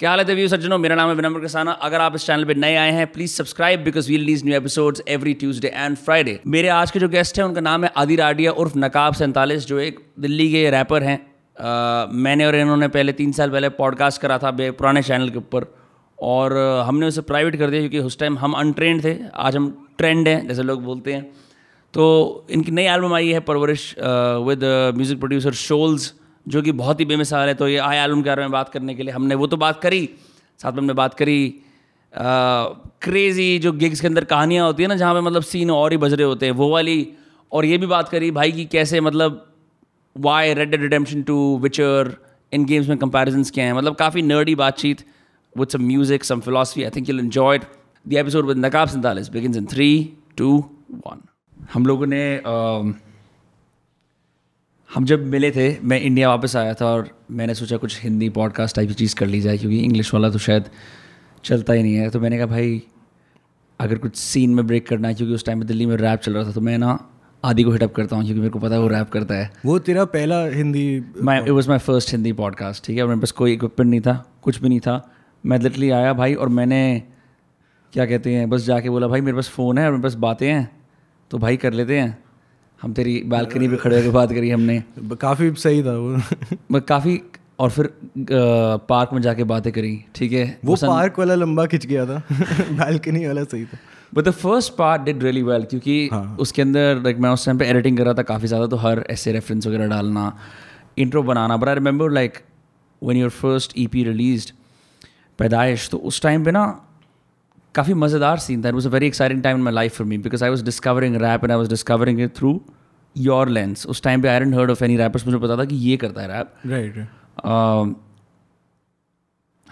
क्या हाल है देवी सज्जनों? मेरा नाम है विनम्र किसाना। अगर आप इस चैनल पे नए आए हैं please subscribe because we release new episodes every Tuesday and Friday मेरे आज के जो गेस्ट हैं, उनका नाम है आदि राडिया उर्फ़ नकाब सैंतालीस, जो एक दिल्ली के रैपर हैं। मैंने और इन्होंने पहले तीन साल पहले पॉडकास्ट करा था पुराने चैनल के ऊपर। और हमने उसे प्राइवेट कर दिया क्योंकि उस टाइम हम अनट्रेंड थे। आज हम ट्रेंड हैं, जैसे लोग बोलते हैं। तो इनकी नई एल्बम आई है परवरिश विद म्यूज़िक प्रोड्यूसर शोल्स जो कि बहुत ही बेमिसाल है तो ये आए एल्बम के बारे में बात करने के लिए हमने वो तो बात करी साथ में हमने बात करी क्रेज़ी जो गिग्स के अंदर कहानियाँ होती है ना जहाँ पे मतलब सीन और ही बज रहे होते हैं वो वाली और ये भी बात करी भाई की कैसे मतलब वाई रेड रिडेम्पशन टू विचर इन गेम्स में कंपेरिजन्स क्या हैं। मतलब काफ़ी नर्डी बातचीत with some music some philosophy I think you'll enjoyed the episode with नकाब सैंतालीस begin in three two one हम लोगों ने uh, हम जब मिले थे मैं इंडिया वापस आया था और मैंने सोचा कुछ हिंदी पॉडकास्ट टाइप की चीज़ कर ली जाए क्योंकि इंग्लिश वाला तो शायद चलता ही नहीं है। तो मैंने कहा भाई अगर कुछ सीन में ब्रेक करना है क्योंकि उस टाइम में दिल्ली में रैप चल रहा था तो मैं ना आदि को हिटअप करता हूँ क्योंकि मेरे को पता है वो रैप करता है। वो तेरा पहला Hindi my it was my first Hindi podcast ठीक है? मेरे पास कोई इक्विपमेंट नहीं था कुछ भी नहीं था। मैं लिटली आया भाई और मैंने क्या कहते हैं बस जाके बोला भाई मेरे पास फ़ोन है और मेरे पास बातें हैं तो भाई कर लेते हैं। हम तेरी बालकनी पे खड़े होकर बात करी हमने। काफ़ी सही था वो। काफ़ी और फिर पार्क में जाके बातें करी ठीक है? वो पार्क वाला लंबा खिंच गया था। बालकनी वाला सही था। But the first part did really well क्योंकि हाँ. उसके अंदर लाइक मैं उस टाइम पे एडिटिंग कर रहा था काफ़ी ज़्यादा तो हर ऐसे रेफरेंस वगैरह डालना intro banana. But I remember like one your first E P release पैदाइश तो उस टाइम पे ना काफ़ी मज़ेदार सीन था। It was a very exciting time in my life for me because I was discovering rap and I was discovering it through your lens उस time पे I didn't heard of any rappers मुझे पता था कि ये करता है rap right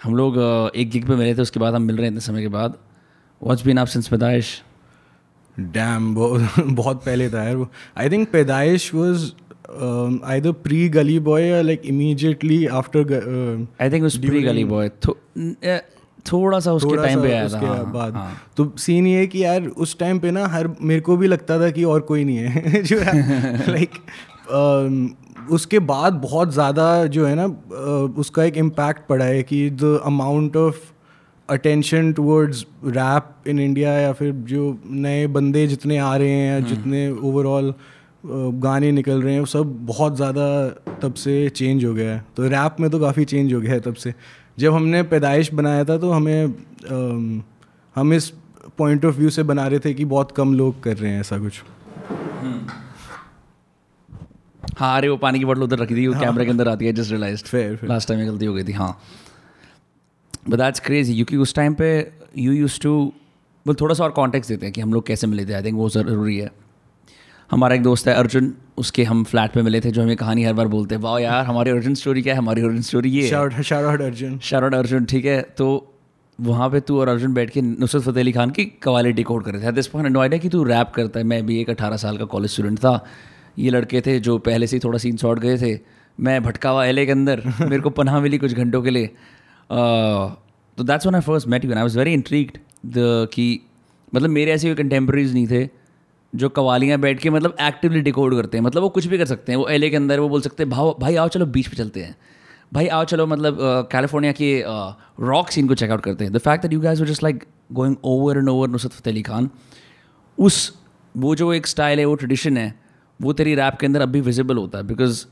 हम लोग uh, एक गिग पे मिले थे उसके बाद हम मिल रहे हैं इतने समय के बाद। वॉच बीन आप सिंस पैदाइश डैम बहुत पहले था यार आई थिंक पैदाइश was Boy or like immediately after. Uh, I think it was pre Gully Boy. थोड़ा सा उसके टाइम पे आया था हाँ, बाद हाँ. तो सीन ये कि यार उस टाइम पे ना हर मेरे को भी लगता था कि और कोई नहीं है जो लाइक उसके बाद बहुत ज़्यादा जो है ना उसका एक इम्पैक्ट पड़ा है कि the amount of attention towards rap in India या फिर जो नए बंदे जितने आ रहे हैं हम्म। जितने ओवरऑल गाने निकल रहे हैं वो सब बहुत ज़्यादा तब से चेंज हो गया है तो रैप में तो काफ़ी चेंज हो गया है तब से जब हमने पैदाइश बनाया था तो हमें आ, हम इस पॉइंट ऑफ़ व्यू से बना रहे थे कि बहुत कम लोग कर रहे हैं ऐसा कुछ। हम्म। हाँ अरे वो पानी की बोतल उधर रखी थी वो कैमरे हाँ। के अंदर आती है just realise fair last time में गलती हो गई थी हाँ। बट दैट्स क्रेजी क्योंकि उस टाइम पे यू यूज़ टू वो थोड़ा सा और कॉन्टेक्ट देते हैं कि हम लोग कैसे मिले थे आई थिंक वो ज़रूरी है। हमारा एक दोस्त है अर्जुन उसके हम फ्लैट पे मिले थे जो हमें कहानी हर बार बोलते हैं वाह यार हमारी अर्जुन स्टोरी क्या है? हमारी अर्जुन स्टोरी ये शारोड अर्जुन शारोड अर्जुन ठीक है? तो वहाँ पे तू और अर्जुन बैठ के नुसरत फ़तेह अली खान की कवाली कोड कर रहे थे। दिस पॉइंट नो आइडिया कि तू रैप करता है। मैं भी एक अठारह साल का कॉलेज स्टूडेंट था। ये लड़के थे जो पहले से ही थोड़ा सीन शॉर्ट गए थे। मैं भटका हुआ एल के अंदर मेरे को पनाह मिली कुछ घंटों के लिए। तो that's one I first met you I was very intrigued the कि मतलब मेरे ऐसे कोई कंटेम्प्रेरीज नहीं थे। जो कवालियाँ बैठ के मतलब एक्टिवली डिकोड करते हैं मतलब वो कुछ भी कर सकते हैं वो एले के अंदर वो बोल सकते हैं भाव भाई आओ चलो बीच पे चलते हैं। भाई आओ चलो मतलब कैलिफ़ोर्निया के रॉक सीन को चेकआउट करते हैं। The fact that you guys just like going over and over Nusrat Fateh Ali Khan उस वो जो एक स्टाइल है वो ट्रेडिशन है वो तेरी रैप के अंदर अभी विजिबल होता है। Because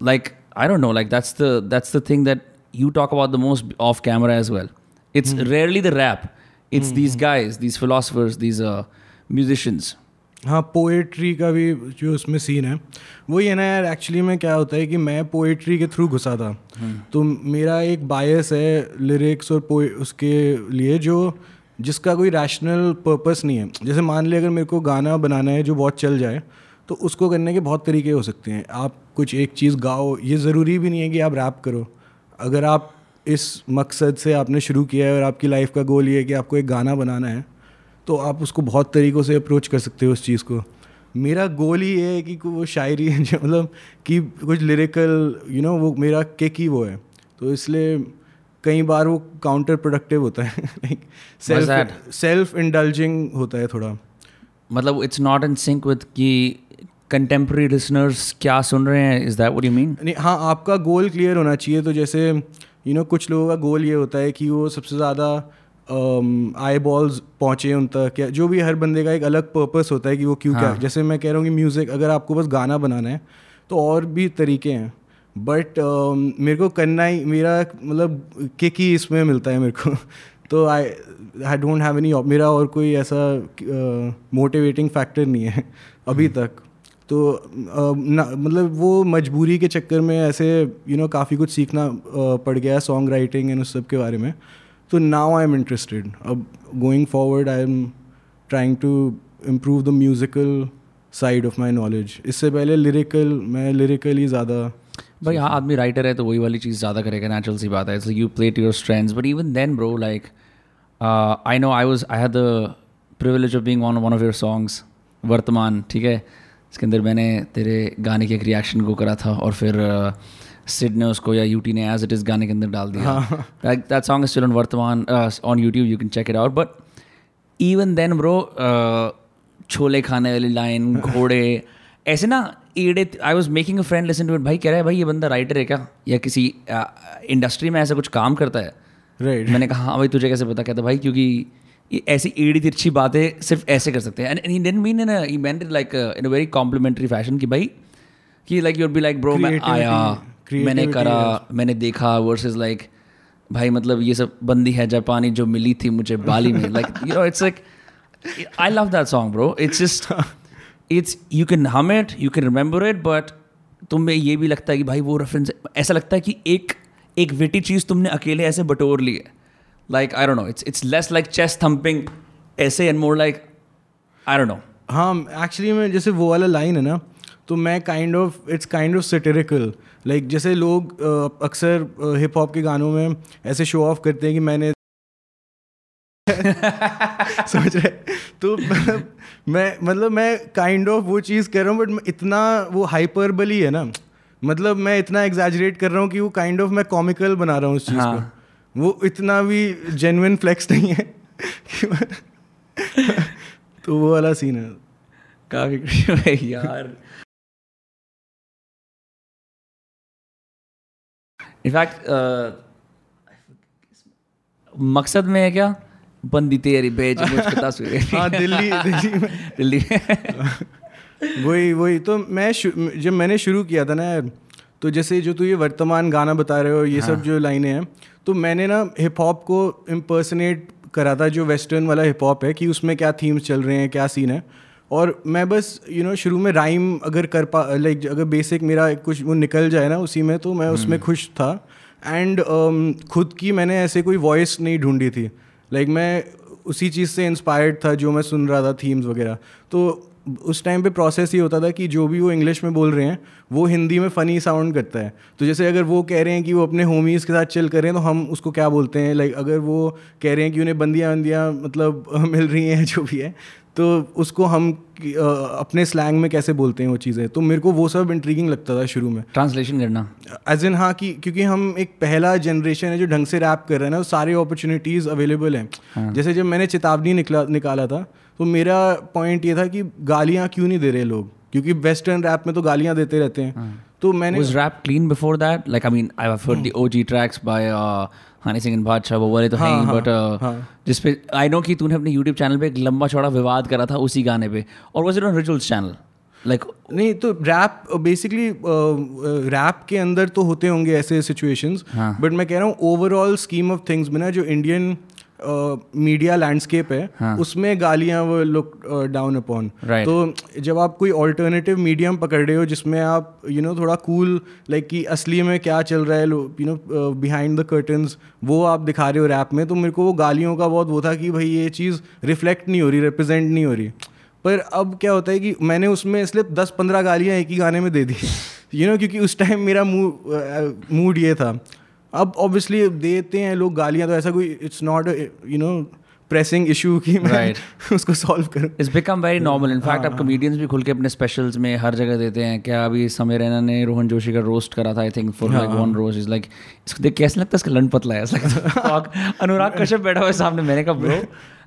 like I don't know like that's the that's the thing that you talk about the most of camera as well it's rarely the rap it's these guys these philosophers these musicians हाँ poetry का भी जो उसमें scene है वो ये ना यार एक्चुअली में क्या होता है कि मैं पोएट्री के थ्रू घुसा था। हम्म। तो मेरा एक बायस है लिरिक्स और पोए उसके लिए जो जिसका कोई रैशनल पर्पस नहीं है। जैसे मान लिया अगर मेरे को गाना बनाना है जो बहुत चल जाए तो उसको करने के बहुत तरीके हो सकते हैं। आप कुछ एक चीज़ गाओ ये ज़रूरी भी नहीं है कि आप रैप करो। अगर आप इस मकसद से आपने शुरू किया है और आपकी लाइफ का गोल ये है कि आपको एक गाना बनाना है तो आप उसको बहुत तरीक़ों से अप्रोच कर सकते हो उस चीज़ को। मेरा गोल ही ये है कि वो शायरी जो मतलब कि कुछ लिरिकल यू नो वो मेरा केक ही वो है। तो इसलिए कई बार वो काउंटर प्रोडक्टिव होता है। लाइक सेल्फ सेल्फ इंडल्जिंग होता है थोड़ा। मतलब it's not in sync with कि कंटेम्प्रेरी लिसनर्स क्या सुन रहे हैं is that what you mean नहीं हाँ आपका गोल क्लियर होना चाहिए। तो जैसे यू you नो know, कुछ लोगों का गोल ये होता है कि वो सबसे ज़्यादा आई बॉल्स पहुँचे उन तक या जो भी हर बंदे का एक अलग पर्पस होता है कि वो क्यों हाँ. क्या हाँ। जैसे मैं कह रहा हूँ कि म्यूज़िक अगर आपको बस गाना बनाना है तो और भी तरीके हैं बट मेरे को करना ही मेरा मतलब किक ही इसमें मिलता है मेरे को तो I I don't have any मेरा और कोई ऐसा मोटिवेटिंग uh, फैक्टर नहीं है अभी तक तो अ, ना मतलब वो मजबूरी के चक्कर में ऐसे यू you नो know, काफ़ी कुछ सीखना अ, पड़ गया सॉन्ग राइटिंग एंड उस सब के बारे में आई एम इंटरेस्टेड अब going forward I am trying to improve the musical side of my knowledge इससे पहले लिरिकल मैं लिरिकल ही ज़्यादा भाई हाँ आदमी राइटर है तो वही वाली चीज़ ज़्यादा करेगा नेचुरल सी बात है। So you play to your strengths but even then bro like I know I was I had the privilege of being on one of your songs वर्तमान ठीक है? इसके अंदर मैंने तेरे गाने के एक रिएक्शन को करा था, और फिर सिड ने उसको या यूटी ने एज इट इज़ गाने के अंदर डाल दिया। दैट सॉन्ग स्टिल ऑन वर्तमान on YouTube you can check it out but even then bro chole खाने वाली लाइन घोड़े ऐसे ना ईड़े I was making a friend listen to it भाई कह रहा है भाई ये बंदा राइटर है क्या? या किसी इंडस्ट्री में ऐसा कुछ काम करता है? राइट मैंने कहा हाँ भाई तुझे कैसे पता? कहता भाई क्योंकि ये ऐसी एड़ी तिरछी बातें सिर्फ़ ऐसे कर सकते हैं. And he didn't mean in he meant like in a very complimentary fashion कि भाई कि like you're be like bro मैं आया मैंने करा मैंने देखा वर्सेस लाइक भाई मतलब ये सब बंदी है जापानी जो मिली थी मुझे बाली में। Like you know it's like I love that song bro it's just it's you can hum it you can remember it but तुम्हें ये भी लगता है कि भाई वो रेफरेंस ऐसा लगता है कि एक एक विटी चीज़ तुमने अकेले ऐसे बटोर ली है। Like I don't know it's it's less like chest thumping ऐसे and more like I don't know हाँ एक्चुअली में जैसे वो वाला लाइन है ना तो मैं kind of it's kind of satirical like जैसे लोग अक्सर हिप हॉप के गानों में ऐसे शो ऑफ़ करते हैं कि मैंने समझ रहे तो मतलब मैं मतलब मैं काइंड ऑफ़ वो चीज़ कर रहा हूँ बट इतना वो हाइपरबली है ना। मतलब मैं इतना एग्जैजरेट कर रहा हूँ कि वो काइंड ऑफ़ मैं कॉमिकल बना रहा हूँ उस चीज़ हाँ। को वो इतना भी जेन्युइन फ्लेक्स नहीं है। तो वो वाला सीन है। काफ़ी यार। इनफैक्ट मकसद में है क्या? बंदी तेरी बेच हाँ दिल्ली दिल्ली में। दिल्ली में। वही वही तो मैं जब मैंने शुरू किया था ना तो जैसे जो तू ये वर्तमान गाना बता रहे हो ये सब जो लाइनें हैं तो मैंने ना हिप हॉप को इम्पर्सनेट करा था जो वेस्टर्न वाला हिप हॉप है कि उसमें क्या थीम्स चल रहे हैं क्या सीन है। और मैं बस यू you नो know, शुरू में राइम अगर कर पा लाइक अगर बेसिक मेरा कुछ वो निकल जाए ना उसी में तो मैं उसमें खुश था। एंड um, खुद की मैंने ऐसे कोई वॉइस नहीं ढूंढी थी। लाइक like, मैं उसी चीज़ से इंस्पायर्ड था जो मैं सुन रहा था थीम्स वगैरह। तो उस टाइम पे प्रोसेस ये होता था कि जो भी वो इंग्लिश में बोल रहे हैं वो हिंदी में फ़नी साउंड करता है। तो जैसे अगर वो कह रहे हैं कि वो अपने होमीज़ के साथ चिल कर रहे हैं तो हम उसको क्या बोलते हैं? लाइक अगर वो कह रहे हैं कि उन्हें बंदियाँ बंदियाँ मतलब मिल रही हैं जो भी है तो उसको हम अपने स्लैंग में कैसे बोलते हैं वो चीज़ें? तो मेरे को वो सब इंट्रीगिंग लगता था शुरू में। ट्रांसलेशन करना। एज इन हाँ कि क्योंकि हम एक पहला जनरेशन है जो ढंग से रैप कर रहे हैं ना तो सारी अपॉर्चुनिटीज़ अवेलेबल हैं। जैसे जब मैंने चेतावनी निकला निकाला था तो मेरा पॉइंट ये था कि गालियाँ क्यों नहीं दे रहे लोग? क्योंकि वेस्टर्न रैप में तो गालियाँ देते रहते हैं। तो मैंने was rap clean before that? Like i mean i've heard the og tracks by uh Honey Singh बादशाह वो वाले तो हैं हाँ, बट हाँ. जिसपे आई नो कि तूने अपने यूट्यूब चैनल पे एक लंबा चौड़ा विवाद करा था उसी गाने पे और was it on rituals channel like नहीं तो रैप बेसिकली रैप के अंदर तो होते होंगे ऐसे सिचुएशंस हाँ। बट मैं कह रहा हूँ ओवरऑल स्कीम ऑफ़ थिंग्स में ना जो इंडियन मीडिया लैंडस्केप है हाँ। उसमें गालियाँ वो लुक डाउन अपॉन तो जब आप कोई ऑल्टरनेटिव मीडियम पकड़ रहे हो जिसमें आप यू you नो know, थोड़ा कूल लाइक कि असली में क्या चल रहा है you know behind the curtains वो आप दिखा रहे हो रैप में तो मेरे को वो गालियों का बहुत वो था कि भाई ये चीज़ रिफ्लेक्ट नहीं हो रही रिप्रेजेंट नहीं हो रही। पर अब क्या होता है कि मैंने उसमें इसलिए दस पंद्रह गालियाँ एक ही गाने में दे दी। यू you नो know, क्योंकि उस टाइम मेरा मूड ये था। अब ऑब्वियसली देते हैं लोग गालियाँ तो ऐसा कोई it's not you know pressing issue की मैं Right. उसको सॉल्व करूँ। It's become very normal in fact अब कॉमेडियंस भी खुल के अपने स्पेशल्स में हर जगह देते हैं क्या अभी समय रैना ने रोहन जोशी का रोस्ट करा था I think for like one rose is like इसको देख कैसे लगता है इसका लंड पतला है? ऐसा लगता है अनुराग कश्यप बैठा हुआ है सामने मैंने कहा bro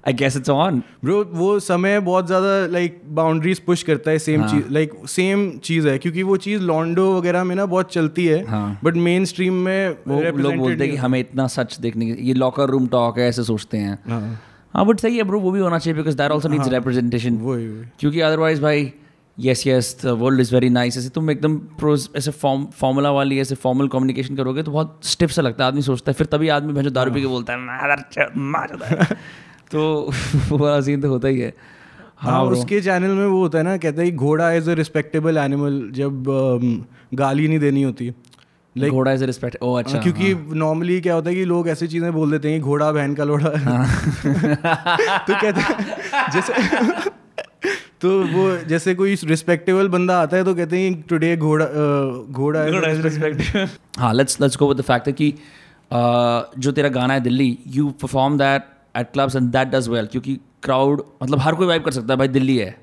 I guess it's on bro वो समय बहुत ज़्यादा लाइक बाउंड्रीज पुश करता है सेम हाँ। चीज़ लाइक सेम चीज़ है क्योंकि वो चीज़ लॉन्डो वगैरह में ना बहुत चलती है हाँ। बट मेन स्ट्रीम में वो लोग बोलते हैं कि हमें इतना सच देखने की ये लॉकर रूम टॉक है ऐसे सोचते हैं। हाँ। हाँ बट सही है ब्रो वो भी होना चाहिए because that also needs representation क्योंकि अदरवाइज़ भाई yes yes the world is very nice ऐसे तुम एकदम प्रोज ऐसे फॉर्म फॉर्मूला वाली ऐसे फॉर्मल कम्युनिकेशन करोगे तो बहुत स्टिफ सा लगता है आदमी सोचता है फिर तभी आदमी भैंसो दारू पी के बोलता है "मादर चोद, मार चोद है।" तो वो वाला सीन तो होता ही है हाँ हाँ. उसके चैनल में वो होता है ना कहते हैं घोड़ा इज़ अ रिस्पेक्टेबल एनिमल जब um, गाली नहीं देनी होती लाइक घोड़ा इज़ रिस्पेक्ट ओ अच्छा क्योंकि नॉर्मली क्या होता है कि लोग ऐसी चीज़ें बोल देते हैं कि घोड़ा बहन का लोड़ा हाँ. तो कहते हैं जैसे तो वो जैसे कोई रिस्पेक्टेबल बंदा आता है तो कहते हैं टुडे घोड़ा घोड़ा हाँ let's let's go with the fact कि जो तेरा गाना है Delhi you perform that at clubs and that does well क्योंकि क्राउड मतलब हर कोई वाइब कर सकता है भाई दिल्ली है।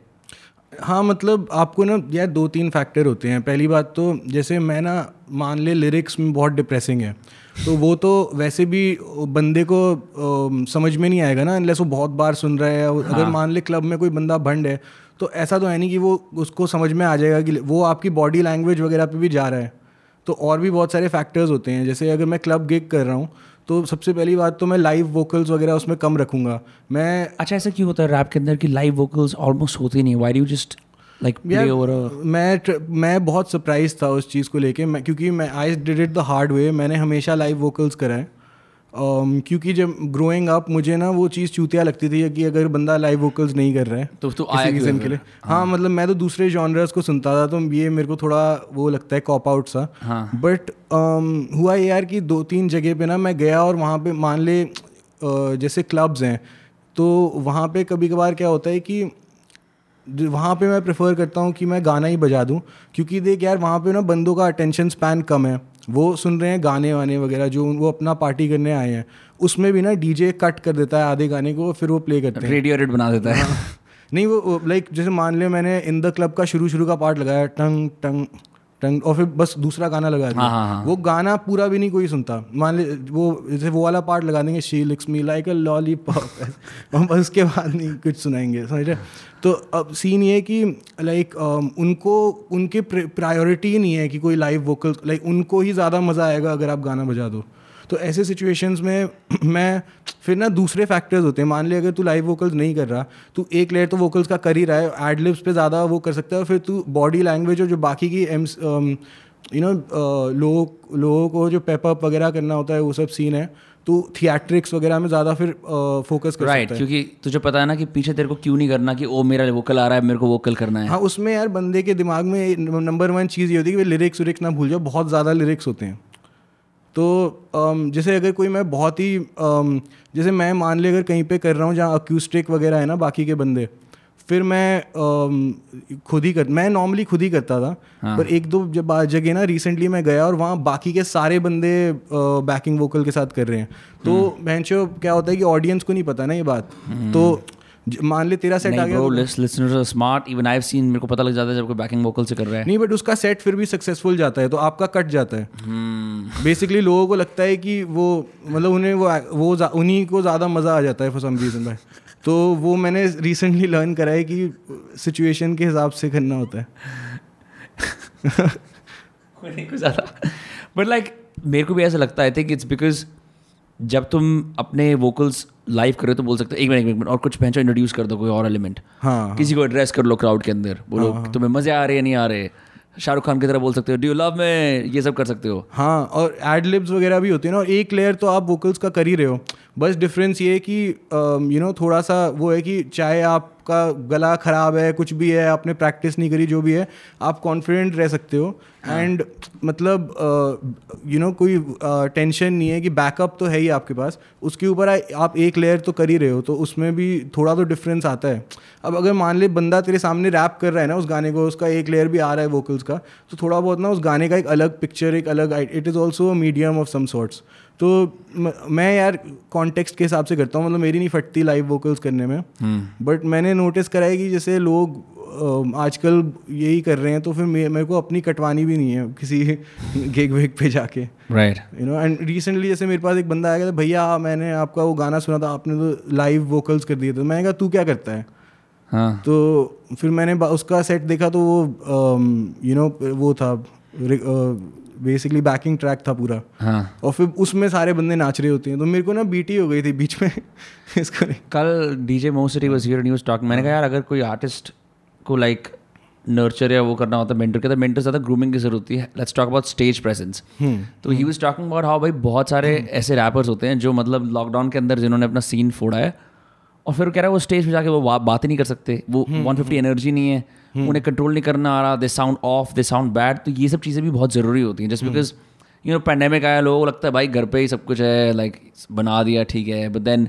हाँ मतलब आपको ना यार दो तीन फैक्टर होते हैं। पहली बात तो जैसे मैं ना मान ले लिरिक्स में बहुत डिप्रेसिंग है तो वो तो वैसे भी बंदे को अम, समझ में नहीं आएगा ना अनलेस वो बहुत बार सुन रहा है और अगर मान ले क्लब में कोई बंदा भंड है तो ऐसा तो है नहीं कि वो उसको समझ में आ जाएगा कि वो आपकी बॉडी लैंग्वेज वगैरह पे भी जा रहा है। तो और भी बहुत सारे फैक्टर्स होते हैं जैसे अगर मैं क्लब गिग कर रहा हूँ तो सबसे पहली बात तो मैं लाइव वोकल्स वगैरह उसमें कम रखूँगा। मैं अच्छा ऐसा क्यों होता है रैप के अंदर कि लाइव वोकल्स ऑलमोस्ट होते नहीं? Why you just like play over मैं मैं बहुत सरप्राइज़ था उस चीज़ को लेके। मैं क्योंकि मैं I did it the hard way मैंने हमेशा लाइव वोकल्स करा है। Um, क्योंकि जब ग्रोइंग अप मुझे ना वो चीज़ चूतिया लगती थी कि अगर बंदा लाइव वोकल्स नहीं कर रहा है तो तू आया है के लिए। फिर? हाँ मतलब मैं तो दूसरे जॉनर्स को सुनता था तो ये मेरे को थोड़ा वो लगता है कॉप आउट सा। हाँ। बट हुआ ये यार कि दो तीन जगह पे ना मैं गया और वहाँ पे मान ले जैसे क्लब्स हैं तो वहाँ पे कभी कभार क्या होता है कि वहाँ पे मैं प्रेफर करता हूँ कि मैं गाना ही बजा दूँ क्योंकि देख यार वहाँ पे ना बंदों का अटेंशन स्पैन कम है। वो सुन रहे हैं गाने वाने वगैरह जो वो अपना पार्टी करने आए हैं। उसमें भी ना डीजे कट कर देता है आधे गाने को फिर वो प्ले करते हैं। रेडियो रेड बना देता है। नहीं वो लाइक जैसे मान लिया मैंने इन द क्लब का शुरू शुरू का पार्ट लगाया टंग टंग। टंग और फिर बस दूसरा गाना लगा दिया। हाँ, हाँ, हाँ। वो गाना पूरा भी नहीं कोई सुनता। मान ले वो जैसे वो वाला पार्ट लगा देंगे she licks me like a lollipop हम बस उसके बाद नहीं कुछ सुनाएँगे समझ रहे तो अब सीन ये है कि लाइक उनको उनके प्रायोरिटी नहीं है कि कोई लाइव वोकल लाइक उनको ही ज़्यादा मज़ा आएगा अगर आप गाना बजा दो। तो ऐसे सिचुएशंस में मैं फिर ना दूसरे फैक्टर्स होते हैं। मान लिया अगर तू लाइव वोकल्स नहीं कर रहा तू एक लेयर तो वोकल्स का कर ही रहा है एड लिप्स पे ज़्यादा वो कर सकता है फिर तू बॉडी लैंग्वेज और जो बाकी की एम्स यू नो लोग लोगों को जो पेपअप वगैरह करना होता है वो सब सीन है तो थिएट्रिक्स वगैरह में ज़्यादा फिर फोकस कर राइट है। क्योंकि तुझे पता है ना कि पीछे तेरे को क्यों नहीं करना कि ओ मेरा वोकल आ रहा है मेरे को वोकल करना है। हाँ उसमें यार बंदे के दिमाग में नंबर वन चीज़ ये होती है कि लिरिक्स विरिक्स ना भूल जाओ बहुत ज़्यादा लिरिक्स होते हैं। तो जैसे अगर कोई मैं बहुत ही जैसे मैं मान ले अगर कहीं पे कर रहा हूँ जहाँ अक्यूस्टिक वगैरह है ना बाकी के बंदे फिर मैं खुद ही कर मैं नॉर्मली खुद ही करता था हाँ। पर एक दो जब जगह ना रिसेंटली मैं गया और वहाँ बाकी के सारे बंदे बैकिंग वोकल के साथ कर रहे हैं। तो बहन भैंचो क्या होता है कि ऑडियंस को नहीं पता ना ये बात। तो ज- मान ले तेरा सेट आ गया listeners are smart even I have seen मेरे को पता लग जाता है जब कोई बैकिंग वोकल से कर रहा है। नहीं बट उसका सेट फिर भी सक्सेसफुल जाता है तो आपका कट जाता है। हम्म। बेसिकली लोगों को लगता है कि वो मतलब उन्हें वो वो उन्हीं को ज़्यादा मज़ा आ जाता है फॉर सम रीज़न भाई। तो वो मैंने रिसेंटली लर्न करा है कि सिचुएशन के हिसाब से करना होता है। कोई नहीं कुछ ज़्यादा। बट लाइक मेरे को भी ऐसा लगता है थिंक इट्स बिकॉज़ जब तुम अपने वोकल्स लाइव करो तो बोल सकते हो एक मिनट एक मिनट और कुछ पहचान इंट्रोड्यूस कर दो कोई और एलिमेंट हाँ किसी को एड्रेस कर लो क्राउड के अंदर बोलो हाँ, तुम्हें मज़े आ रहे हैं नहीं आ रहे? शाहरुख खान की तरह बोल सकते हो डू यू लव में ये सब कर सकते हो। हाँ और एड लिप्स वगैरह भी होते हैं ना और एक लेयर तो आप वोकल्स का कर ही रहे हो। बस डिफरेंस ये है कि यू नो थोड़ा सा वो है कि चाहे आपका गला ख़राब है कुछ भी है आपने प्रैक्टिस नहीं करी जो भी है आप कॉन्फिडेंट रह सकते हो। एंड मतलब यू नो कोई टेंशन नहीं है कि बैकअप तो है ही आपके पास। उसके ऊपर आप एक लेयर तो कर ही रहे हो तो उसमें भी थोड़ा तो डिफरेंस आता है। अब अगर मान ले बंदा तेरे सामने रैप कर रहा है ना उस गाने को उसका एक लेयर भी आ रहा है वोकल्स का तो थोड़ा बहुत ना उस गाने का एक अलग पिक्चर एक अलग it is also medium of some sorts तो मैं यार कॉन्टेक्स्ट के हिसाब से करता हूँ मतलब मेरी नहीं फटती लाइव वोकल्स करने में। बट मैंने नोटिस करा है कि जैसे लोग आजकल यही कर रहे हैं तो फिर मेरे को अपनी कटवानी भी नहीं है किसी गिग विग पे जाके। Right you know and recently जैसे मेरे पास एक बंदा आया था भैया मैंने आपका वो गाना सुना था आपने तो लाइव वोकल्स कर दिए थे। मैंने कहा तू क्या करता है? हाँ। तो फिर मैंने उसका सेट देखा तो वो यू नो वो था बेसिकली बैकिंग ट्रैक था पूरा। हाँ। और फिर उसमें सारे बंदे नाच रहे होते हैं। तो मेरे को ना बीटी हो गई थी बीच में। इसको कल डीजे मोसरी वाज हियर न्यूज़ टॉक मैंने कहा यार अगर कोई आर्टिस्ट को लाइक नर्चर या वो करना होता है मेंटर के तो मेंटर ज़्यादा ग्रूमिंग की ज़रूरत होती है। Let's talk about stage presence तो he was talking about how भाई बहुत सारे ऐसे रैपर्स होते हैं जो मतलब लॉकडाउन के अंदर जिन्होंने अपना सीन फोड़ा है। और फिर कह रहा है वो स्टेज पे जाके वो बात ही नहीं कर सकते। वो 150 एनर्जी नहीं है। उन्हें कंट्रोल नहीं करना आ रहा they sound off they sound bad तो ये सब चीज़ें भी बहुत ज़रूरी होती हैं just because you know pandemic आया लोगों को लगता है भाई घर पे ही सब कुछ है लाइक बना दिया ठीक है but then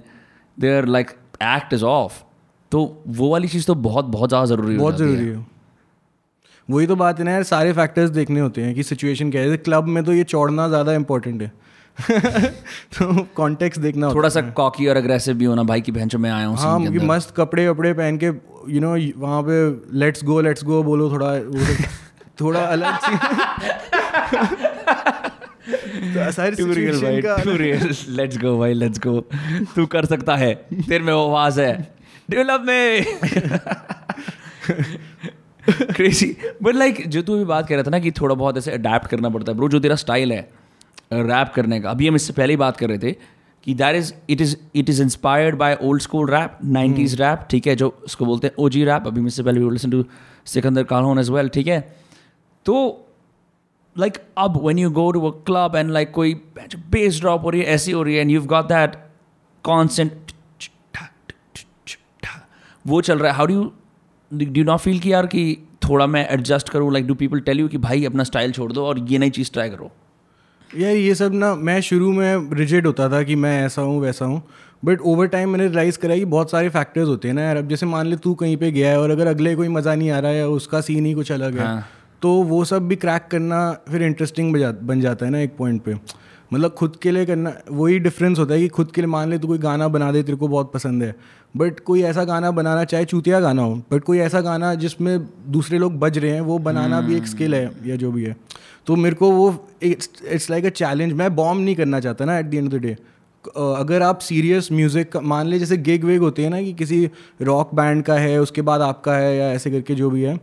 there like act is off तो वो वाली चीज़ तो बहुत बहुत ज़्यादा ज़रूरी हो बहुत ज़रूरी है। वही तो बात है ना यार सारे फैक्टर्स देखने होते हैं कि सिचुएशन क्या है। क्लब में तो ये चौड़ना ज़्यादा इंपॉर्टेंट है। तो कॉन्टेक्स्ट देखना थोड़ा सा कॉकी और अग्रेसिव भी होना भाई की बहन मैं आया हूँ हाँ scene के कि मस्त कपड़े वपड़े पहन के यू नो वहाँ पे लेट्स गो लेट्स गो बोलो थोड़ा वो थोड़ा अलग सी। तो सारी Too real, situation भाई, let's go. तू कर सकता है तेरे में वो आवाज़ है। You love crazy but like जो तू अभी बात कर रहा था ना कि थोड़ा बहुत ऐसे अडेप्ट करना पड़ता है ब्रो जो तेरा स्टाइल है रैप करने का। अभी हम इससे पहले ही बात कर रहे थे कि that is it is it is inspired by old school rap nineties rap ठीक है जो उसको बोलते हैं ओ जी रैप अभी मुझसे पहले लिसन टू सिकंदर कानून एज वेल ठीक है? तो लाइक अब when you go to a club and like कोई bass ड्रॉप हो रही है ऐसी हो रही है and you got that consent वो चल रहा है। How do do you not feel कि यार कि थोड़ा मैं एडजस्ट करूँ? Like do people tell you कि भाई अपना स्टाइल छोड़ दो और ये नई चीज़ ट्राई करो? यार ये सब ना मैं शुरू में रिजेड होता था कि मैं ऐसा हूँ वैसा हूँ बट ओवर टाइम मैंने रियलाइज़ करा कि बहुत सारे फैक्टर्स होते हैं ना यार अब जैसे मान ले तू कहीं पे गया है और अगर अगले कोई मज़ा नहीं आ रहा है उसका सीन ही कुछ अलग है हाँ। तो वो सब भी क्रैक करना फिर इंटरेस्टिंग बन जाता है ना एक पॉइंट पे मतलब खुद के लिए करना, वही डिफरेंस होता है कि खुद के लिए मान ले तो कोई गाना बना दे, तेरे को बहुत पसंद है। बट कोई ऐसा गाना बनाना, चाहे चूतिया गाना हो बट कोई ऐसा गाना जिसमें दूसरे लोग बज रहे हैं, वो बनाना भी एक स्किल है या जो भी है। तो मेरे को वो इट्स लाइक अ चैलेंज मैं बॉम्ब नहीं करना चाहता ना at the end of the day अगर आप सीरियस म्यूज़िक मान ले जैसे गिग वेग होते हैं ना कि किसी रॉक बैंड का है, उसके बाद आपका है या ऐसे करके जो भी है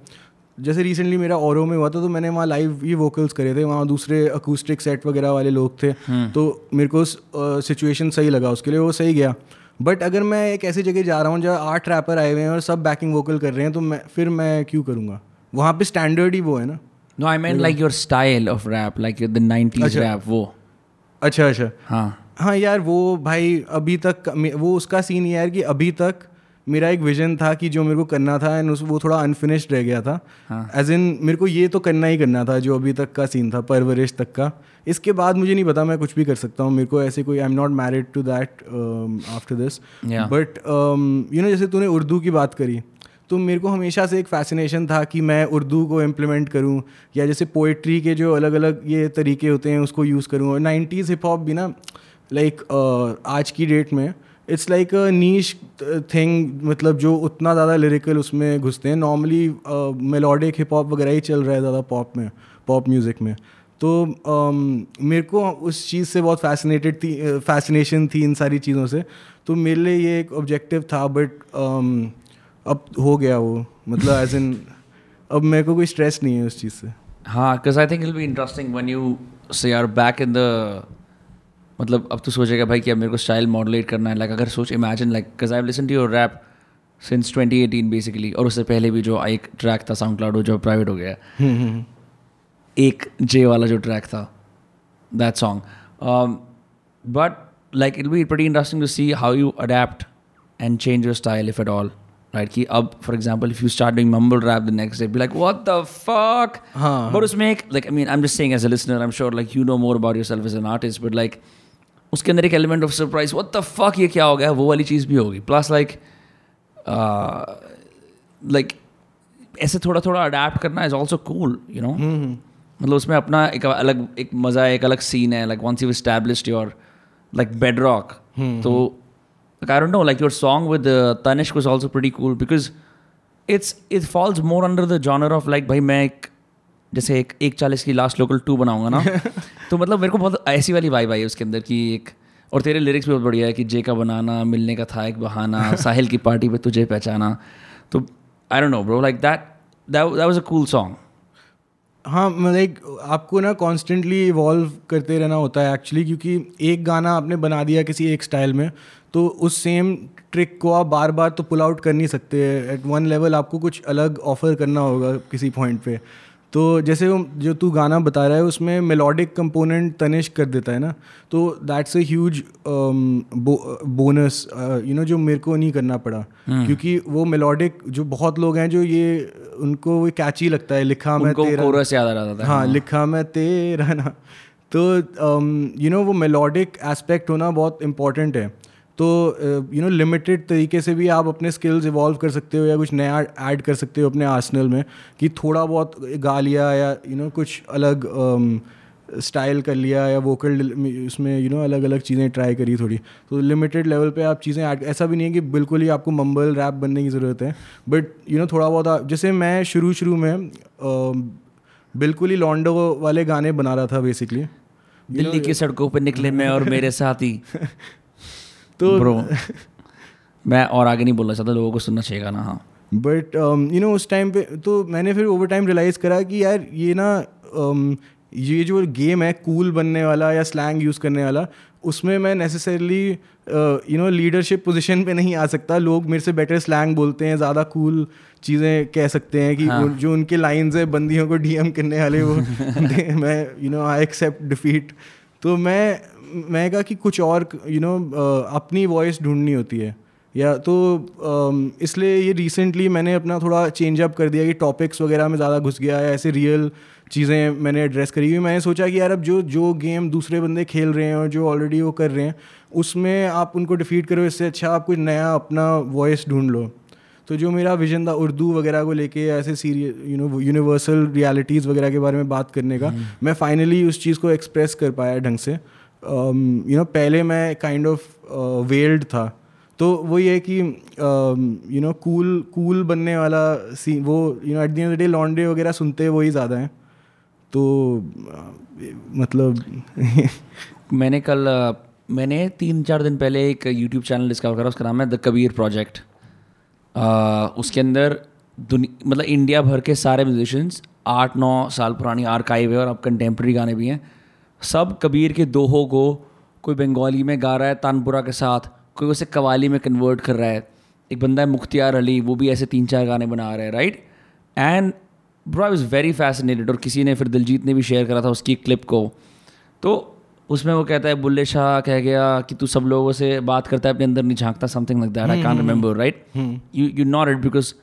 जैसे रिसेंटली मेरा औरों में हुआ था तो मैंने वहाँ लाइव ही वोकल्स करे थे वहाँ दूसरे अकूस्टिक सेट वगैरह वाले लोग थे। तो मेरे को सिचुएशन सही लगा उसके लिए वो सही गया। बट अगर मैं एक ऐसी जगह जा रहा हूँ जहाँ आठ रैपर आए हुए हैं और सब बैकिंग वोकल कर रहे हैं तो मैं फिर मैं क्यों करूँगा? वहाँ पे स्टैंडर्ड ही वो है ना। No I mean like your style of rap like the nineties rap वो। अच्छा अच्छा। हाँ। हाँ यार वो भाई अभी तक वो उसका सीन ये है कि अभी तक मेरा एक विजन था कि जो मेरे को करना था एंड उस वो थोड़ा अनफिनिश्ड रह गया था। एज इन मेरे को ये तो करना ही करना था जो अभी तक का सीन था परवरिश तक का। इसके बाद मुझे नहीं पता मैं कुछ भी कर सकता हूँ मेरे को ऐसे कोई I am not married to that after this but you know जैसे तूने उर्दू की बात करी तो मेरे को हमेशा से एक फैसिनेशन था कि मैं उर्दू को इम्प्लीमेंट करूँ या जैसे पोइट्री के जो अलग अलग ये तरीके होते हैं उसको यूज़ करूँ। और नाइन्टीज़ हिप हॉप भी ना लाइक like, uh, आज की डेट में इट्स लाइक अ थिंग मतलब जो उतना ज़्यादा लिरिकल उसमें घुसते हैं। नॉर्मली मेलोडिक हिप हॉप वगैरह ही चल रहा है ज़्यादा पॉप में पॉप म्यूज़िक में। तो um, मेरे को उस चीज़ से बहुत फैसिनेटेड थी फैसिनेशन थी इन सारी चीज़ों से। तो मेरे लिए ये एक ऑब्जेक्टिव था बट um, अब हो गया वो। मतलब एज इन अब मेरे को कोई स्ट्रेस नहीं है उस चीज़ से। हाँ because I think it be interesting one you say are back in the मतलब अब तो सोचेगा भाई कि अब मेरे को स्टाइल मॉडलेट करना है लाइक अगर सोच imagine like because I listen to your rap since 2018 basically और उससे पहले भी जो एक ट्रैक था साउंड क्लाउड जो प्राइवेट हो गया। एक जे वाला जो ट्रैक था that song but like it be pretty interesting to see how you adapt and change your style if at all right कि अब for example if you start doing mumble rap the next day be like what the fuck हाँ। But उसमें एक like I mean I am just saying as a listener I am sure like you know more about yourself as an artist but like उसके अंदर एक element of surprise what the fuck ये क्या हो गया? वो वाली चीज़ भी होगी। प्लस लाइक लाइक ऐसे थोड़ा थोड़ा अडेप्ट करना is also cool you know मतलब उसमें अपना एक अलग एक मज़ा है एक अलग सीन है like once you established your like bedrock तो I don't know like your song with Tanishk was also pretty cool because it's it falls more under the genre of like भाई मैं एक जैसे एक एक चालीस की लास्ट लोकल टू बनाऊँगा ना तो मतलब मेरे को बहुत ऐसी वाली वाई आई है उसके अंदर की एक और तेरे लिरिक्स भी बहुत बढ़िया है कि जे का बनाना मिलने का था एक बहाना साहिल की पार्टी पे तुझे पहचाना। तो I don't know bro like that that was a cool song हाँ लाइक आपको ना कॉन्स्टेंटली इवॉल्व करते रहना होता है एक्चुअली क्योंकि एक गाना आपने बना दिया किसी एक स्टाइल में तो उस सेम ट्रिक को आप बार बार तो पुल आउट कर नहीं सकते। एट वन लेवल आपको कुछ अलग ऑफ़र करना होगा किसी पॉइंट पे। तो जैसे वो जो तू गाना बता रहा है उसमें मेलोडिक कंपोनेंट तनिश कर देता है ना? तो that's a huge bonus you know जो मेरे को नहीं करना पड़ा। hmm. क्योंकि वो मेलोडिक जो बहुत लोग हैं जो ये उनको वो कैची लगता है लिखा मैं तेरा कोरस याद आ रहा था हाँ, हाँ। लिखा मैं तेरा ना। तो you um, no you know, वो मेलोडिक एस्पेक्ट होना बहुत इंपॉर्टेंट है। तो यू नो लिमिटेड तरीके से भी आप अपने स्किल्स इवॉल्व कर सकते हो या कुछ नया ऐड कर सकते हो अपने आर्सनल में कि थोड़ा बहुत गा लिया या यू you नो know, कुछ अलग स्टाइल um, कर लिया या वोकल उसमें यू नो अलग अलग चीज़ें ट्राई करी थोड़ी। तो लिमिटेड लेवल पे आप चीज़ें ऐड ऐसा भी नहीं है कि बिल्कुल ही आपको मम्बल रैप बनने की ज़रूरत है बट यू नो थोड़ा बहुत जैसे मैं शुरू शुरू में uh, बिल्कुल ही लॉन्डो वाले गाने बना रहा था बेसिकली दिल्ली की सड़कों पर निकले मैं और मेरे साथी। तो ब्रो मैं और आगे नहीं बोलना चाहता लोगों को सुनना चाहिए ना हाँ। बट यू नो उस टाइम पे तो मैंने फिर ओवर टाइम रियलाइज़ करा कि यार ये ना um, ये जो गेम है कूल cool बनने वाला या स्लैंग यूज़ करने वाला उसमें मैं necessarily you know leadership position पे नहीं आ सकता। लोग मेरे से बेटर स्लैंग बोलते हैं ज़्यादा कूल cool चीज़ें कह सकते हैं कि हाँ. जो उनके लाइंस है बंदियों को डीएम करने वाले वो मैं you know I accept defeat तो मैं मैं कहा कि कुछ और यू you नो know, अपनी वॉइस ढूंढनी होती है। या तो इसलिए ये रिसेंटली मैंने अपना थोड़ा चेंज अप कर दिया कि टॉपिक्स वगैरह में ज़्यादा घुस गया है ऐसे रियल चीज़ें मैंने एड्रेस करी हुई। मैंने सोचा कि यार अब जो जो गेम दूसरे बंदे खेल रहे हैं और जो ऑलरेडी वो कर रहे हैं उसमें आप उनको डिफीट करो इससे अच्छा आप कुछ नया अपना वॉइस ढूंढ लो। तो जो मेरा विजन था उर्दू वगैरह को लेके ऐसे serious you know universal realities वगैरह के बारे में बात करने का हम्म। मैं फाइनली उस चीज़ को एक्सप्रेस कर पाया ढंग से। यू नो पहले मैं काइंड ऑफ़ वेल्ड था। तो वो ये कि यू नो कूल कूल बनने वाला सी वो you know at the day laundry वगैरह सुनते वही ज़्यादा हैं। तो मतलब मैंने कल मैंने तीन चार दिन पहले एक यूट्यूब चैनल डिस्कवर करा, उसका नाम है द कबीर प्रोजेक्ट उसके अंदर मतलब इंडिया भर के सारे म्यूजिशंस आठ नौ साल पुरानी आर्काइव है और अब कंटेम्प्रेरी गाने भी हैं। सब कबीर के दोहों को कोई बंगाली में गा रहा है तानपुरा के साथ कोई उसे कवाली में कन्वर्ट कर रहा है। एक बंदा है मुख्तियार अली वो भी ऐसे तीन चार गाने बना रहे हैं right and bro I was very fascinated और किसी ने फिर दिलजीत ने भी शेयर करा था उसकी क्लिप को। तो उसमें वो कहता है बुल्ले शाह कह गया कि तू सब लोगों से बात करता है अपने अंदर नहीं झांकता something like that I can't remember right you you not it because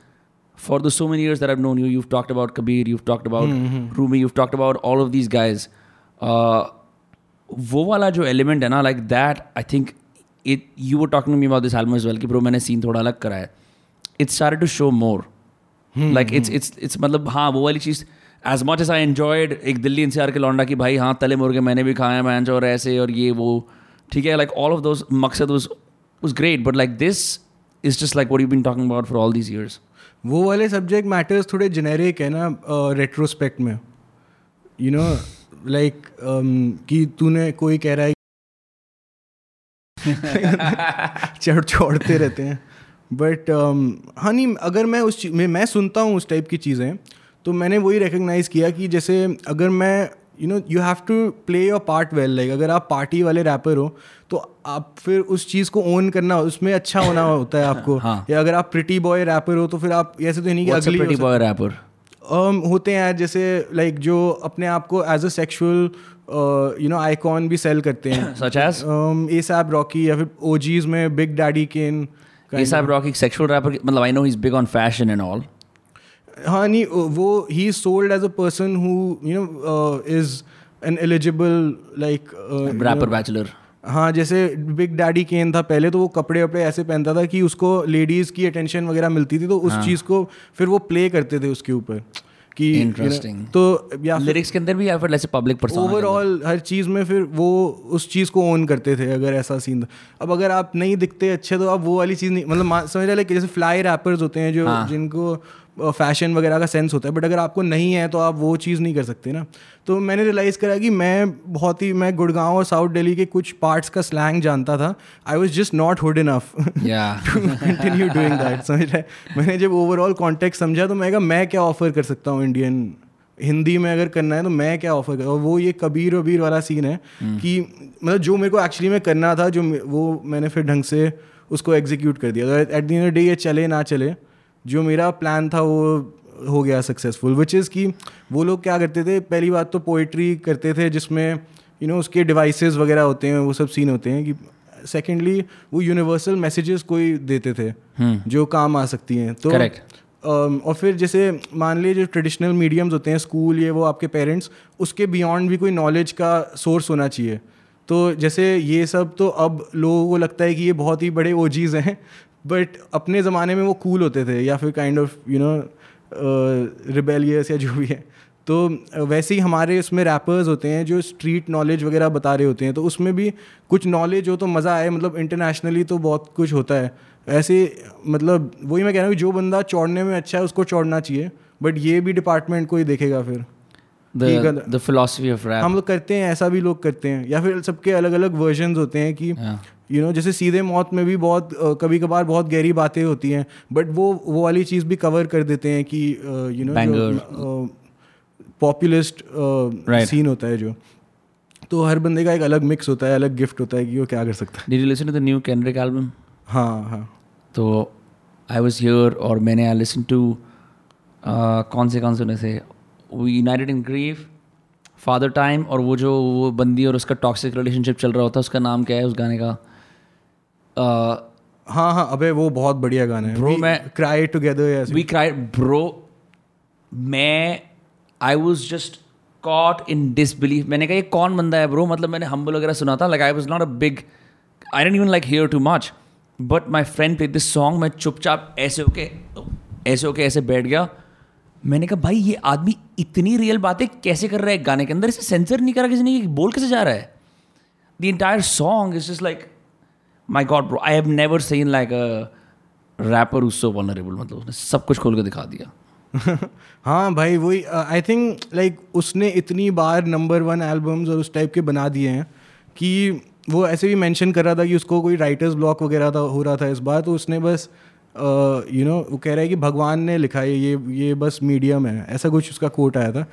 for the so many that I've known you, you've talked about Kabir, you've talked about mm-hmm. Rumi, you've talked about all of these guys. वो वाला जो element है ना like that I think it you वो talking me about this album as well कि bro मैंने scene थोड़ा अलग करा है. इट्स सारे to show more like it's it's it's मतलब हाँ वो वाली चीज़ as much as I enjoyed एक दिल्ली एनसीआर के लौंडा कि भाई हाँ तले मुर्गे मैंने भी खाए मैं और ऐसे और ये वो। ठीक है लाइक ऑल ऑफ़ दोज मकसद was great but like this is just like what you been talking about for all these years वो वाले सब्जेक्ट मैटर्स थोड़े जेनेरिक है ना रेट्रोस्पेक्ट uh, में। यू नो लाइक कि तूने कोई कह रहा है चढ़ छोड़ते रहते हैं। बट हाँ नहीं अगर मैं उस में मैं सुनता हूँ उस टाइप की चीज़ें तो मैंने वही रिकग्नाइज़ किया कि जैसे अगर मैं you know you have to play your part well like अगर आप पार्टी वाले रैपर हो तो आप फिर उस चीज़ को ओन करना उसमें अच्छा होना होता है आपको। हाँ. या अगर आप प्रिटी बॉय रैपर हो तो फिर आप ऐसे तो नहीं कि अगली प्रिटी बॉय रैपर होते हैं जैसे लाइक जो अपने आप को as a sexual you know icon भी सेल करते हैं। Such as ASAP Rocky या फिर ओजीज में big daddy Kane ASAP Rocky sexual rapper मतलब I know he is big on fashion and all हाँ नहीं वो he is sold as a person who you know is an eligible like rapper bachelor हाँ जैसे big daddy केन था पहले तो वो कपड़े वपड़े ऐसे पहनता था कि उसको लेडीज़ की अटेंशन वगैरह मिलती थी तो उस हाँ. चीज़ को फिर वो प्ले करते थे उसके ऊपर कि Interesting. तो या लिरिक्स के अंदर भी या फिर ऐसे पब्लिक पर्सन ओवरऑल हर चीज़ में फिर वो उस चीज़ को ओन करते थे अगर ऐसा सीन था अब अगर आप नहीं दिखते अच्छे तो आप वो वाली चीज़ नहीं मतलब समझ रहे जैसे फ्लाई रैपर्स होते हैं जो हाँ। जिनको फ़ैशन वगैरह का सेंस होता है बट अगर आपको नहीं है तो आप वो चीज़ नहीं कर सकते ना। तो मैंने रियलाइज़ करा कि मैं बहुत ही मैं गुड़गांव और साउथ दिल्ली के कुछ पार्ट्स का स्लैंग जानता था। I was just not hood enough continue doing that समझ रहे? मैंने जब ओवरऑल कॉन्टेक्ट समझा तो मैं कहा मैं क्या ऑफ़र कर सकता हूँ इंडियन हिंदी में अगर करना है तो मैं क्या ऑफ़र कर और वो ये कबीर वबीर वाला सीन है कि मतलब जो मेरे को एक्चुअली में करना था जो वो मैंने फिर ढंग से उसको एग्जीक्यूट कर दिया। एट द डे ये चले ना चले जो मेरा प्लान था वो हो गया सक्सेसफुल विच इज़ कि वो लोग क्या करते थे पहली बात तो पोइट्री करते थे जिसमें यू नो उसके डिवाइसेस वगैरह होते हैं वो सब सीन होते हैं कि सेकेंडली वो यूनिवर्सल मैसेजेस कोई देते थे जो काम आ सकती हैं। तो Correct. um, और फिर जैसे मान लीजिए जो ट्रेडिशनल मीडियम्स होते हैं स्कूल ये वो आपके पेरेंट्स उसके बियॉन्ड भी कोई नॉलेज का सोर्स होना चाहिए। तो जैसे ये सब तो अब लोगों को लगता है कि ये बहुत ही बड़े ओजीज हैं बट अपने ज़माने में वो कूल होते थे या फिर kind of you know rebellious या जो भी है। तो वैसे ही हमारे उसमें रैपर्स होते हैं जो स्ट्रीट नॉलेज वगैरह बता रहे होते हैं तो उसमें भी कुछ नॉलेज हो तो मज़ा आए मतलब इंटरनेशनली तो बहुत कुछ होता है। ऐसे मतलब वही मैं कह रहा हूँ जो बंदा चौड़ने में अच्छा है उसको चौड़ना चाहिए बट ये भी डिपार्टमेंट को ही देखेगा फिर। है। द द ऑफ़ रैप हम लोग करते हैं ऐसा भी लोग करते हैं या फिर सबके अलग अलग वर्जन होते हैं कि यू नो जैसे सीधे मौत में भी बहुत कभी कभार बहुत गहरी बातें होती हैं बट वो वो वाली चीज़ भी कवर कर देते हैं कि यू नो. पॉपुलिस्ट सीन होता है जो तो हर बंदे का एक अलग मिक्स होता है अलग गिफ्ट होता है कि वो क्या कर सकता है। Did you listen to the new Kendrick album हाँ हाँ। तो आई वॉज़ हियर और मैंने आई लिसन टू कौन से कौन सुने थे united in grief father time और वो जो वो बंदी और उसका टॉक्सिक रिलेशनशिप चल रहा होता है उसका नाम क्या है उस गाने का? हाँ हाँ अबे वो बहुत बढ़िया गाना है। Bro, मैं- cry together we cry bro मैं I was just caught in disbelief मैंने कहा ये कौन बंदा है ब्रो? मतलब मैंने हम्बल वगैरह सुना था like I was not a big I didn't even like hear too much but my friend play this song मैं चुपचाप ऐसे होके ऐसे होके ऐसे बैठ गया। मैंने कहा भाई ये आदमी इतनी रियल बातें कैसे कर रहा है गाने के अंदर? इसे सेंसर नहीं करा किसी ने? बोल कैसे जा रहा है? The entire song is just like my God bro I have never seen like a rapper so vulnerable मतलब उसने सब कुछ खोल के दिखा दिया। हाँ भाई, वही आई थिंक लाइक उसने इतनी बार नंबर वन एल्बम्स और उस टाइप के बना दिए हैं कि वो ऐसे भी मेंशन कर रहा था कि उसको कोई राइटर्स ब्लॉक वगैरह था, हो रहा था इस बार तो उसने बस यू नो वो कह रहा है कि भगवान ने लिखा है, ये ये बस मीडियम है, ऐसा कुछ उसका कोट आया था।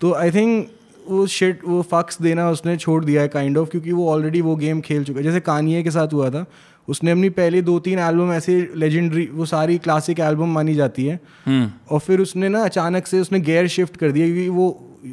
तो आई थिंक वो शिट वो फक्स देना उसने छोड़ दिया है काइंड ऑफ़ क्योंकि वो ऑलरेडी वो गेम खेल चुका है। जैसे कानिए के साथ हुआ था उसने अपनी पहले दो तीन एल्बम ऐसे लेजेंडरी वो सारी क्लासिक एल्बम मानी जाती है। और फिर उसने ना अचानक से उसने गेयर शिफ्ट कर दिया क्योंकि वो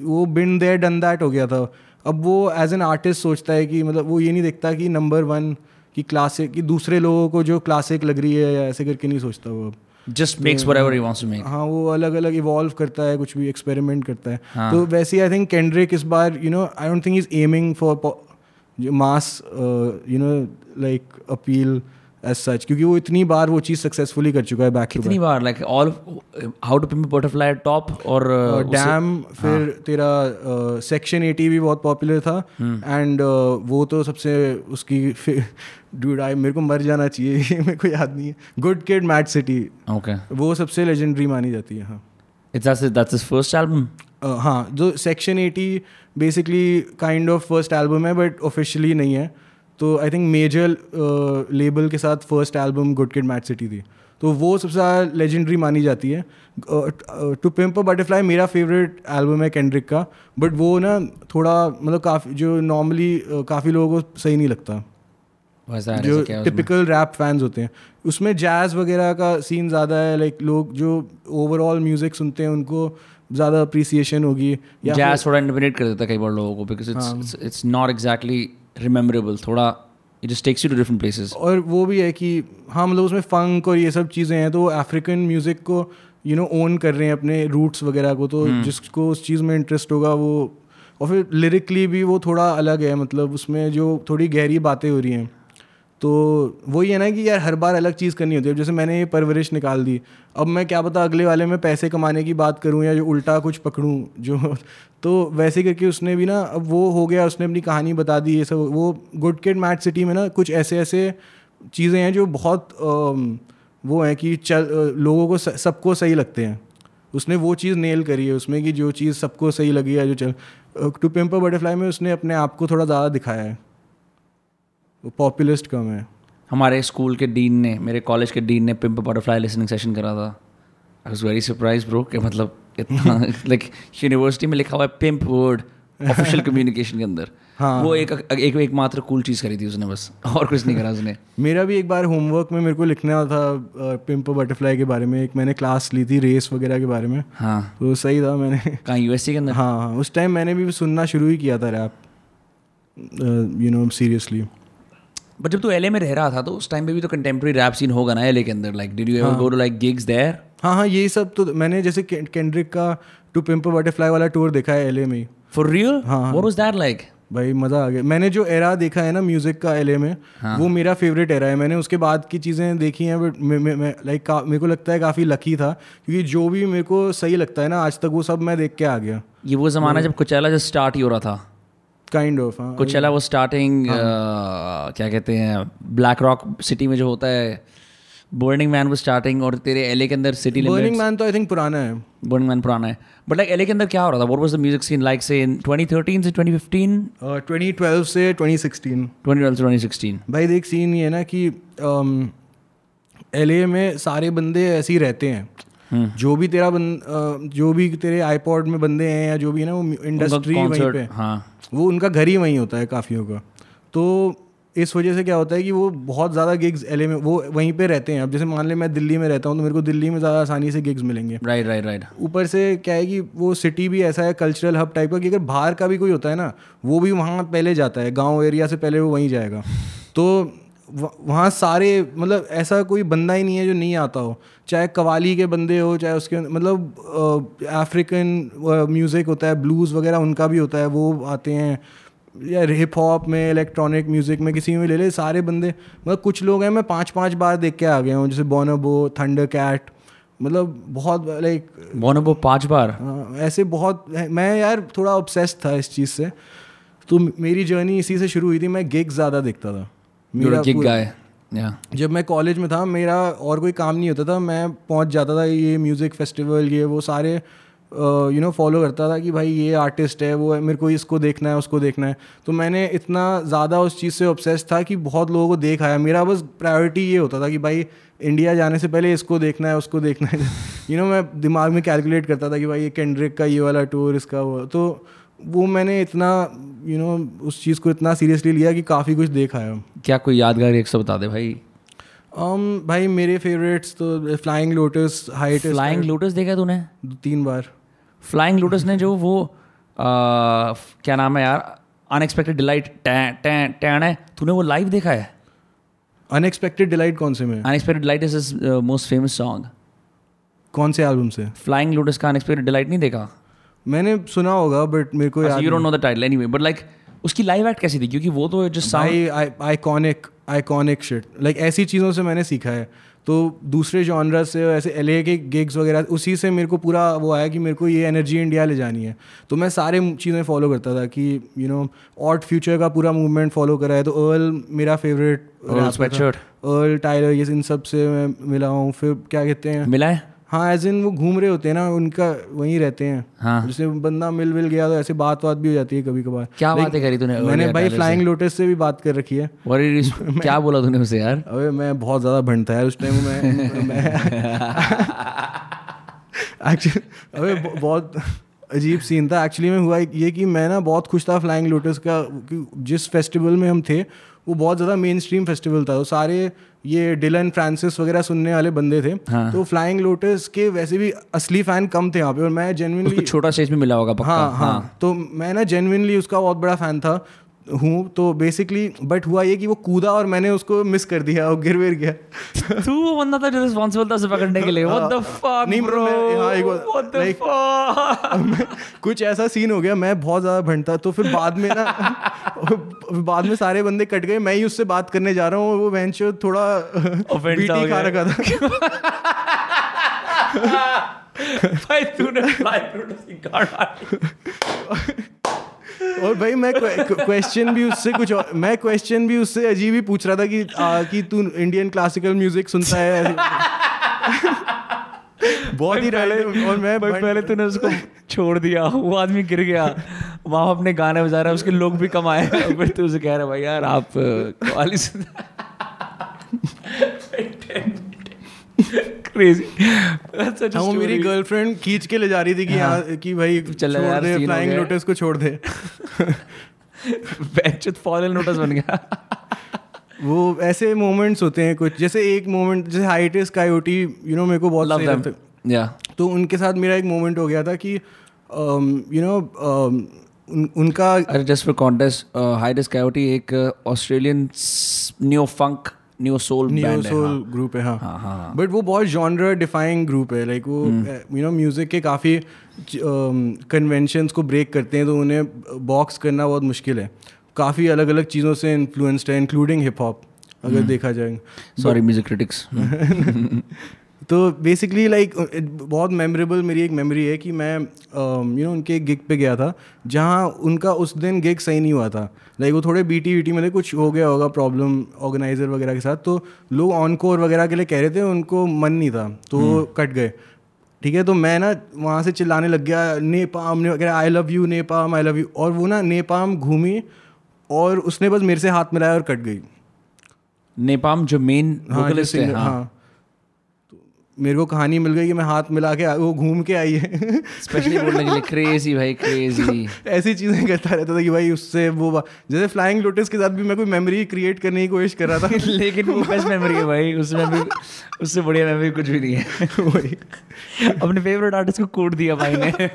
वो बिन देयर डन दैट हो गया था। अब वो एज एन आर्टिस्ट सोचता है कि मतलब वो ये नहीं देखता कि नंबर वन की क्लासिक कि दूसरे लोगों को जो क्लासिक लग रही है या ऐसे करके नहीं सोचता वो अब। Just makes whatever wants to make हाँ वो अलग अलग इवॉल्व करता है कुछ भी एक्सपेरिमेंट करता है। तो वैसे ही आई थिंक केंड्रिक इस बार you know I don't think is aiming for mass you know like appeal as such क्योंकि वो इतनी बार वो चीज़ सक्सेसफुली कर चुका है बैक टू कितनी बार like all how to pimp butterfly top और uh, उसे- डैम फिर तेरा सेक्शन एटी भी बहुत पॉपुलर था एंड वो तो सबसे उसकी डूड आई मेरे को मर जाना चाहिए मेरे को याद नहीं है। Good kid mad city okay. वो सबसे लेजेंडरी मानी जाती है हाँ। His first album? Uh, हाँ जो section eighty basically kind of first album है बट ऑफिशियली नहीं है। तो आई थिंक मेजर लेबल के साथ first album good kid mad city थी। तो वो सबसे ज़्यादा लेजेंडरी मानी जाती है। टू पिम्प बटरफ्लाई मेरा फेवरेट एल्बम है कैंड्रिक का बट वो ना थोड़ा मतलब काफ़ी जो नॉर्मली काफ़ी लोगों को सही नहीं लगता। जो? टिपिकल रैप फैंस होते हैं। उसमें जैज़ वगैरह का सीन ज़्यादा है लाइक लोग जो ओवरऑल म्यूज़िक सुनते हैं उनको ज़्यादा अप्रिसिएशन होगी। या जैज थोड़ा इंटरमिनेट कर देता है कई बार लोगों को because. It's it's not exactly rememberable थोड़ा it just takes you to different places और वो भी है कि हाँ मतलब उसमें फंक और ये सब चीज़ें हैं तो अफ्रीकन म्यूज़िक को यू नो ओन कर रहे हैं अपने रूट्स वगैरह को तो hmm. जिसको उस चीज़ में इंटरेस्ट होगा वो और फिर लिरिकली भी वो थोड़ा अलग है मतलब उसमें जो थोड़ी गहरी बातें हो रही हैं तो वही है ना कि यार हर बार अलग चीज़ करनी होती है। जैसे मैंने ये परवरिश निकाल दी, अब मैं क्या पता अगले वाले में पैसे कमाने की बात करूँ या जो उल्टा कुछ पकड़ूँ, जो तो वैसे करके उसने भी ना, अब वो हो गया, उसने अपनी कहानी बता दी, ये सब, वो गुड किड मैट सिटी में ना कुछ ऐसे ऐसे चीज़ें हैं जो बहुत वो हैं कि चल लोगों को सबको सही लगते हैं। उसने वो चीज़ नेल करी है उसमें कि जो चीज़ सबको सही लगी है जो चल टू पिम्पर बटरफ्लाई में उसने अपने आप को थोड़ा ज़्यादा दिखाया है। वो पॉपुलिस्ट कम है। हमारे स्कूल के डीन ने मेरे कॉलेज के डीन ने पिम्प बटरफ्लाई लिसनिंग सेशन करा था। I was very surprise bro कि मतलब इतना लाइक यूनिवर्सिटी में लिखा हुआ है पिम्प वर्ड ऑफिशियल कम्युनिकेशन के अंदर। हाँ। वो एक एक एक मात्र कूल चीज़ करी थी उसने बस और कुछ नहीं करा उसने। मेरा भी एक बार होमवर्क में मेरे को लिखना था पिम्प बटरफ्लाई के बारे में। एक मैंने क्लास ली थी रेस वगैरह के बारे में। हाँ। तो सही था मैंने। कहाँ यूएससी के अंदर? हाँ हाँ उस टाइम मैंने भी सुनना शुरू ही किया था rap you know seriously but जब तू एलए में रह रहा था तो उस टाइम पे भी तो कंटेम्प्रेरी रैप सीन होगा ना एलए के अंदर। Like did you ever go to like gigs there हाँ हाँ यही सब तो मैंने जैसे केंड्रिक का टू पिम्प बटरफ्लाई वाला टूर देखा है एलए में फॉर रियल हाँ। व्हाट वाज दैट लाइक भाई मज़ा आ गया। मैंने जो एरा देखा है ना म्यूज़िक का एलए में हाँ। वो मेरा फेवरेट एरा है। मैंने उसके बाद की चीज़ें देखी हैं बट लाइक मेरे को लगता है काफ़ी लकी था क्योंकि जो भी मेरे को सही लगता है ना आज तक वो सब मैं देख के आ गया। ये वो जमाना जब कुचैला जब स्टार्ट ही हो रहा था। काइंड ऑफ़ हाँ कुचैला वो स्टार्टिंग क्या कहते हैं ब्लैक रॉक सिटी में जो होता है बर्निंग मैन वो स्टार्टिंग और तेरे एलए के अंदर सिटी बर्निंग मैन तो आई थिंक पुराना है। बर्निंग मैन पुराना है। बट लाइक एलए के अंदर क्या हो रहा था? What was the music scene like say in 2013 से 2015 ट्वेंटी ट्वेल्व से ट्वेंटी सिक्सटीन 2012 से 2016 भाई देख सीन ये है ना कि एल में सारे बंदे ऐसे ही रहते हैं। जो भी तेरा बन जो भी तेरे आईपॉड में बंदे हैं या जो भी है ना वो इंडस्ट्री वहीं पे। हाँ। वो उनका घर ही वहीं होता है काफ़ियों का। तो इस वजह से क्या होता है कि वो बहुत ज़्यादा गिग्स एल में वो वहीं पे रहते हैं। अब जैसे मान ले मैं दिल्ली में रहता हूँ तो मेरे को दिल्ली में ज़्यादा आसानी से गिग्स मिलेंगे। राइट राइट राइट ऊपर से क्या है कि वो सिटी भी ऐसा है कल्चरल हब टाइप का कि अगर बाहर का भी कोई होता है ना वो भी वहाँ पहले जाता है। गाँव एरिया से पहले वो वहीं जाएगा। तो वह- सारे मतलब ऐसा कोई बंदा ही नहीं है जो नहीं आता हो। चाहे कवाली के बंदे हो चाहे उसके मतलब अफ्रीकन म्यूज़िक होता है ब्लूज़ वगैरह उनका भी होता है वो आते हैं। या हिप हॉप में इलेक्ट्रॉनिक म्यूज़िक में किसी में भी ले ले सारे बंदे मतलब कुछ लोग हैं मैं पाँच पाँच बार देख के आ गया हूँ जैसे बोनोबो थंडर कैट मतलब बहुत लाइक बोनोबो पाँच बार? हाँ, ऐसे बहुत मैं यार थोड़ा ऑब्सेस्ड था इस चीज़ से। तो मेरी जर्नी इसी से शुरू हुई थी मैं गिग ज़्यादा देखता था। गिग पूरा- गाय या जब मैं कॉलेज में था मेरा और कोई काम नहीं होता था मैं पहुँच जाता था ये म्यूज़िक फेस्टिवल ये वो सारे यू नो फॉलो करता था कि भाई ये आर्टिस्ट है वो है मेरे को इसको देखना है उसको देखना है। तो मैंने इतना ज़्यादा उस चीज़ से ऑब्सेस था कि बहुत लोगों को देख आया। मेरा बस प्रायोरिटी ये होता था कि भाई इंडिया जाने से पहले इसको देखना है उसको देखना है। यू नो मैं दिमाग में कैलकुलेट करता था कि भाई ये केंड्रिक का ये वाला टूर इसका वो। तो वो मैंने इतना यू you नो know, उस चीज़ को इतना सीरियसली लिया कि काफ़ी कुछ देखा है। क्या कोई यादगार एक सौ बता दे भाई? Um, भाई मेरे फेवरेट्स तो Flying Lotus height Flying Lotus देखा तूने? तीन बार। फ्लाइंग लोटस ने जो वो आ, क्या नाम है यार? अनएक्सपेक्टेड डिलाइट टैन है तूने वो लाइव देखा है? अनएक्सपेक्टेड डिलाइट कौन से में? Unexpected delight is his most famous song कौन से एल्बम से? फ्लाइंग लोटस का अनएक्सपेक्टेड डिलाइट नहीं देखा? मैंने सुना होगा बट मेरे को you don't know the title anyway but like उसकी लाइव एक्ट कैसी थी? क्योंकि वो तो just iconic iconic shit like ऐसी चीज़ों से मैंने सीखा है। तो दूसरे जॉनरा से ऐसे एलए के गिग्स वगैरह उसी से मेरे को पूरा वो आया कि मेरे को ये एनर्जी इंडिया ले जानी है। तो मैं सारे चीज़ें फॉलो करता था कि यू नो ऑट फ्यूचर का पूरा मूवमेंट फॉलो करा है। तो अर्ल मेरा फेवरेट. अर्ल टाइलर ये इन सबसे मैं मिला हूँ। फिर क्या कहते हैं? मिला है? हाँ एज इन वो घूम रहे होते हैं ना उनका वहीं रहते हैं। हाँ। जैसे बंदा मिल मिल गया तो ऐसे बात बात भी हो जाती है कभी कभार क्या बातें करी तूने मैंने भाई फ्लाइंग लोटस से भी बात कर रखी है। क्या बोला तूने उसे यार? अबे मैं बहुत ज़्यादा भंडता है उस टाइम मैं। मैं एक्चुअली अबे बहुत अजीब सीन था। एक्चुअली में हुआ ये कि मैं ना बहुत खुश था फ्लाइंग लोटस का जिस फेस्टिवल में हम थे वो बहुत ज़्यादा मेन स्ट्रीम फेस्टिवल था। तो सारे ये डिलन फ्रांसिस वगैरह सुनने वाले बंदे थे। हाँ। तो फ्लाइंग लोटस के वैसे भी असली फ़ैन कम थे यहाँ पे और मैं जेनविनली छोटा स्टेज में मिला होगा पक्का। हाँ हाँ। तो मैं ना जेनविनली उसका बहुत बड़ा फ़ैन था। हूँ तो बेसिकली बट हुआ ये कि वो कूदा और मैंने उसको मिस कर दिया वो गिर विर गया। तू वो बंदा था जो रिस्पांसिबल था उसे पकड़ने के लिए। व्हाट द फक नहीं, ब्रो हाँ, एक व्हाट द फक कुछ ऐसा सीन हो गया मैं बहुत ज़्यादा भंटा तो फिर बाद में ना बाद में सारे बंदे कट गए मैं ही उससे बात करने जा रहा हूँ वो बेंच थोड़ा बीटी खा रखा था। भाई तूने फ्लाई फ्रूट की गाड़ मारी और भाई मैं क्वेश्चन भी उससे कुछ और, मैं क्वेश्चन भी उससे अजीब ही पूछ रहा था कि आ, कि तू इंडियन क्लासिकल म्यूज़िक सुनता है बहुत ही random और मैं भाई पहले तूने उसको छोड़ दिया वो आदमी गिर गया वहाँ अपने गाने बजा रहा है उसके लोग भी कमाए और फिर तू उसे कह रहा भाई यार आप कवाली सुन वो मेरी गर्लफ्रेंड खींच के ले जा रही थी कि हाँ। कि भाई चल यार, दे फ्लाइंग लोटस को छोड़ दे। फॉलन नोटिस बन गया। वो ऐसे मोमेंट्स होते हैं कुछ जैसे एक मोमेंट जैसे हाइटिस कायोटी यू नो मेरे को बहुत लव लगता या तो उनके साथ मेरा एक मोमेंट हो गया था कि यू नो उनका अरे just for contest Hiatus Kaiyote एक Australian new funk neo soul new soul हाँ। ग्रुप है। हाँ हाँ, हाँ। बट वो बहुत जॉनर डिफाइंग ग्रुप है लाइक वो यू नो म्यूज़िक के काफ़ी कन्वेंशंस को ब्रेक करते हैं तो उन्हें बॉक्स करना बहुत मुश्किल है। काफ़ी अलग अलग चीज़ों से इन्फ्लुएंस्ड है इंक्लूडिंग हिप हॉप अगर देखा जाए। सॉरी म्यूज़िक क्रिटिक्स तो बेसिकली लाइक बहुत मेमोरेबल मेरी एक मेमोरी है कि मैं यू नो उनके गिग पे गया था जहाँ उनका उस दिन गिग सही नहीं हुआ था। लाइक वो थोड़े बीटी वीटी में थे कुछ हो गया होगा प्रॉब्लम ऑर्गेनाइजर वगैरह के साथ तो लोग ऑनकोर वगैरह के लिए कह रहे थे उनको मन नहीं था तो कट गए। ठीक है तो मैं ना वहाँ से चिल्लाने लग गया नेपाम ने वगैरह I love you napalm I love you और वो ना नेपाम घूमी और उसने बस मेरे से हाथ मिलाया और कट गई। नेपाम जो मेन हाँ, है हाँ। हाँ। मेरे को कहानी मिल गई कि मैं हाथ मिला के वो घूम के आई है। स्पेशली बोलने के लिए क्रेजी भाई क्रेजी ऐसी चीज़ें करता रहता था कि भाई उससे वो जैसे फ्लाइंग लोटस के साथ भी मैं कोई मेमोरी क्रिएट करने की कोशिश कर रहा था। लेकिन वो बेस्ट मेमोरी है भाई उसमें भी उससे बढ़िया मेमोरी कुछ भी नहीं है। वही। अपने फेवरेट आर्टिस्ट को कोड दिया भाई ने।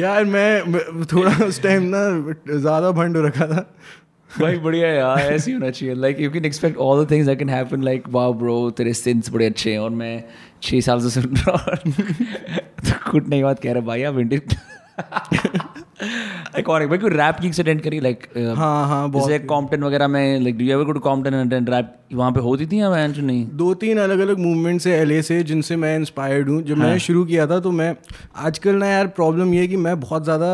यार मैं थोड़ा उस टाइम ना ज़्यादा भंड रखा था। भाई बढ़िया यार ऐसे होना चाहिए। Like you can expect all the things that can happen like wow bro तेरे सिंस बड़े अच्छे हैं और मैं छः साल से सुन रहा हूँ। तो कुछ नहीं बात कह रहा भाई आप इंडियन आइकॉनिक भाई कोई रैप की अटेंड करी लाइक हाँ हाँ बहुत जैसे कॉम्पटन वगैरह में like do you ever go to Compton and attend rap वहाँ पे होती थी या मैं नहीं? दो तीन अलग अलग मूवमेंट्स है एल से जिनसे मैं इंस्पायर्ड हूँ। जब हाँ. मैंने शुरू किया था तो मैं आजकल ना यार प्रॉब्लम ये है कि मैं बहुत ज़्यादा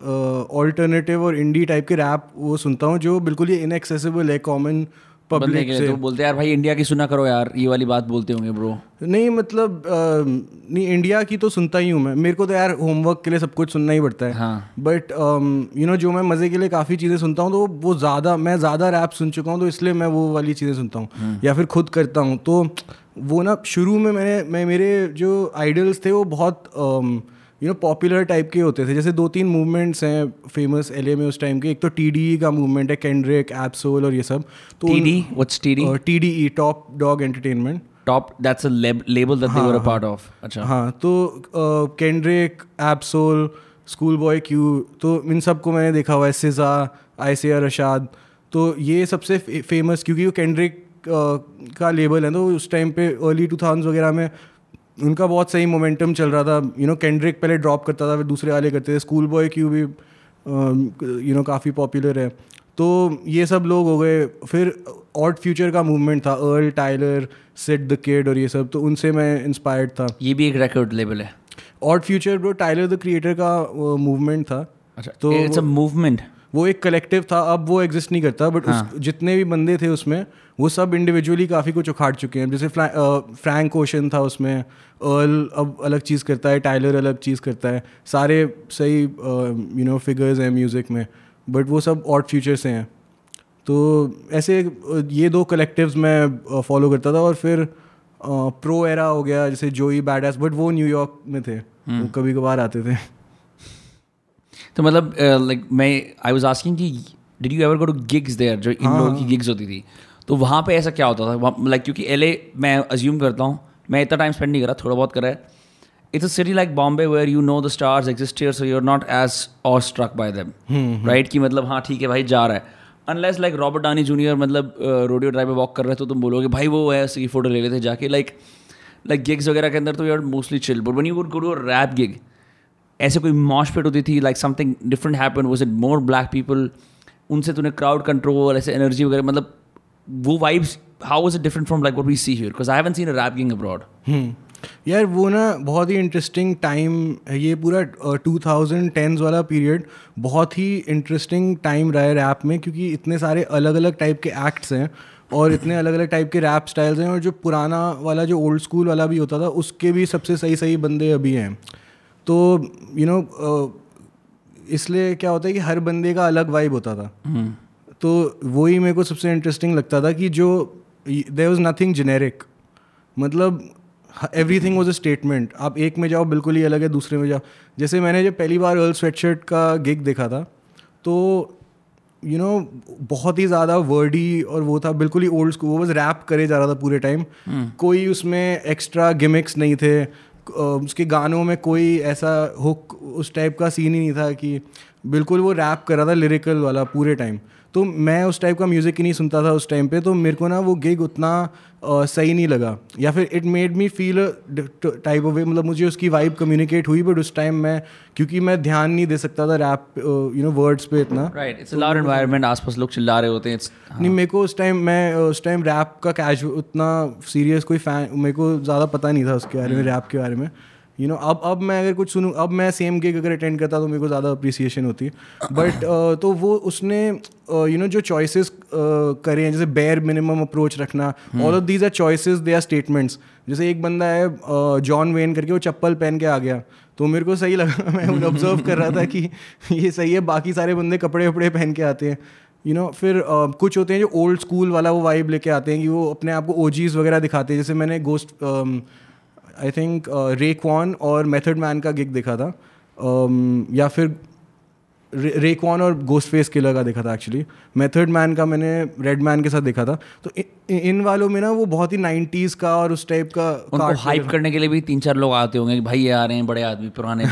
ऑल्टरनेटिव और इंडी टाइप के रैप वो सुनता हूँ जो बिल्कुल ही इनएक्सेसिबल है कॉमन पब्लिक से। तो बोलते हैं यार भाई इंडिया की सुना करो यार ये वाली बात बोलते होंगे ब्रो नहीं मतलब अ, नहीं इंडिया की तो सुनता ही हूँ मैं। मेरे को तो यार होमवर्क के लिए सब कुछ सुनना ही पड़ता है। हाँ। बट यू नो जो मैं मज़े के लिए काफ़ी चीज़ें सुनता हूँ तो वो ज़्यादा मैं ज़्यादा रैप सुन चुका हूँ तो इसलिए मैं वो वाली चीज़ें सुनता हूँ। या फिर खुद करता हूँ। तो वो ना शुरू में मैंने मैं मेरे जो आइडल्स थे वो बहुत यू नो पॉपुलर टाइप के होते थे। जैसे दो तीन मूवमेंट्स हैं फ़ेमस एल में उस टाइम के। एक तो टी का मूवमेंट है कैंड्रिक एप्सोल और ये सब। तो T D top dog entertainment top that's a label that they were a part of अच्छा। हाँ तो Kendrick Ab Soul Schoolboy Q तो इन सबको मैंने देखा हुआ है। सिजा आयसिया रशाद तो ये सबसे फ़ेमस क्योंकि वो कैंड्रिक का लेबल है तो उस टाइम पे अर्ली टू थाउज़ेंड वगैरह में उनका बहुत सही मोमेंटम चल रहा था। यू नो कैंड्रिक पहले ड्रॉप करता था फिर दूसरे वाले करते थे। स्कूल बॉय क्यू भी यू नो काफ़ी पॉपुलर है। तो ये सब लोग हो गए। फिर ऑट फ्यूचर का मूवमेंट था Earl Tyler Syd the kid और ये सब। तो उनसे मैं इंस्पायर्ड था। ये भी एक रिकॉर्ड लेबल है। Odd Future bro Tyler the Creator का मूवमेंट था। अच्छा तो तो इट्स अ मूवमेंट वो एक कलेक्टिव था। अब वो एग्जिस्ट नहीं करता बट हाँ. जितने भी बंदे थे उसमें वो सब इंडिविजुअली काफ़ी कुछ उखाड़ चुके हैं। जैसे फ्रैंक ओशन था उसमें अर्ल अब अलग चीज़ करता है टाइलर अलग चीज़ करता है। सारे सही यू नो फिगर्स हैं म्यूज़िक में बट वो सब ऑट फ्यूचर से हैं। तो ऐसे ये दो कलेक्टिव्स मैं फॉलो करता था और फिर प्रो एरा हो गया जैसे जोई बैडस बट वो न्यूयॉर्क में थे। वो कभी कभार आते थे। तो मतलब लाइक मैं आई वाज आस्किंग कि did you ever go to gigs there जो इन लोगों की गिग्स होती थी? तो वहाँ पे ऐसा क्या होता था? लाइक क्योंकि एलए मैं अज्यूम करता हूँ मैं इतना टाइम स्पेंड नहीं करा थोड़ा बहुत करा है। It's a city like Bombay where you know the stars so you are not as as struck by them, right कि मतलब हाँ ठीक है भाई जा रहा है. Unless like Robert Downey junior मतलब रोडियो ड्राइव में वॉक कर रहे तो तुम बोलोगे भाई वो है उसकी फ़ोटो ले लेते जाके. लाइक लाइक गिग्स वगैरह के अंदर तो you are mostly chill but when you would go to rap gig ऐसे कोई मॉश पेट होती थी like something different happen was it more black people उनसे तूने क्राउड कंट्रोल ऐसे एनर्जी वगैरह मतलब वो vibes how was it different from like what we see here because I haven't seen a rap gig abroad यार वो ना बहुत ही इंटरेस्टिंग टाइम ये पूरा टू थाउज़ेंड टेंस वाला पीरियड बहुत ही इंटरेस्टिंग टाइम रहा है रैप में क्योंकि इतने सारे अलग अलग टाइप के एक्ट्स हैं और इतने अलग अलग टाइप के रैप स्टाइल्स हैं और जो पुराना वाला जो ओल्ड स्कूल वाला भी होता था उसके भी सबसे सही सही बंदे अभी हैं। तो यू you नो know, इसलिए क्या होता है कि हर बंदे का अलग वाइब होता था। तो वही मेरे को सबसे इंटरेस्टिंग लगता था कि जो देर वॉज़ नथिंग जेनेरिक मतलब everything was a statement आप एक में जाओ बिल्कुल ही अलग है दूसरे में जाओ। जैसे मैंने जब पहली बार अर्ल स्वेटशर्ट का गिग देखा था तो यू you नो know, बहुत ही ज़्यादा वर्डी और वो था बिल्कुल ही ओल्ड स्कूल वो बस रैप करे जा रहा था पूरे टाइम hmm. कोई उसमें एक्स्ट्रा गिमिक्स नहीं थे। उसके गानों में कोई ऐसा हुक उस टाइप का सीन ही नहीं था कि बिल्कुल वो रैप कर रहा था लिरिकल वाला पूरे टाइम तो मैं उस टाइप का म्यूज़िक ही नहीं सुनता था उस टाइम पे तो मेरे को ना वो गिग उतना uh, सही नहीं लगा। या फिर it made me feel type of way मतलब मुझे उसकी वाइब कम्युनिकेट हुई बट उस टाइम मैं क्योंकि मैं ध्यान नहीं दे सकता था रैप यू नो वर्ड्स पे इतना। राइट इट्स लाउड एनवायरनमेंट आसपास लोग चिल्ला रहे होते हैं हाँ. नहीं मेरे को उस टाइम मैं उस टाइम रैप का कैजुअल उतना सीरियस कोई फ़ैन मेरे को ज़्यादा पता नहीं था उसके बारे में रैप के बारे में। यू नो अब अब मैं अगर कुछ सुनूँ अब मैं सेम गिग अगर अटेंड करता तो मेरे को ज़्यादा अप्रिसिएशन होती बट uh, तो वो उसने यू नो जो चॉइसेस करे हैं जैसे बेयर मिनिमम अप्रोच रखना all of these are choices they are statements जैसे एक बंदा है जॉन वेन करके वो चप्पल पहन के आ गया। तो मेरे को सही लगा मैं ऑब्ज़र्व कर रहा था कि ये सही है बाकी सारे बंदे कपड़े वपड़े पहन के आते हैं। यू you नो know, फिर uh, कुछ होते हैं जो ओल्ड स्कूल वाला वो वाइब लेके आते हैं कि वो अपने आप को ओजीज वगैरह दिखाते हैं। जैसे मैंने गोस्ट आई थिंक रेकॉन और मेथड मैन का गिग देखा था। Um, या फिर रेकॉन और गोस्ट फेस किलर का देखा था एक्चुअली मेथड मैन का मैंने रेड मैन के साथ देखा था। तो इ, इन वालों में ना वो बहुत ही नाइन्टीज़ का और उस टाइप का उनको हाइप करने के लिए भी तीन चार लोग आते होंगे कि भाई ये आ रहे हैं बड़े आदमी पुराने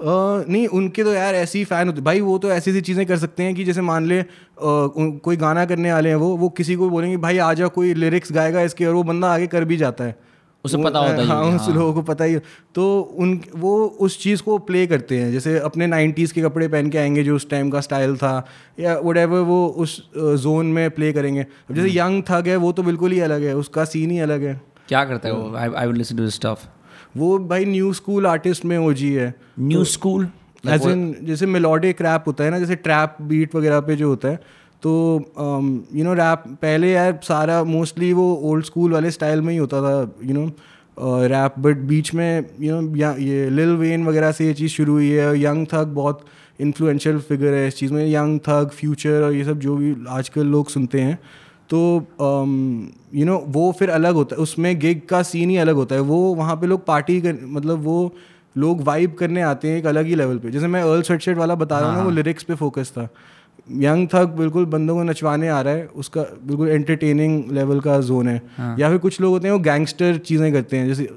Uh, नहीं उनके तो यार ऐसे ही फ़ैन होते। भाई वो तो ऐसी ऐसी चीज़ें कर सकते हैं कि जैसे मान ले uh, कोई गाना करने वाले हैं वो वो किसी को बोलेंगे भाई आ जाओ कोई लिरिक्स गाएगा इसके और वो बंदा आगे कर भी जाता है। उसे पता होता है हाँ उस हाँ। लोगों को पता ही तो उन वो उस चीज़ को प्ले करते हैं जैसे अपने नाइन्टीज़ के कपड़े पहन के आएँगे जो उस टाइम का स्टाइल था या वट वो उस जोन में प्ले करेंगे। अब जैसे यंग हम्म। थग है वो तो बिल्कुल ही अलग है उसका सीन ही अलग है। क्या करता है वो? I will listen to this stuff वो भाई न्यू स्कूल आर्टिस्ट में ओजी है। न्यू स्कूल एज इन जैसे मेलोडिक रैप होता है ना जैसे ट्रैप बीट वगैरह पे जो होता है तो यू नो रैप पहले यार सारा मोस्टली वो ओल्ड स्कूल वाले स्टाइल में ही होता था यू नो रैप बट बीच में यू नो ये लिल वेन वगैरह से ये चीज़ शुरू हुई है यंग थग बहुत इन्फ्लुएंशियल फिगर है इस चीज़ में यंग थग फ्यूचर और ये सब जो भी आजकल लोग सुनते हैं। तो यू नो वो फिर अलग होता है उसमें गिग का सीन ही अलग होता है। वो वहाँ पे लोग पार्टी कर मतलब वो लोग वाइब करने आते हैं एक अलग ही लेवल पे। जैसे मैं अर्ल स्वेटशर्ट वाला बता रहा हूँ ना वो लिरिक्स पे फोकस था। यंग थक बिल्कुल बंदों को नचवाने आ रहा है उसका बिल्कुल एंटरटेनिंग लेवल का जोन है। हाँ. या फिर कुछ लोग होते हैं वो गैंगस्टर चीज़ें करते हैं जैसे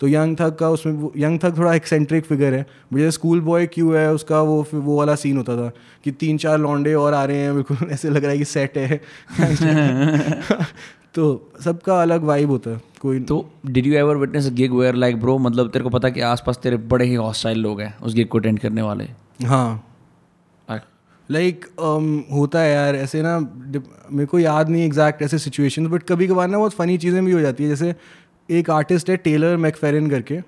तो यंग थक का उसमें यंग थक थोड़ा एक्सेंट्रिक फिगर है मुझे स्कूल बॉय क्यों है उसका वो वो वाला सीन होता था कि तीन चार लौंडे और आ रहे हैं बिल्कुल ऐसे लग रहा है कि सेट है। तो सबका अलग वाइब होता है कोई तो did you ever witness gig where like bro मतलब तेरे को पता कि आसपास तेरे बड़े ही हॉस्टाइल लोग हैं उस गिग को अटेंड करने वाले? हाँ। लाइक um, होता है यार ऐसे ना मेरे को याद नहीं एग्जैक्ट ऐसे सिचुएशन बट कभी कभार ना बहुत फ़नी चीज़ें भी हो जाती है जैसे एक आर्टिस्ट है टेलर मैकफेरन करके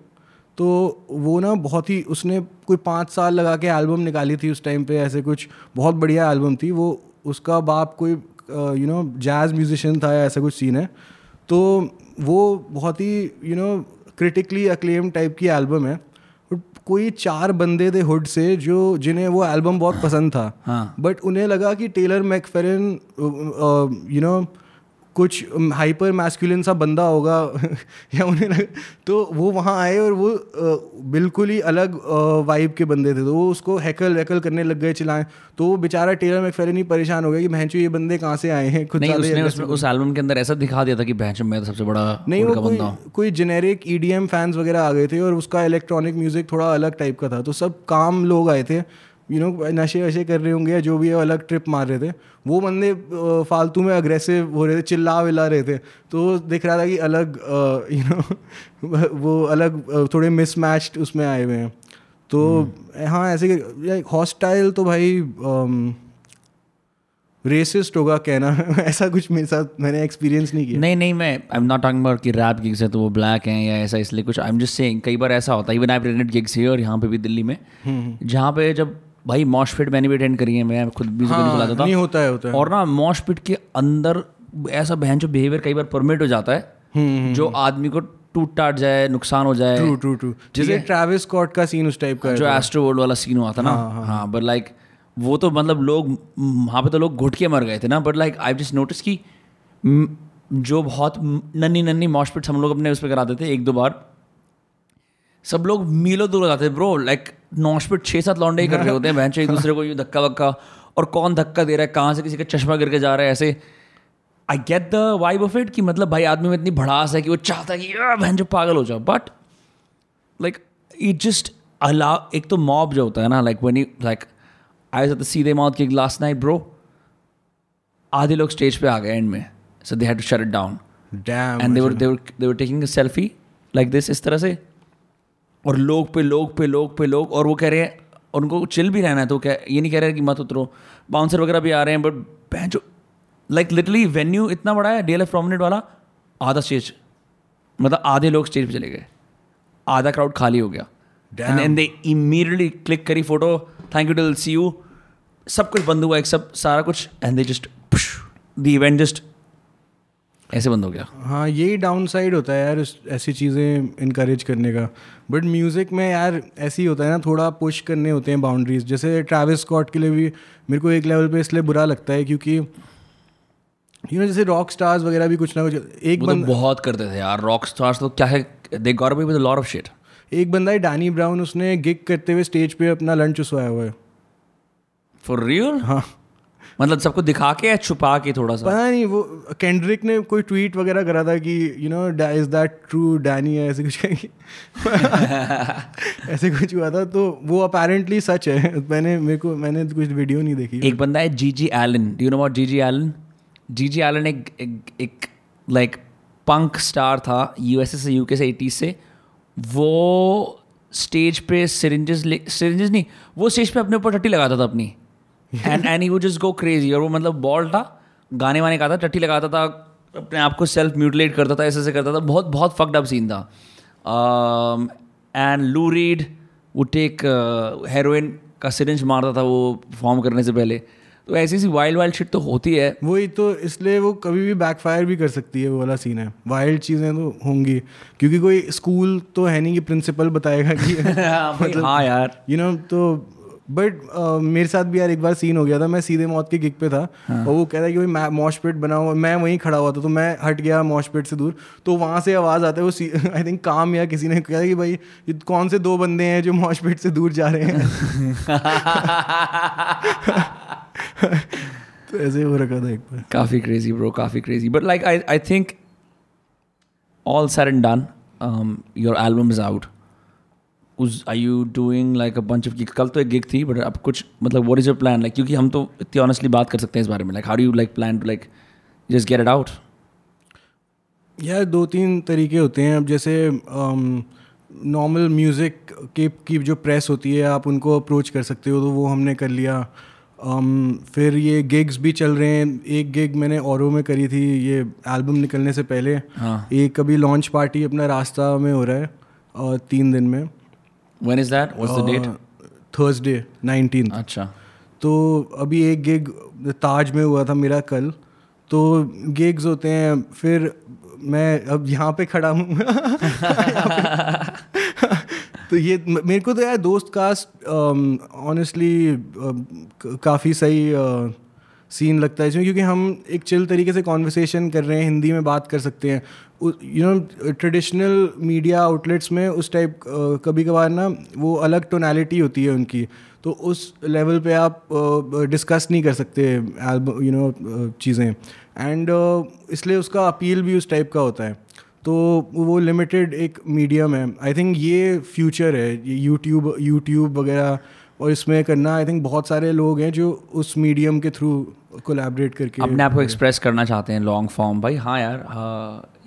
तो वो ना बहुत ही उसने कोई पाँच साल लगा के एल्बम निकाली थी उस टाइम पे ऐसे कुछ बहुत बढ़िया एल्बम थी वो उसका बाप कोई यू नो जैज़ म्यूजिशियन था या ऐसा कुछ सीन है तो वो बहुत ही you know critically acclaim type की एल्बम है कोई चार बंदे थे हुड से जो जिन्हें वो एल्बम बहुत पसंद था हाँ. बट उन्हें लगा कि टेलर मैकफेरन यू नो कुछ हाइपर मैस्कुलिन सा बंदा होगा या उन्हें लग, तो वो वहाँ आए और वो बिल्कुल ही अलग वाइब के बंदे थे। तो वो उसको हैकल वैकल करने लग गए चिल्लाएँ। तो वो बेचारा टेलर मैकफेरन ही परेशान हो गया कि भैंचो ये बंदे कहाँ से आए हैं? खुद नहीं उसने उसमें उस एल्बम के अंदर ऐसा दिखा दिया था कि बहन मैं तो सबसे बड़ा नहीं वो कोई बंदा कोई जेनेरिक ईडीएम फैंस वगैरह आ गए थे और उसका इलेक्ट्रॉनिक म्यूज़िक थोड़ा अलग टाइप का था। तो सब काम लोग आए थे। यू नो नशे वशे कर रहे होंगे या जो भी है अलग ट्रिप मार रहे थे। वो बंदे फालतू में अग्रेसिव हो रहे थे चिल्ला विल्ला रहे थे। तो दिख रहा था कि अलग यू नो वो अलग थोड़े मिसमैच्ड उसमें आए हुए हैं। तो हाँ ऐसे हॉस्टाइल तो भाई रेसिस्ट होगा कहना। ऐसा कुछ मेरे साथ मैंने एक्सपीरियंस नहीं किया। नहीं नहीं मैं I am not talking about कि रैप गिग्स है तो वो ब्लैक हैं या ऐसा इसलिए कुछ आई एम जस्ट सेइंग कई बार ऐसा होता है even I present gigs here यहाँ पे भी दिल्ली में। जहाँ पे जब भाई मॉशफिट मैंने भी अटेंड करी है मैं खुद भी हाँ, चलाता था। नहीं होता है होता है। और ना मॉशपिट के अंदर ऐसा बहन जो बिहेवियर कई बार परमिट हो जाता है जो आदमी को टूट टाट जाए नुकसान हो जाए। ट्रू ट्रू ट्रू जैसे ट्रैविस स्कॉट का सीन उस टाइप का जो एस्ट्रो वर्ल्ड वाला सीन हुआ था ना। हाँ बट लाइक वो तो मतलब लोग वहाँ पे तो लोग घुट के मर गए थे ना। But like I just notice कि जो बहुत नन्नी नन्नी मॉशपिट्स हम लोग अपने उस पर कराते थे एक दो बार सब लोग मीलों दूर हो जाते ब्रो लाइक मॉशपिट छः सात लौंडे ही कर रहे होते हैं बहन एक दूसरे को यूँ धक्का वक्का और कौन धक्का दे रहा है कहाँ से किसी का चश्मा गिर के जा रहा है ऐसे। I get the vibe of it कि मतलब भाई आदमी में इतनी भड़ास है कि वो चाहता है कि बहन जो पागल हो जाओ। But like it just allow एक तो मॉब जो होता है ना like when you like I was सीधे मौत की लास्ट नाइट ब्रो आधे लोग स्टेज पे आ गए एंड में so they had to shut it down and they were they were they were taking a selfie like this इस तरह से। और लोग पे लोग पे लोग पे लोग और वो कह रहे हैं और उनको चिल भी रहना है तो क्या ये नहीं कह रहे कि मत उतरो। बाउंसर वगैरह भी आ रहे हैं बट जो लाइक लिटरली वेन्यू इतना बड़ा है डी एल एफ़ प्रोमिनेट वाला आधा स्टेज मतलब आधे लोग स्टेज पे चले गए। आधा क्राउड खाली हो गया. एंड दे इमीडिएटली क्लिक करी photo thank you to see you सब कुछ बंद हुआ एक सब सारा कुछ and they just the event just ऐसे बंद हो गया। हाँ यही डाउन साइड होता है यार ऐसी चीज़ें इनक्रेज करने का। बट म्यूज़िक में यार ऐसे ही होता है ना थोड़ा पुश करने होते हैं बाउंड्रीज जैसे ट्रैविस स्कॉट के लिए भी मेरे को एक लेवल पे इसलिए बुरा लगता है क्योंकि यू नो जैसे रॉक स्टार्स वगैरह भी कुछ ना कुछ एक वो तो बंद बहुत करते थे यार। रॉक स्टार्स तो क्या है they got away with lot of shit एक बंदा है डैनी ब्राउन उसने गिग करते हुए स्टेज पे अपना लंच उठवाया हुआ है। फॉर रियल हाँ। मतलब सबको दिखा के या छुपा के थोड़ा सा? पता नहीं वो केंड्रिक ने कोई ट्वीट वगैरह करा था कि you know is that true Danny ऐसे कुछ ऐसे कुछ हुआ था तो वो अपेरेंटली सच है। मैंने मेरे को मैंने कुछ वीडियो नहीं देखी। एक बंदा है G G Allin do you know about G G Allin G G Allin एक लाइक पंक स्टार था यूएसए से यूके से एटीज से। वो स्टेज पे सिरिंजेस सिरिंजेस नहीं वो स्टेज पे अपने ऊपर टट्टी लगाता था अपनी। एंड एंड ही वो जस्ट गो क्रेजी और वो मतलब बॉल था गाने वाने का था टट्टी लगाता था अपने आप को सेल्फ म्यूटिलेट करता था ऐसे ऐसे करता था। बहुत बहुत फकड अप सीन था। एंड लू रीड वो टेक हेरोइन का सिरिंज मारता था वो परफॉर्म करने से पहले। तो ऐसी सी वाइल्ड वाइल्ड शिट तो होती है। वही तो इसलिए वो कभी भी बैकफायर भी कर सकती है वो वाला सीन है। वाइल्ड चीज़ें तो होंगी। क्योंकि कोई स्कूल तो है नहीं कि प्रिंसिपल बताएगा कि मतलब हाँ यार। यू नो तो बट मेरे साथ भी यार एक बार सीन हो गया था मैं सीधे मौत के गिग पे था हाँ। और वो कह रहा है कि भाई मॉश पिट बना हुआ मैं वहीं खड़ा हुआ था तो मैं हट गया मॉश पिट से दूर तो वहाँ से आवाज़ आता है वो आई थिंक काम या किसी ने कहा कि भाई ये कौन से दो बंदे हैं जो मॉश पिट से दूर जा रहे हैं? तो ऐसे हो रखा था एक बार। काफ़ी क्रेजी ब्रो काफ़ी crazy but like I I think all said and done your album is out उस I you doing like a bunch of gig कल तो एक गिग थी बट अब कुछ मतलब what is your plan like क्योंकि हम तो इतनी ऑनेस्टली बात कर सकते हैं इस बारे में। Like how do you like plan to like just get it out यार दो तीन तरीके होते हैं। अब जैसे नॉर्मल म्यूज़िक के की जो प्रेस होती है आप उनको अप्रोच कर सकते हो तो वो हमने कर लिया। Um, फिर ये गिग्स भी चल रहे हैं। एक गिग मैंने औरों में करी थी ये एल्बम निकलने से पहले। हाँ। एक अभी लॉन्च पार्टी अपना रास्ता में हो रहा है और तीन दिन में। When is that what's the date Thursday nineteen अच्छा। तो अभी एक गिग ताज में हुआ था मेरा कल। तो गिग्स होते हैं फिर मैं अब यहाँ पे खड़ा हूँ। तो ये मेरे को तो यार दोस्त कास्ट ऑनेस्टली काफ़ी सही सीन लगता है इसमें क्योंकि हम एक चिल तरीके से कॉन्वर्सेशन कर रहे हैं हिंदी में बात कर सकते हैं। You know traditional media outlets में उस टाइप कभी कभार ना वो अलग टोनैलिटी होती है उनकी। तो उस लेवल पे आप डिस्कस नहीं कर सकते यू नो चीज़ें। एंड इसलिए उसका अपील भी उस टाइप का होता है। तो वो लिमिटेड एक मीडियम है। आई थिंक ये फ्यूचर है। ये यूट्यूब यूट्यूब वगैरह और इसमें करना आई थिंक बहुत सारे लोग हैं जो उस मीडियम के थ्रू कोलैबोरेट करके अपने आप को एक्सप्रेस करना चाहते हैं लॉन्ग फॉर्म भाई हाँ यार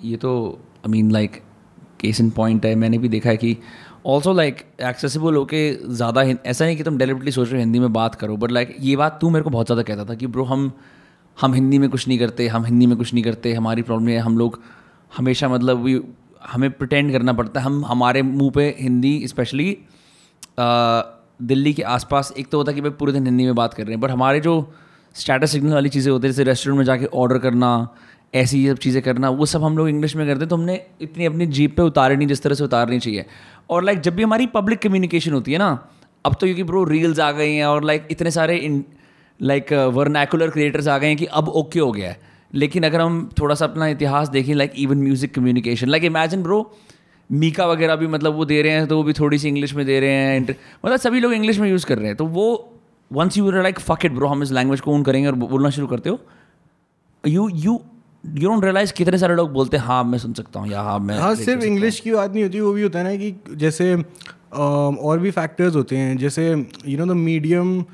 ये तो I mean like case in point है। मैंने भी देखा है कि ऑल्सो लाइक एक्सेसिबल होके ज़्यादा ऐसा नहीं कि तुम डेलिबरेटली सोच रहे हो हिंदी में बात करो बट लाइक like, ये बात तू मेरे को बहुत ज़्यादा कहता था कि ब्रो हम हम हिंदी में कुछ नहीं करते हम हिंदी में कुछ नहीं करते हमारी प्रॉब्लम है हम लोग हमेशा मतलब भी हमें प्रटेंड करना पड़ता है। हम हमारे मुँह पे हिंदी स्पेशली दिल्ली के आसपास एक तो होता है कि भाई पूरे दिन हिंदी में बात कर रहे हैं बट हमारे जो स्टेटस सिग्नल वाली चीज़ें होती है जैसे रेस्टोरेंट में जाके ऑर्डर करना ऐसी सब चीज़ें करना, वो सब हम लोग इंग्लिश में करते हैं तो हमने इतनी अपनी जीप पे उतारे नहीं जिस तरह से उतारनी चाहिए। और लाइक जब भी हमारी पब्लिक कम्युनिकेशन होती है ना, अब तो क्योंकि ब्रो रील्स आ गई हैं और लाइक इतने सारे लाइक वर्नैकुलर क्रिएटर्स आ गए हैं कि अब ओके हो गया है। लेकिन अगर हम थोड़ा सा अपना इतिहास देखें like even music communication like imagine bro Mika वगैरह भी मतलब वो दे रहे हैं तो वो भी थोड़ी सी इंग्लिश में दे रहे हैं मतलब सभी लोग इंग्लिश में यूज़ कर रहे हैं। तो वो once you like fuck it bro हम इस लैंग्वेज को ओन करेंगे और बोलना शुरू करते हो you you you don't realise कितने सारे लोग बोलते हैं हाँ मैं सुन सकता हूँ या हाँ मैं हाँ सिर्फ़ इंग्लिश की बात नहीं होती वो भी होता है ना कि जैसे और भी फैक्टर्स होते हैं जैसे you know the medium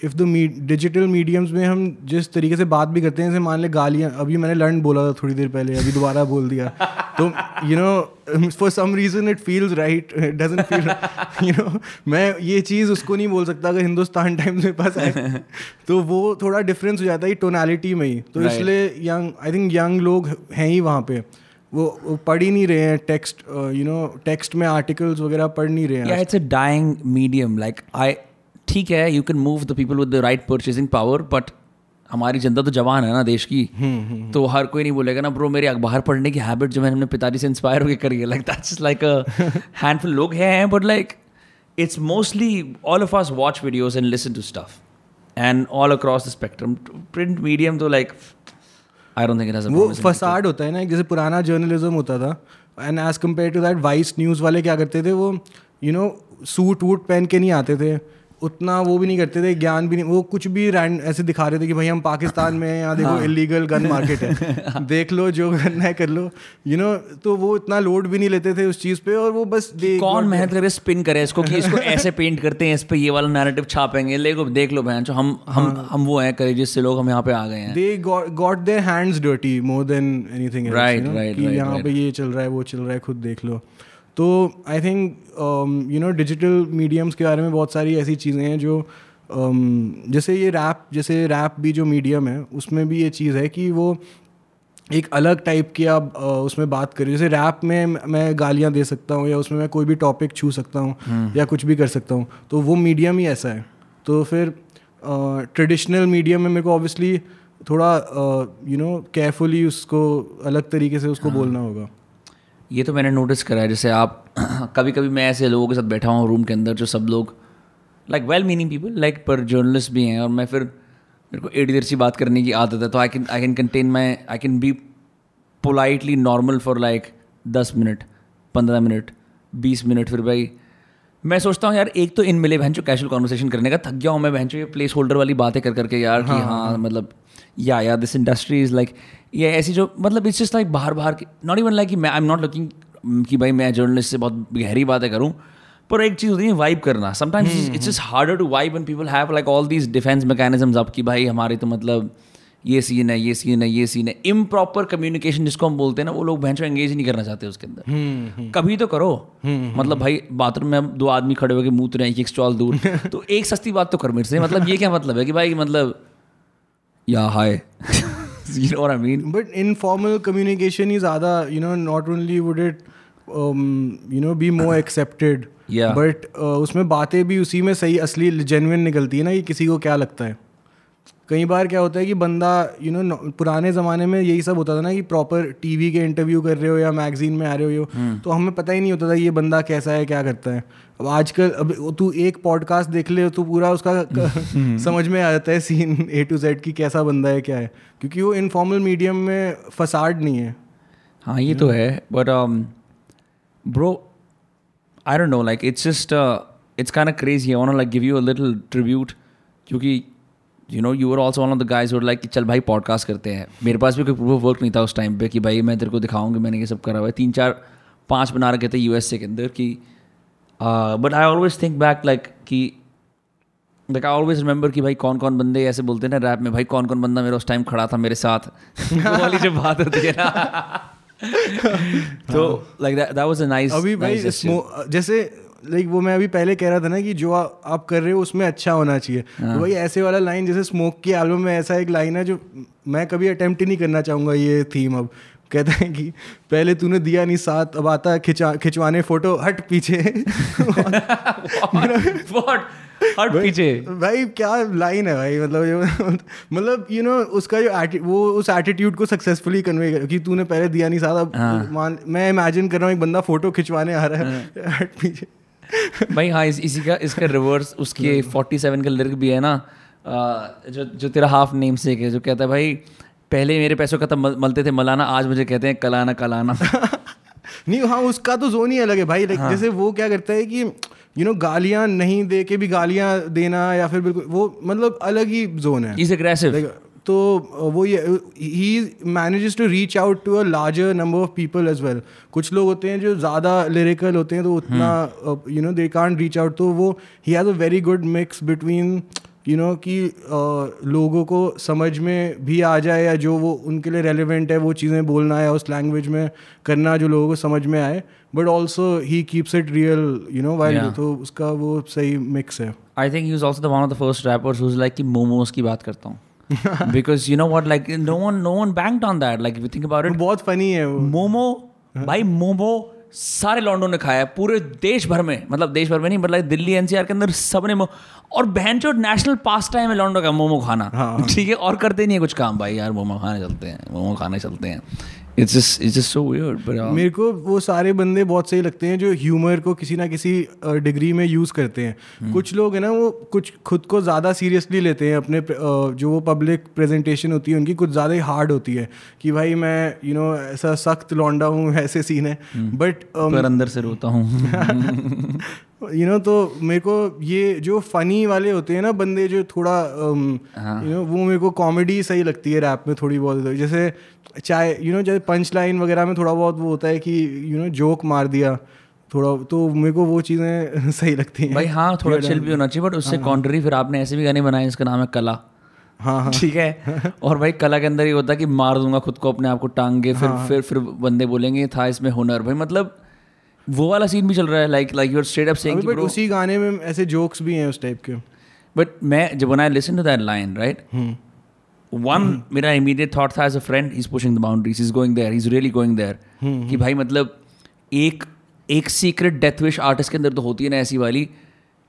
if the digital mediums में हम जिस तरीके से बात भी करते हैं जैसे मान ले गालियाँ अभी मैंने लर्न बोला था थोड़ी देर पहले अभी दोबारा बोल दिया। तो you know for some reason it feels right it doesn't feel you know मैं ये चीज़ उसको नहीं बोल सकता अगर हिंदुस्तान टाइम्स में पास आए। तो वो थोड़ा डिफरेंस हो जाता है टोनैलिटी में ही। तो right. इसलिए यंग आई थिंक यंग लोग हैं ही वहाँ पे। वो पढ़ ही नहीं रहे हैं टेक्स्ट यू नो टेक्स्ट में आर्टिकल्स वगैरह पढ़ नहीं रहे हैं it's a dying medium like I ठीक है you can move the people with the right purchasing power but हमारी जनता तो जवान है ना देश की। हम्म, हम्म, हम्म। तो हर कोई नहीं बोलेगा ना ब्रो मेरी अखबार पढ़ने की हैबिट जो मैंने अपने पिताजी से इंस्पायर होकर करी है like that's like a handful लोग हैं but like it's mostly all of us watch videos and listen to stuff and all across the spectrum print medium तो लाइक आई डोंट थिंक वो फसाड होता है ना जैसे पुराना जर्नलिज्म होता था। And as compared to that Vice News वाले क्या करते थे वो यू नो सूट वूट पहन के नहीं आते थे। उतना वो भी नहीं करते थे ज्ञान भी नहीं वो कुछ भी रैंड ऐसे दिखा रहे थे कि भाई हम पाकिस्तान में हैं यहाँ देखो हाँ। इलीगल गन मार्केट है। देख लो जो करना है कर लो। यू you नो know, तो वो इतना लोड भी नहीं लेते थे उस चीज़ पे और वो बस कौन मेहनत करे स्पिन करे इसको कि इसको ऐसे पेंट करते हैं इस पे ये वाला नैरेटिव छापेंगे। ले देख लो बहन हम हम हाँ। हम वो हैं करे जिससे लोग हम यहाँ पे आ गए हैं। They got their hands dirty more than anything right right यहाँ पे ये चल रहा है वो चल रहा है खुद देख लो। तो I think you know digital mediums के बारे में बहुत सारी ऐसी चीज़ें हैं जो um, जैसे ये रैप जैसे रैप भी जो मीडियम है उसमें भी ये चीज़ है कि वो एक अलग टाइप की आप uh, उसमें बात करें जैसे रैप में मैं गालियाँ दे सकता हूँ या उसमें मैं कोई भी टॉपिक छू सकता हूँ हम्म। या कुछ भी कर सकता हूँ तो वो मीडियम ही ऐसा है तो फिर ट्रेडिशनल uh, मीडियम में मेरे को ऑब्वियसली थोड़ा यू नो केयरफुली उसको अलग तरीके से उसको हाँ. बोलना होगा ये तो मैंने नोटिस करा है जैसे आप कभी कभी मैं ऐसे लोगों के साथ बैठा हूँ रूम के अंदर जो सब लोग like well meaning people like पर जर्नलिस्ट भी हैं और मैं फिर मेरे को एड़ी देर सी बात करने की आदत है तो I can I can contain my I can be politely normal for like दस मिनट पंद्रह मिनट बीस मिनट फिर भाई मैं सोचता हूँ यार एक तो इन मिले बहन जो कैजुअल कॉन्वर्सेशन करने का थक गया हूँ मैं बहन ये प्लेस होल्डर वाली बातें कर करके यार हाँ, कि हाँ, हाँ। मतलब या या दिस इंडस्ट्री इज़ लाइक ये ऐसी जो मतलब इट्स जस्ट लाइक बाहर बाहर की नॉट इवन लाइक कि मैं आई एम नॉट लुकिंग कि भाई मैं जर्नलिस्ट से बहुत गहरी बातें करूँ पर एक चीज़ होती है वाइब करना। Sometimes it's is harder to vibe and people have like all these defence mechanism अब कि भाई हमारे तो मतलब ये सीन है ये सीन है ये सीन है। इम प्रॉपर कम्युनिकेशन जिसको हम बोलते हैं ना वो लोग भैंस एंगेज नहीं करना चाहते उसके अंदर। हम्म, हम्म। कभी तो करो। हम्म, मतलब भाई बाथरूम में दो आदमी खड़े होकर मूत रहे एक स्टॉल दूर। तो एक सस्ती बात तो कर मेरे से। मतलब ये क्या मतलब है कि भाई मतलब या हाय। you know what I mean? But informal communication is ज़्यादा you know not only would it um, you know be more accepted yeah. but uh, उसमें बातें भी उसी में सही असली जेनविन निकलती है ना कि किसी को क्या लगता है कई बार क्या होता है कि बंदा यू you नो know, पुराने ज़माने में यही सब होता था ना कि प्रॉपर टीवी के इंटरव्यू कर रहे हो या मैगजीन में आ रहे हो हम्म। तो हमें पता ही नहीं होता था ये बंदा कैसा है क्या करता है अब आजकल अब तू एक पॉडकास्ट देख ले तो पूरा उसका। समझ में आ जाता है सीन ए टू जेड की कैसा बंदा है क्या है। क्योंकि वो इनफॉर्मल मीडियम में फसाड नहीं है। हाँ ये तो है but bro I don't know like it's just it's kind of crazy I want like give you a little tribute क्योंकि you know you are also one of the guys like कि चल भाई पॉडकास्ट करते हैं. मेरे पास भी कोई proof of work नहीं था उस टाइम पे कि भाई मैं तेरे को दिखाऊँगी मैंने ये सब करा हुआ है। तीन चार पाँच बना रखे थे यूएसए के अंदर कि but I always think back like कि लाइक आई ऑलवेज रिमेंबर कि भाई कौन कौन बंदे ऐसे बोलते हैं ना रैप में भाई कौन कौन बंदा मेरा उस टाइम खड़ा था मेरे साथ? वाली जो बात होती है ना। तो like that was a nice अभी भाई जैसे लाइक वो मैं अभी पहले कह रहा था ना कि जो आ, आप कर रहे हो उसमें अच्छा होना चाहिए। हाँ। तो भाई ऐसे वाला लाइन जैसे स्मोक की एल्बम में ऐसा एक लाइन है जो मैं कभी अटेम्प्ट ही नहीं करना चाहूँगा ये थीम अब। कहता है कि पहले तूने दिया नहीं साथ अब आता है खिंचा खिंचवाने फ़ोटो हट पीछे। व्हाट हट पीछे। भाई क्या लाइन है भाई? मतलब मतलब यू नो उसका जो वो उस एटीट्यूड को सक्सेसफुली कन्वे कर कि तूने पहले दिया नहीं साथ अब हाँ। मान मैं इमेजिन कर रहा हूँ एक बंदा फ़ोटो खिंचवाने आ रहा है। हाँ. हट पीछे। भाई हाँ इस, इसी का इसका रिवर्स उसके 47 का लिरिक भी है ना जो जो तेरा हाफ़ नेम से है जो कहता है भाई पहले ही मेरे पैसों का तब मलते थे। मलाना आज मुझे कहते हैं कलाना कलाना। नहीं हाँ उसका तो जोन ही अलग है भाई। लाइक जैसे वो क्या करता है कि यू नो गालियाँ नहीं दे के भी गालियाँ देना या फिर बिल्कुल वो मतलब अलग ही जोन है। इज़ एग्रेसिव तो वो ये ही manages to reach out to a larger number of people as well कुछ लोग होते हैं जो ज़्यादा लिरिकल होते हैं तो उतना you know they can't reach out तो वो ही has a very good mix between you know कि लोगों को समझ में भी आ जाए या जो वो उनके लिए रेलिवेंट है वो चीज़ें बोलना है उस लैंग्वेज में करना जो लोगों को समझ में आए but also he keeps it real you know while तो उसका वो सही मिक्स है। I think you're also one of the first rappers whose like कि मोमोज की बात करता हूँ। Because you know what like no one no one banked on that like think about it बहुत फनी है वो। मोमो भाई मोमो सारे लॉन्डो ने खाया है पूरे देश भर में मतलब देश भर में नहीं मतलब दिल्ली एनसीआर के अंदर सबने मो- और बहन चो नेशनल पास टाइम है लॉन्डो का मोमो खाना ठीक हाँ। ठीक है और करते नहीं है कुछ काम भाई यार मोमो खाने चलते हैं मोमो खाने चलते हैं it's just it's just so weird but मेरे को वो सारे बंदे बहुत सही लगते हैं जो ह्यूमर को किसी ना किसी डिग्री में यूज़ करते हैं hmm. कुछ लोग हैं ना वो कुछ खुद को ज़्यादा सीरियसली लेते हैं अपने जो वो पब्लिक प्रेजेंटेशन होती है उनकी कुछ ज़्यादा ही हार्ड होती है कि भाई मैं यू you नो know, ऐसा सख्त लौंडा हूँ ऐसे सीन है बट hmm. पर अंदर से रोता हूँ यू नो तो मेरे को ये जो फनी वाले होते हैं ना बंदे जो थोड़ा हाँ। यू नो वो मेरे को कॉमेडी सही लगती है रैप में थोड़ी बहुत। जैसे चाहे यू नो जैसे पंच लाइन वगैरह में थोड़ा बहुत वो होता है कि यू नो जोक मार दिया थोड़ा तो मेरे को वो चीज़ें सही लगती हैं। भाई हाँ थोड़ा चिल भी होना चाहिए बट उससे कॉन्ट्री फिर आपने ऐसे भी गाने बनाए इसका नाम है कला। हाँ हाँ। ठीक है? और भाई कला के अंदर ये होता है कि मार दूँगा खुद को अपने आप को टांग के फिर फिर फिर बंदे बोलेंगे था इसमें हुनर। भाई मतलब वो वाला सीन भी चल रहा है like like you're straight up saying but उसी गाने में ऐसे जोक्स भी हैं उस टाइप के। बट मैं जब I listen to that line right one मेरा immediate thought था as a friend he's pushing the boundaries he's going there he's really going there कि भाई मतलब एक एक सीक्रेट डेथ विश आर्टिस्ट के अंदर तो होती है ना ऐसी वाली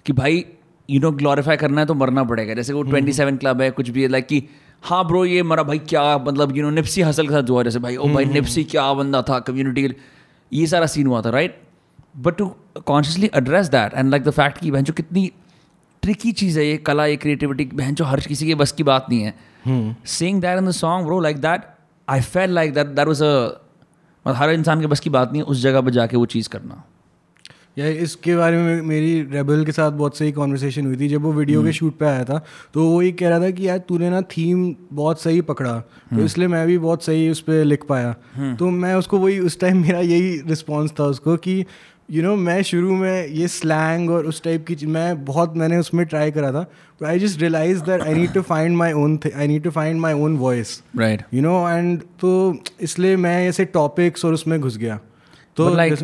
कि भाई यू नो ग्लोरीफाई करना है तो मरना पड़ेगा। जैसे वो ट्वेंटी सेवन क्लब है कुछ भी है लाइक कि हाँ ब्रो ये मरा भाई क्या मतलब यू नो निप्सी हसल के साथ जो है जैसे भाई ओ भाई निप्सी क्या बंदा था कम्युनिटी ये सारा सीन हुआ था right but to consciously address that and like the fact कि बहन जो कितनी ट्रिकी चीज़ है ये कला ये क्रिएटिविटी बहन जो हर किसी के बस की बात नहीं है। Saying that in the song bro like that I fell like that that was a मतलब हर इंसान के बस की बात नहीं है उस जगह पर जाके वो चीज़ करना। या इसके बारे में मेरी रेबल के साथ बहुत सही कॉन्वर्सेशन हुई थी जब वो वीडियो के शूट पे आया था तो वो ये कह रहा था कि यार तूने ना थीम बहुत सही पकड़ा तो इसलिए मैं भी बहुत सही उस पर लिख पाया। तो मैं उसको वही उस टाइम मेरा यही रिस्पॉन्स था उसको कि यू नो मैं शुरू में ये स्लैंग और उस टाइप की मैं बहुत मैंने उसमें ट्राई करा था but I just realise that I need to find my own I need to find my own voice right you know and तो इसलिए मैं ऐसे टॉपिक्स और उसमें घुस गया। तो लाइक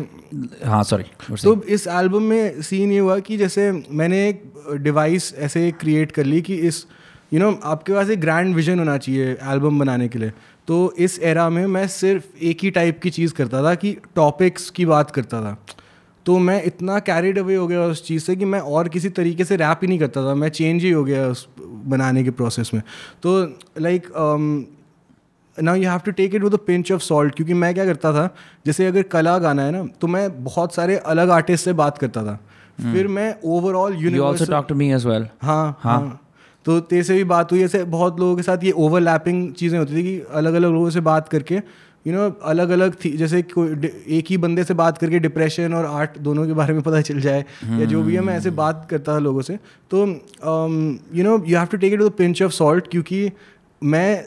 हाँ सॉरी तो इस एल्बम में सीन ये हुआ कि जैसे मैंने एक डिवाइस ऐसे क्रिएट कर ली कि इस यू you नो know, आपके पास एक ग्रैंड विजन होना चाहिए एल्बम बनाने के लिए। तो इस एरा में मैं सिर्फ़ एक ही टाइप की चीज़ करता था कि टॉपिक्स की बात करता था। तो मैं इतना कैरिड अवे हो गया उस चीज़ से कि मैं और किसी तरीके से रैप ही नहीं करता था। मैं चेंज ही हो गया उस बनाने के प्रोसेस में। तो like now you have to take it with a pinch of salt क्योंकि मैं क्या करता था जैसे अगर कला गाना है ना तो मैं बहुत सारे अलग आर्टिस्ट से बात करता था। Hmm. फिर मैं overall You also talk to me as हाँ हाँ. तो तेरे से भी बात हुई ऐसे बहुत लोगों के साथ ये ओवरलैपिंग चीज़ें होती थी कि अलग अलग लोगों से बात करके यू you नो know, अलग अलग थी जैसे कोई एक ही बंदे से बात करके डिप्रेशन और आर्ट दोनों के बारे में पता चल जाए hmm. या जो भी है मैं ऐसे बात करता था लोगों से तो you know you have to take it with pinch of salt क्योंकि मैं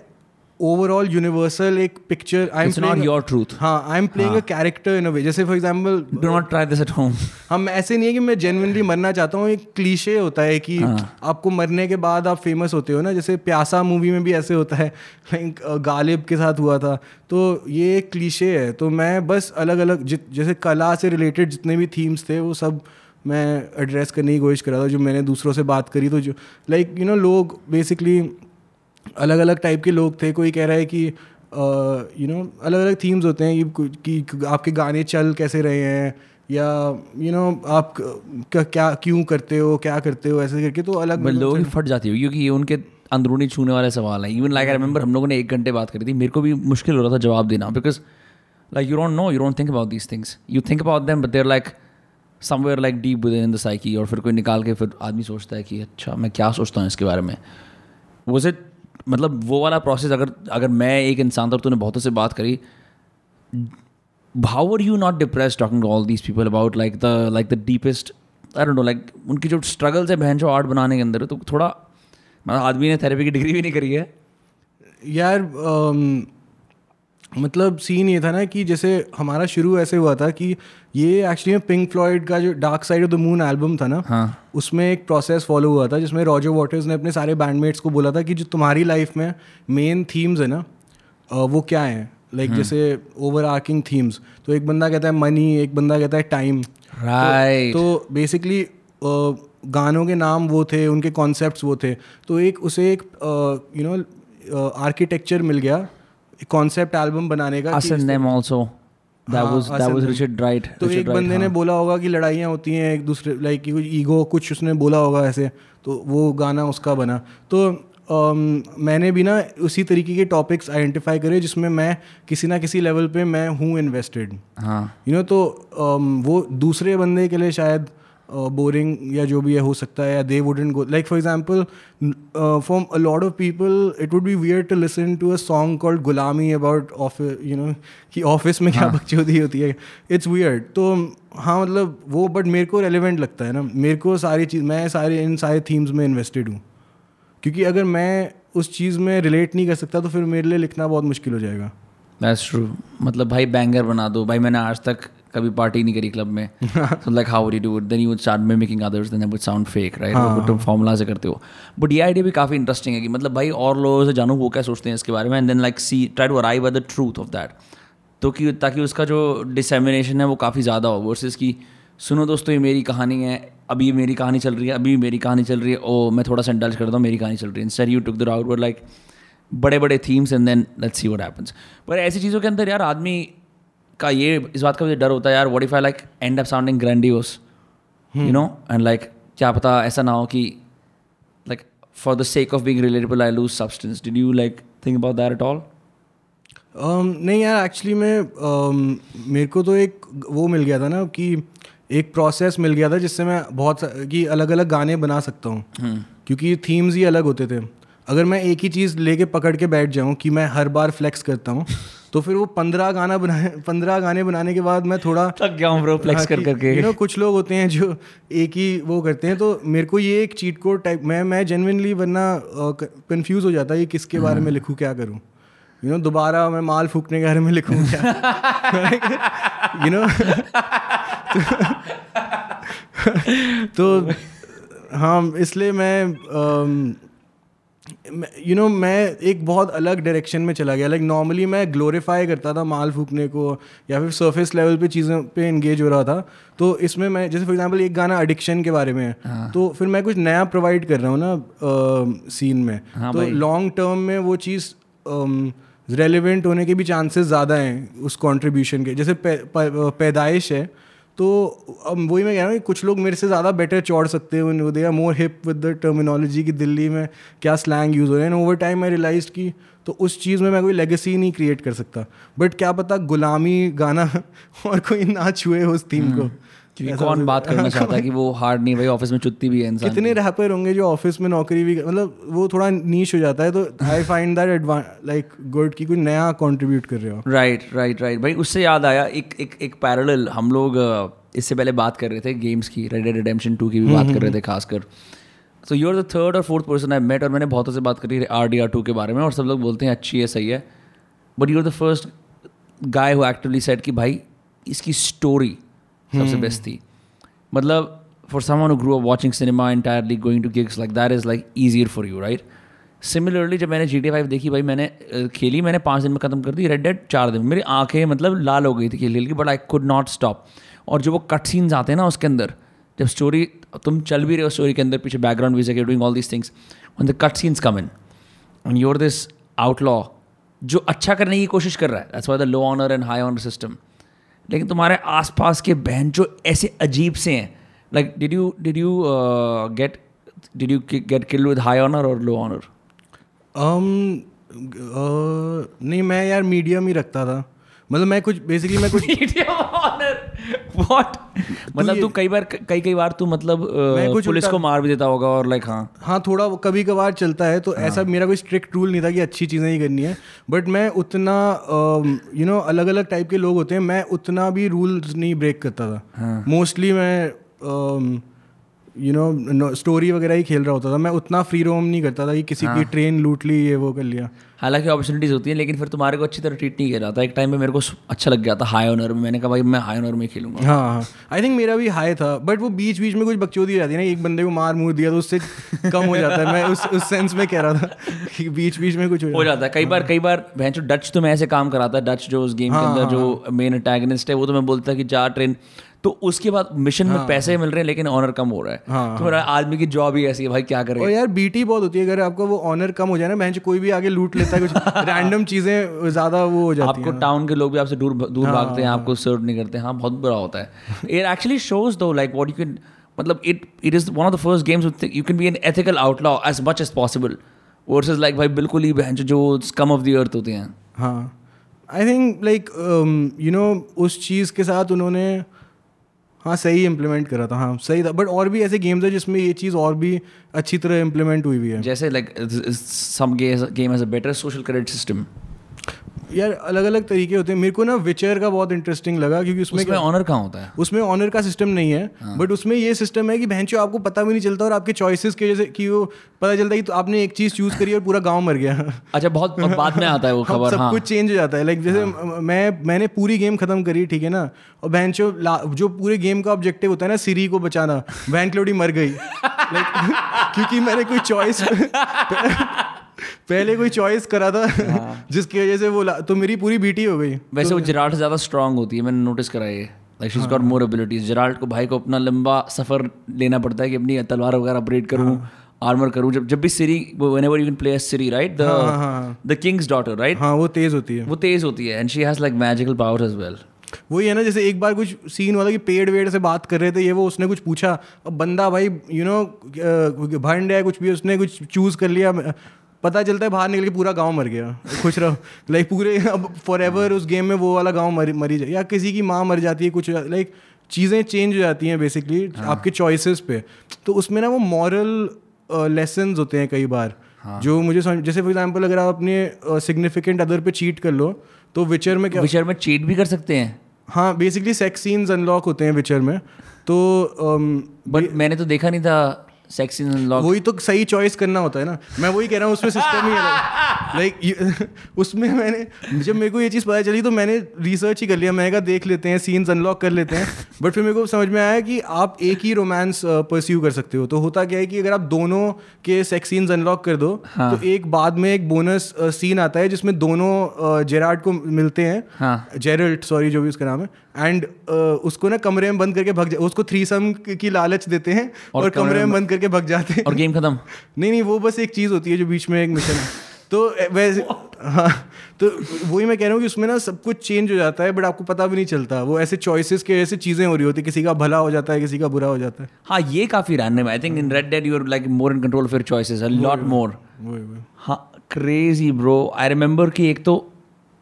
ओवरऑल यूनिवर्सल एक picture I am not your truth. हाँ I am playing a character in a way जैसे for example Do not try this at home. हम ऐसे नहीं है कि मैं जेनविनली मरना चाहता हूँ एक क्लीशे होता है कि आपको मरने के बाद आप फ़ेमस होते हो ना जैसे प्यासा मूवी में भी ऐसे होता है लाइक गालिब के साथ हुआ था। तो ये एक क्लीशे है। तो मैं बस अलग अलग जित जैसे कला से रिलेटेड जितने भी थीम्स थे वो सब मैं एड्रेस करने की कोशिश कर रहा था जो मैंने दूसरों से बात करी तो जो लाइक यू नो लोग बेसिकली अलग अलग टाइप के लोग थे। कोई कह रहा है कि यू नो अलग अलग थीम्स होते हैं कि, कि आपके गाने चल कैसे रहे हैं? या यू नो आप क- क्या क्यों करते हो? क्या करते हो? ऐसे करके तो अलग बट लोगों की फट जाती होगी क्योंकि ये उनके अंदरूनी छूने वाले सवाल हैं। इवन लाइक आई रिमेंबर हम लोगों ने एक घंटे बात करी थी। मेरे को भी मुश्किल हो रहा था जवाब देना because like you don't know you don't think about these things you think about them but there like somewhere like deep within the psyche और फिर कोई निकाल के फिर आदमी सोचता है कि अच्छा मैं क्या सोचता हूँ इसके बारे में? वो से मतलब वो वाला प्रोसेस अगर अगर मैं एक इंसान था तूने बहुतों से बात करी how are you not depress talking all these people about like the like the deepest I know like उनकी जो स्ट्रगल्स है बहन जो आर्ट बनाने के अंदर तो थोड़ा मतलब आदमी ने थेरेपी की डिग्री भी नहीं करी है यार. Um, मतलब सीन ये था ना कि जैसे हमारा शुरू ऐसे हुआ था कि ये एक्चुअली में पिंक फ्लॉयड का जो dark side of the moon album था ना हाँ। उसमें एक प्रोसेस फॉलो हुआ था जिसमें रॉजर वाटर्स ने अपने सारे बैंडमेट्स को बोला था कि जो तुम्हारी लाइफ में मेन थीम्स है ना वो क्या हैं? लाइक like जैसे ओवर आर्किंग थीम्स तो एक बंदा कहता है मनी एक बंदा कहता है टाइम राइट तो बेसिकली तो गानों के नाम वो थे उनके कॉन्सेप्ट वो थे। तो एक उसे एक यू नो आर्किटेक्चर मिल गया। कॉन्सेप्ट एल्बम बनाने का also. That हाँ, was us that was. Richard Wright तो Richard एक Wright, बंदे ने हाँ. बोला होगा कि लड़ाइयाँ होती हैं एक दूसरे लाइक कुछ ईगो कुछ उसने बोला होगा ऐसे। तो वो गाना उसका बना। तो अम, मैंने भी ना उसी तरीके के टॉपिक्स आइडेंटिफाई करे जिसमें मैं किसी ना किसी लेवल पे मैं हूँ इन्वेस्टेड हाँ। यू नो तो अम, वो दूसरे बंदे के लिए शायद बोरिंग या जो भी है हो सकता है या they wouldn't go like for example from a lot of people it would be weird to listen to a song called Gulaami about office you know कि ऑफ़िस में क्या बकचोदी होती है। इट्स वियर्ड तो हाँ मतलब वो बट मेरे को रेलिवेंट लगता है ना। मेरे को सारी चीज़ मैं सारे इन सारे थीम्स में इन्वेस्टेड हूँ। क्योंकि अगर मैं उस चीज़ में रिलेट नहीं कर सकता तो फिर मेरे लिए लिखना बहुत मुश्किल हो जाएगा। दैट्स ट्रू मतलब भाई बैंगर बना दो। भाई मैंने आज तक कभी पार्टी नहीं करी क्लब में। Would you do it? Then you would start mimicking others then it would sound fake right? वो तुम फॉर्मूला से करते हो। बट ये आइडिया भी काफ़ी इंटरेस्टिंग है कि मतलब भाई और लोगों से जानो वो क्या सोचते हैं इसके बारे में and then like see try to arrive at the truth of that तो कि ताकि उसका जो डिसेमिनेशन है वो काफ़ी ज़्यादा हो वर्सेस की सुनो दोस्तों ये मेरी कहानी है अभी मेरी कहानी चल रही है अभी मेरी कहानी चल रही है ओ मैं थोड़ा सा इंडल्ज करता हूँ मेरी कहानी चल रही है। Instead you took the route where like बड़े बड़े themes and then let's see what happens पर ऐसी चीज़ों के अंदर यार आदमी का ये इस बात का मुझे डर होता है यार what if I like end up sounding grandiose you know and like क्या पता ऐसा ना हो कि like for the sake of being relatable I lose substance did you like think about that at all नहीं यार एक्चुअली में um, मेरे को तो एक वो मिल गया था ना कि एक प्रोसेस मिल गया था जिससे मैं बहुत कि अलग अलग गाने बना सकता हूँ। Hmm. क्योंकि थीम्स ही अलग होते थे। अगर मैं एक ही चीज़ लेके पकड़ के बैठ जाऊँ कि मैं हर बार फ्लेक्स करता हूँ तो फिर वो पंद्रह गाना बनाए पंद्रह गाने बनाने के बाद मैं थोड़ा थक गया हूँ ब्रो फ्लेक्स कर करके। यू नो कुछ लोग होते हैं जो एक ही वो करते हैं तो मेरे को ये एक चीट कोड टाइप मैं मैं जेनविनली वरना कंफ्यूज हो जाता है कि किसके बारे में लिखूँ क्या करूँ। यू नो दोबारा मैं माल फूकने के बारे में लिखूँ क्या? यू नो तो हाँ इसलिए मैं यू नो मैं एक बहुत अलग डायरेक्शन में चला गया। लाइक नॉर्मली मैं ग्लोरीफाई करता था माल फूकने को या फिर सरफेस लेवल पे चीज़ों पे इंगेज हो रहा था। तो इसमें मैं जैसे फॉर एग्जांपल एक गाना एडिक्शन के बारे में है। तो फिर मैं कुछ नया प्रोवाइड कर रहा हूँ ना सीन में। हाँ तो लॉन्ग टर्म में वो चीज़ रेलिवेंट होने के भी चांसेस ज़्यादा हैं उस कॉन्ट्रीब्यूशन के। जैसे पैदाइश है। तो अब वही मैं कह रहा हूँ कि कुछ लोग मेरे से ज़्यादा बेटर चौड़ सकते हैं they are more hip with the terminology कि दिल्ली में क्या स्लैंग यूज़ हो रहे हैं। ओवर टाइम मैं रियलाइज़ की तो उस चीज़ में मैं कोई लेगेसी नहीं क्रिएट कर सकता। बट क्या पता गुलामी गाना और कोई ना छुए उस थीम को। क्योंकि कौन बात करना चाहता है कि वो हार्ड नहीं भाई ऑफ़िस में चुत्ती भी है इंसान कितने रैपर होंगे जो ऑफ़िस में नौकरी भी मतलब वो थोड़ा नीच हो जाता है तो I find that like good कि कोई नया कंट्रीब्यूट कर रहे हो। राइट राइट राइट भाई उससे याद आया एक एक एक पैरेलल हम लोग इससे पहले बात कर रहे थे गेम्स की रेड रिडेम्पशन टू की भी बात कर रहे थे खासकर। तो यू आर द थर्ड और फोर्थ पर्सन आई मेट और मैंने बहुतों से बात करी आर डी आर टू के बारे में और सब लोग बोलते हैं अच्छी है सही है। But you are the first guy who actively set कि भाई इसकी स्टोरी सबसे बेस्ट थी। मतलब for who grew up watching cinema entirely going to gigs like that is like easier for you right? Similarly जब मैंने जी टी फाइव देखी भाई मैंने खेली मैंने पाँच दिन में ख़त्म कर दी रेड डेड चार दिन मेरी आँखें मतलब लाल हो गई थी खेल खेल की but I could not stop और जो वो कट सीन्स आते हैं ना उसके अंदर जब स्टोरी तुम चल भी रहे हो स्टोरी के अंदर पीछे background music doing all these things when the cut scenes come in and your this outlaw जो अच्छा करने की कोशिश कर रहा है that's why the low honor and high honor system लेकिन तुम्हारे आसपास के बहन जो ऐसे अजीब से हैं like did you did you get did you get kill with high honor और लो ऑनर नहीं मैं यार मीडियम ही रखता था। मतलब मैं कुछ बेसिकली मैं कुछ व्हाट मतलब तू कई बार कई कई बार तू मतलब पुलिस को मार भी देता होगा और लाइक हाँ हाँ थोड़ा कभी कभार चलता है तो हाँ. ऐसा मेरा कोई स्ट्रिक्ट रूल नहीं था कि अच्छी चीज़ें ही करनी है बट मैं उतना यू नो अलग अलग टाइप के लोग होते हैं मैं उतना भी रूल्स नहीं ब्रेक करता था मोस्टली हाँ. मैं यू नो स्टोरी वगैरह ही खेल रहा होता था। मैं उतना फ्री रोम नहीं करता था कि किसी हाँ. की ट्रेन लूट ली ये वो कर लिया। हालाँकि अपॉर्चुनिटीज़ होती हैं लेकिन फिर तुम्हारे को अच्छी तरह ट्रीट नहीं किया जाता। एक टाइम पे मेरे को अच्छा लग गया था हाई ऑनर में। मैंने कहा भाई मैं हाई ऑनर में खेलूँगा। हाँ हाँ। आई थिंक मेरा भी हाई था बट वो बीच बीच में कुछ बकचोदी हो जाती है ना एक बंदे को मार मूर दिया तो उससे कम हो जाता है। मैं उस उस सेंस में कह रहा था कि बीच बीच में कुछ हो जाता है। कई बार कई बार भैं डच तो मैं ऐसे काम कराता है डच जो उस गेम के हाँ, अंदर जो मेन अटैगनिस्ट है वो तो मैं बोलता कि जा ट्रेन तो उसके बाद मिशन हाँ, में हाँ, पैसे हाँ, मिल रहे हैं लेकिन ऑनर कम हो रहा है। हाँ, तो मेरा आदमी की जॉब ही ऐसी है भाई क्या करें? और यार बीटी बहुत होती है। अगर आपको वो ऑनर कम हो जाए ना बहन कोई भी आगे लूट लेता है कुछ रैंडम चीज़ें ज़्यादा वो हो जाती आपको टाउन के लोग भी आपसे दूर दूर हाँ, भागते हैं आपको सर्व नहीं करते। हाँ बहुत बुरा होता है। It actually shows though like what you can मतलब it it is one of the first games you can be an ethical outlaw as much as possible versus like भाई बिल्कुल ही बहन जो कम ऑफ़ द अर्थ होते हैं। हाँ। I think like you know उस चीज़ के साथ उन्होंने हाँ सही इम्प्लीमेंट करा था हाँ सही था। बट और भी ऐसे गेम्स है जिसमें ये चीज़ और भी अच्छी तरह इम्प्लीमेंट हुई हुई है। जैसे like some game has a better social credit system यार अलग अलग तरीके होते हैं मेरे को ना विचर का बहुत इंटरेस्टिंग लगा क्योंकि उसमें उसमें ऑनर कहाँ होता है उसमें ऑनर का सिस्टम नहीं है हाँ. बट उसमें ये सिस्टम है कि बहन आपको पता भी नहीं चलता और आपके चॉइसेस के जैसे कि वो पता चलता है कि तो आपने एक चीज़ चूज़ करी और पूरा गाँव मर गया अच्छा बहुत बाद में आता है वो खबर सब हाँ. कुछ चेंज हो जाता है लाइक जैसे हाँ. मैं मैंने पूरी गेम खत्म करी ठीक है ना और बहन जो पूरे गेम का ऑब्जेक्टिव होता है ना सीरी को बचाना क्लोडी मर गई क्योंकि मैंने कोई चॉइस पहले कोई चॉइस करा था हाँ। जिसकी वजह से वो तो मेरी पूरी बीटी हो गई। वैसे तो, वो जिराल्ट ज़्यादा स्ट्रांग होती है मैंने नोटिस करा ये। Like she got more abilities Geralt को भाई को अपना लंबा सफ़र लेना पड़ता है कि अपनी तलवार वगैरह अपग्रेड करूँ आर्मर। करूँ। जब जब भी Ciri whenever you can play Ciri right the the king's daughter right हाँ। वो तेज होती है। वो तेज होती है and she has like magical power as well वही है ना जैसे एक बार कुछ सीन हुआ था कि पेड़ वेड़ से बात कर रहे थे ये वो उसने कुछ पूछा अब बंदा भाई यू नो भंड है कुछ भी उसने कुछ चूज़ कर लिया पता चलता है बाहर निकल के पूरा गाँव मर गया। खुश रहो। लाइक पूरे अब फॉर एवर उस गेम में वो वाला गाँव मर मरी जाए। या किसी की माँ मर जाती है कुछ लाइक चीज़ें चेंज हो जाती हैं बेसिकली हाँ. आपके चॉइसेस पे। तो उसमें ना वो मॉरल लेसन uh, होते हैं कई बार। हाँ. जो मुझे समझ जैसे फॉर एग्ज़ाम्पल अगर आप अपने सिग्निफिकेंट uh, अदर पे चीट कर लो तो विचर में क्या विचर में चीट भी कर सकते हैं। हाँ बेसिकली सेक्स सीन्स अनलॉक होते हैं विचर में। तो बट um, मैंने तो देखा नहीं था सेक्स इन वही तो सही चॉइस करना होता है ना। मैं वही कह रहा हूँ उसमें सिस्टम ही लाइक उसमें मैंने जब मेरे को ये चीज़ पता चली तो मैंने रिसर्च ही कर लिया। मैंने कहा देख लेते हैं सीन्स अनलॉक कर लेते हैं। बट फिर मेरे को समझ में आया कि आप एक ही रोमांस परस्यू कर सकते हो। तो होता क्या है कि अगर आप दोनों के सेक्स सीन्स अनलॉक कर दो हाँ. तो एक बाद में एक बोनस सीन आता है जिसमें दोनों जेराड को मिलते हैं। हाँ. जेरल्ट सॉरी जो भी उसका नाम है। एंड uh, उसको ना कमरे में बंद करके भग जा उसको थ्री सम की लालच देते हैं और, और कमरे में बंद करके भग जाते हैं। और गेम खत्म। नहीं नहीं वो बस एक चीज़ होती है जो बीच में एक मिशन है। तो वैसे हाँ तो वही मैं कह रहा हूँ कि उसमें ना सब कुछ चेंज हो जाता है बट आपको पता भी नहीं चलता। वो ऐसे चॉइसेस के ऐसे चीज़ें हो रही होती किसी का भला हो जाता है किसी का बुरा हो जाता है। हाँ ये काफ़ी random I think in Red Dead you are like more in control of your choices a lot more हाँ क्रेजी ब्रो आई रिमेंबर कि एक तो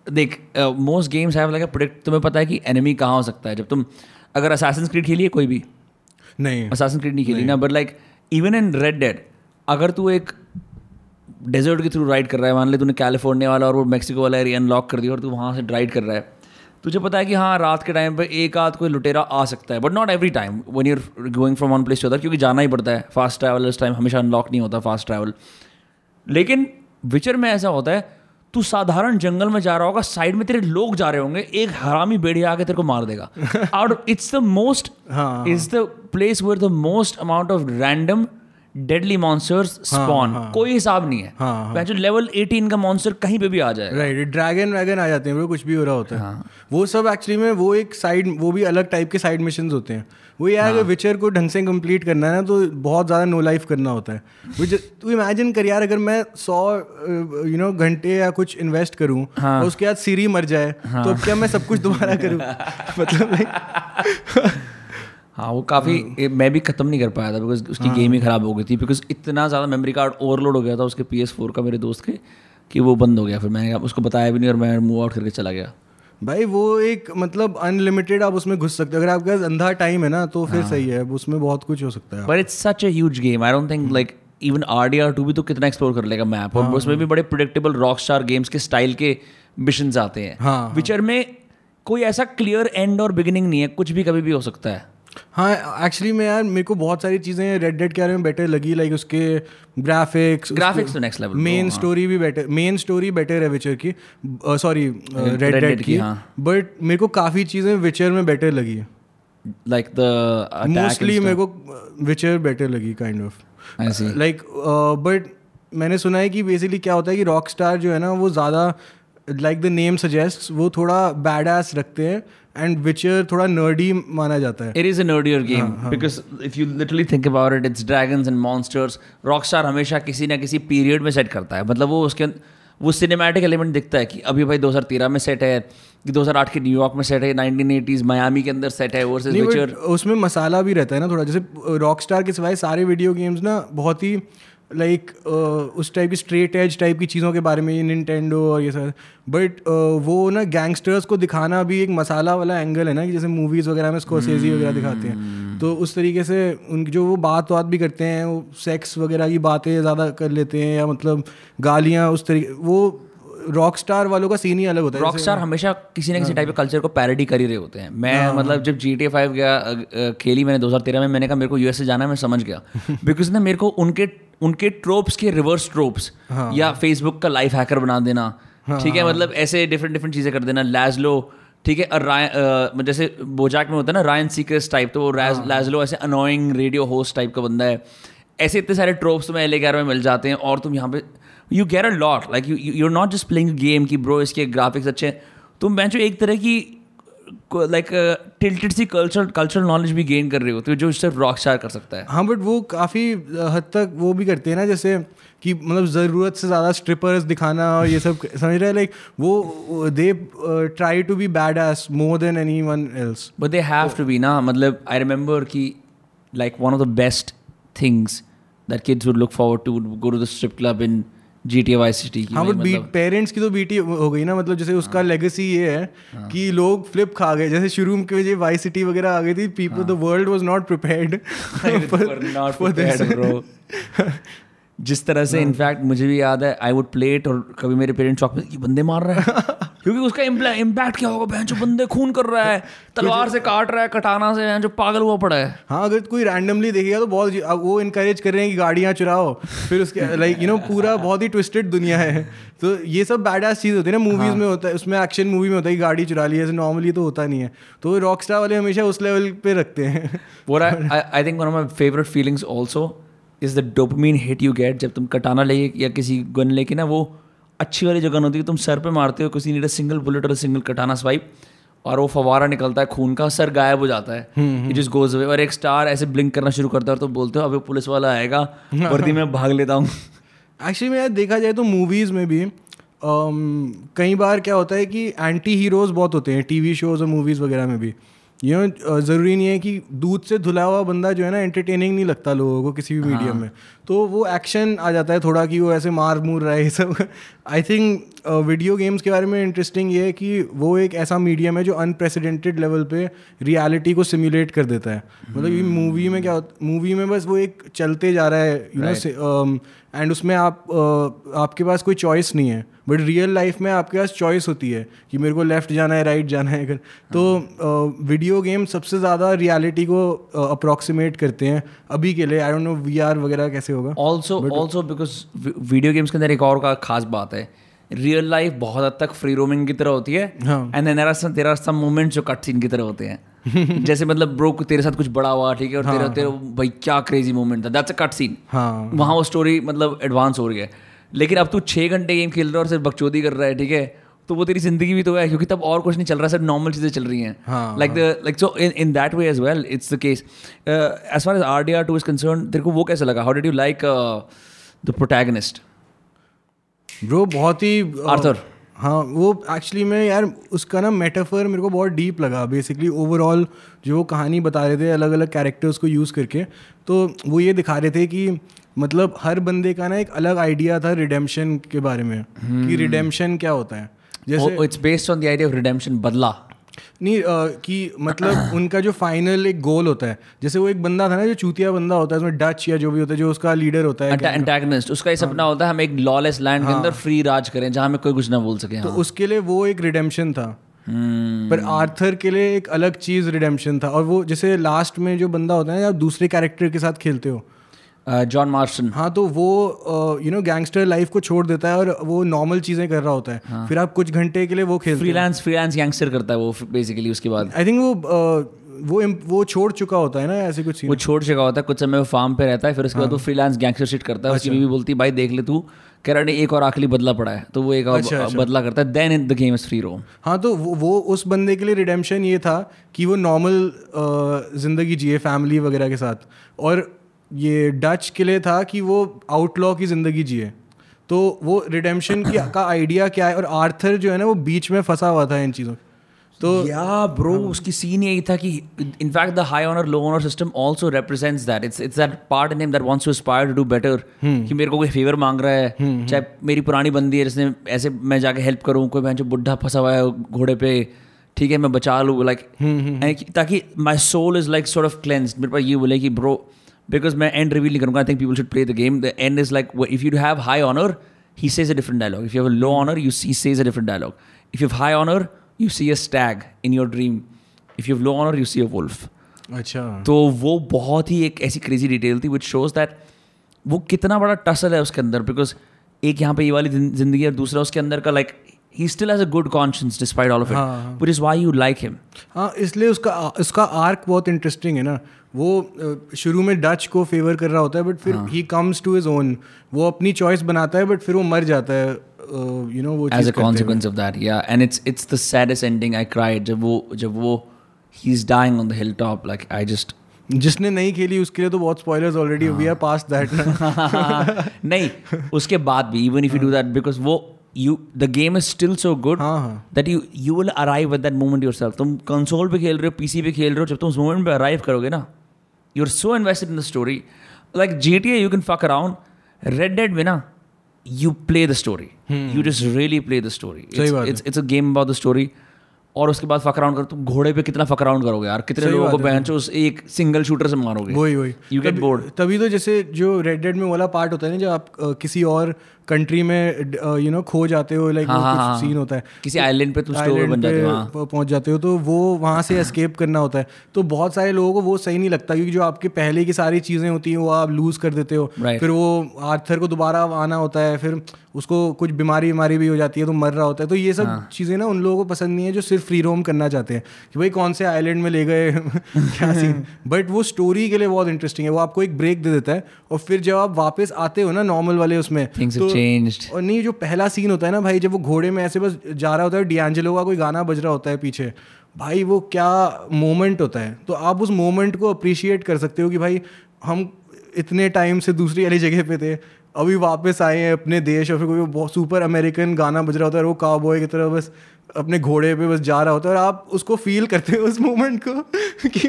देख most games have like a predict तुम्हें पता है कि एनिमी कहाँ हो सकता है जब तुम अगर असासन क्रीड खेली है कोई भी। नहीं। असासिन क्रीड नहीं खेली ना but like even in Red Dead अगर तू एक डेजर्ट के थ्रू राइड कर रहा है मान ले तूने कैलिफ़ोर्निया वाला और वो मैक्सिको वाला एरिया अनलॉक कर दिया और तू वहाँ से राइड कर रहा है तुझे पता है कि हाँ रात के टाइम पे एक आध कोई लुटेरा आ सकता है but not every time when you're going from one place to other क्योंकि जाना ही पड़ता है। फास्ट ट्रैवल इस टाइम हमेशा अनलॉक नहीं होता फास्ट ट्रैवल लेकिन विचर में ऐसा होता है तू साधारण जंगल में जा रहा होगा साइड में तेरे लोग जा रहे होंगे एक हरामी बेड़िया आके तेरे को मार देगा। और इट्स द मोस्ट हाँ, is the place where the most amount of random deadly monsters spawn कोई हिसाब नहीं है। हाँ, मैं जो लेवल 18 का मॉन्स्टर कहीं पे भी आ जाएगा। राइट ड्रैगन वैगन आ जाते हैं कुछ भी हो रहा होता है। हाँ. वो सब एक्चुअली में वो एक साइड वो भी अलग टाइप के साइड मिशन होते हैं। वो यार अगर विचर को ढंग से कंप्लीट करना है ना तो बहुत ज़्यादा नो लाइफ करना होता है। विच तू इमेजिन कर यार अगर मैं सौ यू नो घंटे या कुछ इन्वेस्ट करूँ हाँ। और उसके बाद सीरी मर जाए हाँ. तो अब क्या मैं सब कुछ दोबारा करूँ? मतलब हाँ वो काफ़ी मैं भी ख़त्म नहीं कर पाया था बिकॉज़ उसकी गेम ही ख़राब हो गई थी बिकॉज़ इतना ज़्यादा मेमोरी कार्ड ओवरलोड हो गया था उसके पी एस फोर का मेरे दोस्त के कि वो बंद हो गया। फिर मैंने उसको बताया भी नहीं और मैं मूव आउट करके चला गया। भाई वो एक मतलब अनलिमिटेड आप उसमें घुस सकते हो। अगर आपके पास अंधा टाइम है ना तो फिर हाँ. सही है। उसमें बहुत कुछ हो सकता है। But it's such a huge game I don't think like even R D R two भी तो कितना एक्सप्लोर कर लेगा मैप और उसमें भी बड़े प्रोडिक्टेबल रॉक स्टार गेम्स के स्टाइल के मिशन आते हैं। हाँ, विचर में कोई ऐसा क्लियर एंड और बिगिनिंग नहीं है। कुछ भी कभी भी हो सकता है। हाँ एक्चुअली मैं यार मेरे को बहुत सारी चीज़ें रेड डेड के बारे में बेटर लगी लाइक उसके ग्राफिक्स ग्राफिक्स तो नेक्स्ट लेवल मेन स्टोरी भी बेटर मेन स्टोरी बेटर है विचर की सॉरी रेड डेड की की, हाँ। बट मेरे को काफ़ी चीज़ें विचर में बेटर लगी लाइक द मोस्टली मेरे को विचर बेटर लगी काइंड ऑफ़ लाइक बट मैंने सुना है कि बेसिकली क्या होता है कि रॉक स्टार जो है ना वो ज़्यादा लाइक द नेम सजेस्ट वो थोड़ा बैड एस रखते हैं। एंड विचर थोड़ा नर्डी माना जाता है। It is a nerdier game because if you literally think about it, it's dragons and monsters. Rockstar हमेशा किसी ना किसी पीरियड में सेट करता है। मतलब वो उसके वो सिनेमैटिक एलिमेंट दिखता है कि अभी भाई 2013 में सेट है कि 2008 के न्यूयॉर्क में सेट है 1980s मयामी के अंदर सेट है वर्सेस विचर उसमें मसाला भी रहता है ना थोड़ा। जैसे रॉक स्टार के सिवाय सारे वीडियो गेम्स ना बहुत ही लाइक उस टाइप की स्ट्रेट एज टाइप की चीज़ों के बारे में निंटेंडो और ये सब। बट वो ना गैंगस्टर्स को दिखाना भी एक मसाला वाला एंगल है ना कि जैसे मूवीज़ वगैरह में स्कोसेजी वगैरह दिखाते हैं। तो उस तरीके से उनकी जो वो बात बात भी करते हैं वो सेक्स वगैरह की बातें ज़्यादा कर लेते हैं या मतलब गालियाँ उस तरीके वो रॉक स्टार वालों का सीन ही अलग होता है रॉक स्टार हमेशा किसी ना किसी टाइप के कल्चर को पैरोडी कर ही रहे होते हैं। मैं मतलब जब जी टी फाइव गया खेली मैंने 2013 में मैंने कहा मेरे को यूएस से जाना है मैं समझ गया। बिकॉज़ ना मेरे को उनके उनके ट्रोप्स के रिवर्स ट्रोप्स या फेसबुक का लाइफ हैकर बना देना ठीक है? मतलब ऐसे डिफरेंट डिफरेंट चीज़ें कर देना। लैजलो ठीक है? राय जैसे बोजाक में होता है ना रायन सीक्रेस टाइप तो वो लैजलो ऐसे अनोइंग रेडियो होस्ट टाइप का बंदा है। ऐसे इतने सारे ट्रोप्स तुम्हें एल ग्यारह में मिल जाते हैं और तुम यहाँ पे you gain a lot like you you are not just playing game की ब्रो इसके ग्राफिक्स अच्छे हैं। तुम बेंचो एक तरह की लाइक टिल्टेड सी कल्चर कल्चरल नॉलेज भी गेन कर रहे हो तो जो सिर्फ़ रॉक स्टार कर सकता है। हाँ बट वो काफ़ी हद तक वो भी करते हैं ना जैसे कि मतलब ज़रूरत से ज़्यादा स्ट्रिपर्स दिखाना और ये सब समझ रहे हैं? लाइक वो they try to be badass more than anyone else but they have to be ना मतलब आई रिमेंबर कि like one of the best things that kids would look forward to go to the strip club in G T Y city हाँ but beat parents की तो BT हो गई ना मतलब जैसे उसका लेगेसी ये है कि लोग फ्लिप खा गए जैसे शुरू में जो वाई सिटी वगैरह आ गई थी people the world was not prepared prepared, bro. जिस तरह से इनफैक्ट मुझे भी याद है आई वुड प्लेट और कभी मेरे पेरेंट्स चौक में ये बंदे मार रहे हैं। क्योंकि उसका इम्पैक्ट क्या होगा बहन जो बंदे खून कर रहा है तलवार से काट रहा है कटाना से बहन जो पागल हुआ पड़ा है। हाँ अगर कोई रैंडमली देखेगा तो बहुत अब वो इनकरेज कर रहे हैं कि गाड़ियाँ चुराओ फिर उसके लाइक यू नो पूरा बहुत ही ट्विस्टेड दुनिया है। तो ये सब बैड एस चीज़ होती है ना मूवीज़ हाँ. में होता है उसमें एक्शन मूवी में होता है कि गाड़ी चुरा ली ऐसे नॉर्मली तो होता नहीं है। तो रॉक स्टार वाले हमेशा उस लेवल पे रखते हैं। What I, I, I think one of my is the dopamine hit you get जब तुम कटाना ले या किसी गन लेके ना वो अच्छी वाली जो गन होती है तुम सर पे मारते हो किसी नीड सिंगल बुलेट और सिंगल कटाना स्वाइप और वो फवारा निकलता है खून का सर गायब हो जाता है। जस्ट गोज अवे और एक स्टार ऐसे ब्लिंक करना शुरू करता है और तो बोलते हो अभी पुलिस वाला आएगा वर्दी में भाग लेता हूँ। एक्चुअली में देखा जाए तो मूवीज़ में भी um, कई बार क्या होता है कि एंटी हीरोज़ बहुत होते हैं टीवी शोज़ और मूवीज़ वगैरह में भी। यू नो ज़रूरी नहीं है कि दूध से धुला हुआ बंदा जो है ना एंटरटेनिंग नहीं लगता लोगों को किसी भी मीडियम में। तो वो एक्शन आ जाता है थोड़ा कि वो ऐसे मार मूर रहा है ये सब। आई थिंक वीडियो गेम्स के बारे में इंटरेस्टिंग ये है कि वो एक ऐसा मीडियम है जो अनप्रेसिडेंटेड लेवल पे रियलिटी को सिमुलेट कर देता है। मतलब ये मूवी में क्या मूवी में बस वो एक चलते जा रहा है यू नो एंड उसमें आप uh, आपके पास कोई चॉइस नहीं है। बट रियल लाइफ में आपके पास चॉइस होती है कि मेरे को लेफ़्ट जाना है राइट जाना है अगर। तो वीडियो गेम सबसे ज़्यादा रियलिटी को अप्रॉक्सीमेट करते हैं अभी के लिए। आई डोंट नो वीआर वगैरह कैसे होगा also also because video games के अंदर एक और का खास बात है। रियल लाइफ बहुत हद तक फ्री रोमिंग की तरह होती है। And then there are some moments जो कट सीन की तरह होते हैं। जैसे मतलब ब्रो तेरे साथ कुछ बड़ा हुआ ठीक है? और हाँ, तेरा तेरा भाई क्या क्रेजी मोमेंट था। दैट्स अ कट सीन वहाँ वो स्टोरी मतलब एडवांस हो रही है। लेकिन अब तू छः घंटे गेम खेल रहा है और सिर्फ़ बकचोदी कर रहा है ठीक है? तो वो तेरी ज़िंदगी भी तो है क्योंकि तब और कुछ नहीं चल रहा सिर्फ़ नॉर्मल चीज़ें चल रही हैं। Like the like so in in that way as well it's the case as far as R D R two is concern तेरे को वो कैसे लगा? How did you like the protagonist bro बहुत ही आर्थर हाँ वो एक्चुअली में यार उसका ना मेटाफर मेरे को बहुत डीप लगा बेसिकली ओवरऑल जो कहानी बता रहे थे अलग अलग कैरेक्टर्स को यूज़ करके तो वो ये दिखा रहे थे कि मतलब हर बंदे का ना एक अलग आइडिया था रिडेम्पशन के बारे में hmm. कि रिडेम्पशन हम्म। क्या होता है जैसे it's based on the idea of redemption बदला नहीं आ, कि मतलब उनका जो फाइनल एक गोल होता है जैसे वो एक बंदा था ना जो चूतिया बंदा होता है उसमें डच या जो भी होता है जो उसका लीडर होता है एंटेगनिस्ट उसका ये सपना हाँ। होता है हम एक लॉलेस लैंड हाँ, के अंदर फ्री हाँ। राज करें जहाँ में कोई कुछ ना बोल सके तो हाँ। उसके लिए वो एक रिडेम्पशन था hmm. पर आर्थर के लिए एक अलग चीज़ रिडेम्पशन था और वो जैसे लास्ट में जो बंदा होता है ना आप दूसरे कैरेक्टर के साथ खेलते हो जॉन मार्सन हाँ तो वो यू नो गैंगस्टर लाइफ को छोड़ देता है और वो नॉर्मल चीज़ें कर रहा होता है। हाँ. फिर आप कुछ घंटे के लिए वो खेल फ्रीलांस फ्रीलांस गैंगस्टर करता है वो बेसिकली उसके बाद। आई थिंक वो uh, वो वो छोड़ चुका होता है ना ऐसे कुछ वो छोड़ चुका होता है कुछ समय वो फार्म पे रहता है फिर उसके बाद वो फ्रीलांस गैंगस्टर शीट करता है। उसकी अच्छा। बीवी बोलती है भाई देख ले तू। कह रहा एक और आखिरी बदला पड़ा है। तो वो एक और अच्छा, अच्छा। बदला करता है। Then in the game is free roam हाँ तो वो, वो उस बंदे के लिए रिडेम्पशन ये था कि वो नॉर्मल ज़िंदगी जिए फैमिली वगैरह के साथ। और ये डच के लिए था कि वो आउटलॉ की ज़िंदगी जिए। तो वो रिडेम्पशन की का आइडिया क्या है? और आर्थर जो है ना वो बीच में फंसा हुआ था इन चीज़ों तो या ब्रो हाँ। उसकी सीन यही था कि in fact the high honor low honor system also represents that it's it's that part in him that wants to aspire to do better कि मेरे को कोई फेवर मांग रहा है। हम्म, हम्म। चाहे मेरी पुरानी बंदी है जिसने ऐसे मैं जाके हेल्प करूँ कोई मैं जो बुढ़ा फंसा हुआ है घोड़े पे ठीक है मैं बचा लूँ लाइक हम्म, ताकि my soul is like sort of cleanse मेरे पास ये बोले कि ब्रो बिकॉज़ मैं एंड रिव्यू नहीं करूँगा. Think people should play the game the end is like if you have high honor he says a different dialogue if you have low honor you see says a different dialogue if you high honor you see a stag in your dream if you have low honor you see a wolf अच्छा। तो वो बहुत ही एक ऐसी crazy detail थी which shows that वो कितना बड़ा टसल है उसके अंदर बिकॉज़ एक यहाँ पे ये वाली ज़िंदगी और दूसरा उसके अंदर का like he still has a good conscious despite all of it but is why you like him हाँ इसलिए उसका उसका आर्क बहुत इंटरेस्टिंग है ना। वो शुरू में डच को फेवर कर रहा होता है बट फिर ही। कम्स टू हिज ओन वो अपनी चॉइस बनाता है बट फिर वो मर जाता है यू नो वो as a consequence of that या and it's it's the saddest ending I cried जब वो जब वो he is dying on the hill top like I just जिसने नहीं खेली उसके लिए तो बहुत spoilers already we are past that नहीं उसके बाद भी even if you do that because वो you the game is still so good that you you will arrive with that moment yourself तुम कंसोल पे खेल रहे हो पीसी पे खेल रहे हो जब तुम उस मोमेंट पे अराइव करोगे ना you are so invested in the story like G T A you can fuck around Red Dead में ना you play the story you just really play the story it's a game about the story और उसके बाद fuck around करो तुम घोड़े पे कितना फक अराउंड करोगे यार? कितने लोगों को पहनचो उस एक सिंगल शूटर से मारोगे? वही वही। यू गेट बोर्ड तभी तो जैसे जो रेड डेड में वाला पार्ट होता है ना जब आप किसी और कंट्री में यू नो खो जाते हो लाइक हाँ, हाँ, हाँ, सीन होता है। किसी आइलैंड पे तुम स्टोर बन जाते हो पहुँच जाते हो तो वो वहाँ से एस्केप करना होता है। तो बहुत सारे लोगों को वो सही नहीं लगता क्योंकि जो आपके पहले की सारी चीज़ें होती हैं वो आप लूज कर देते हो। फिर वो आर्थर को दोबारा आना होता है फिर उसको कुछ बीमारी बीमारी भी हो जाती है तो मर रहा होता है। तो ये सब हाँ. चीज़ें ना उन लोगों को पसंद नहीं है जो सिर्फ़ फ्री रोम करना चाहते हैं कि भाई कौन से आइलैंड में ले गए क्या सीन बट वो स्टोरी के लिए बहुत इंटरेस्टिंग है वो आपको एक ब्रेक दे देता है और फिर जब आप वापस आते हो ना नॉर्मल वाले उसमें तो, और नहीं जो पहला सीन होता है ना भाई जब वो घोड़े में ऐसे बस जा रहा होता है डियांजलो का कोई गाना बज रहा होता है पीछे भाई वो क्या मोमेंट होता है? तो आप उस मोमेंट को अप्रिशिएट कर सकते हो कि भाई हम इतने टाइम से दूसरी वाली जगह पे थे अभी वापस आए हैं अपने देश और फिर कोई बहुत सुपर अमेरिकन गाना बज रहा होता है वो काउबॉय की तरह बस अपने घोड़े पे बस जा रहा होता है और आप उसको फील करते हो उस मोमेंट को कि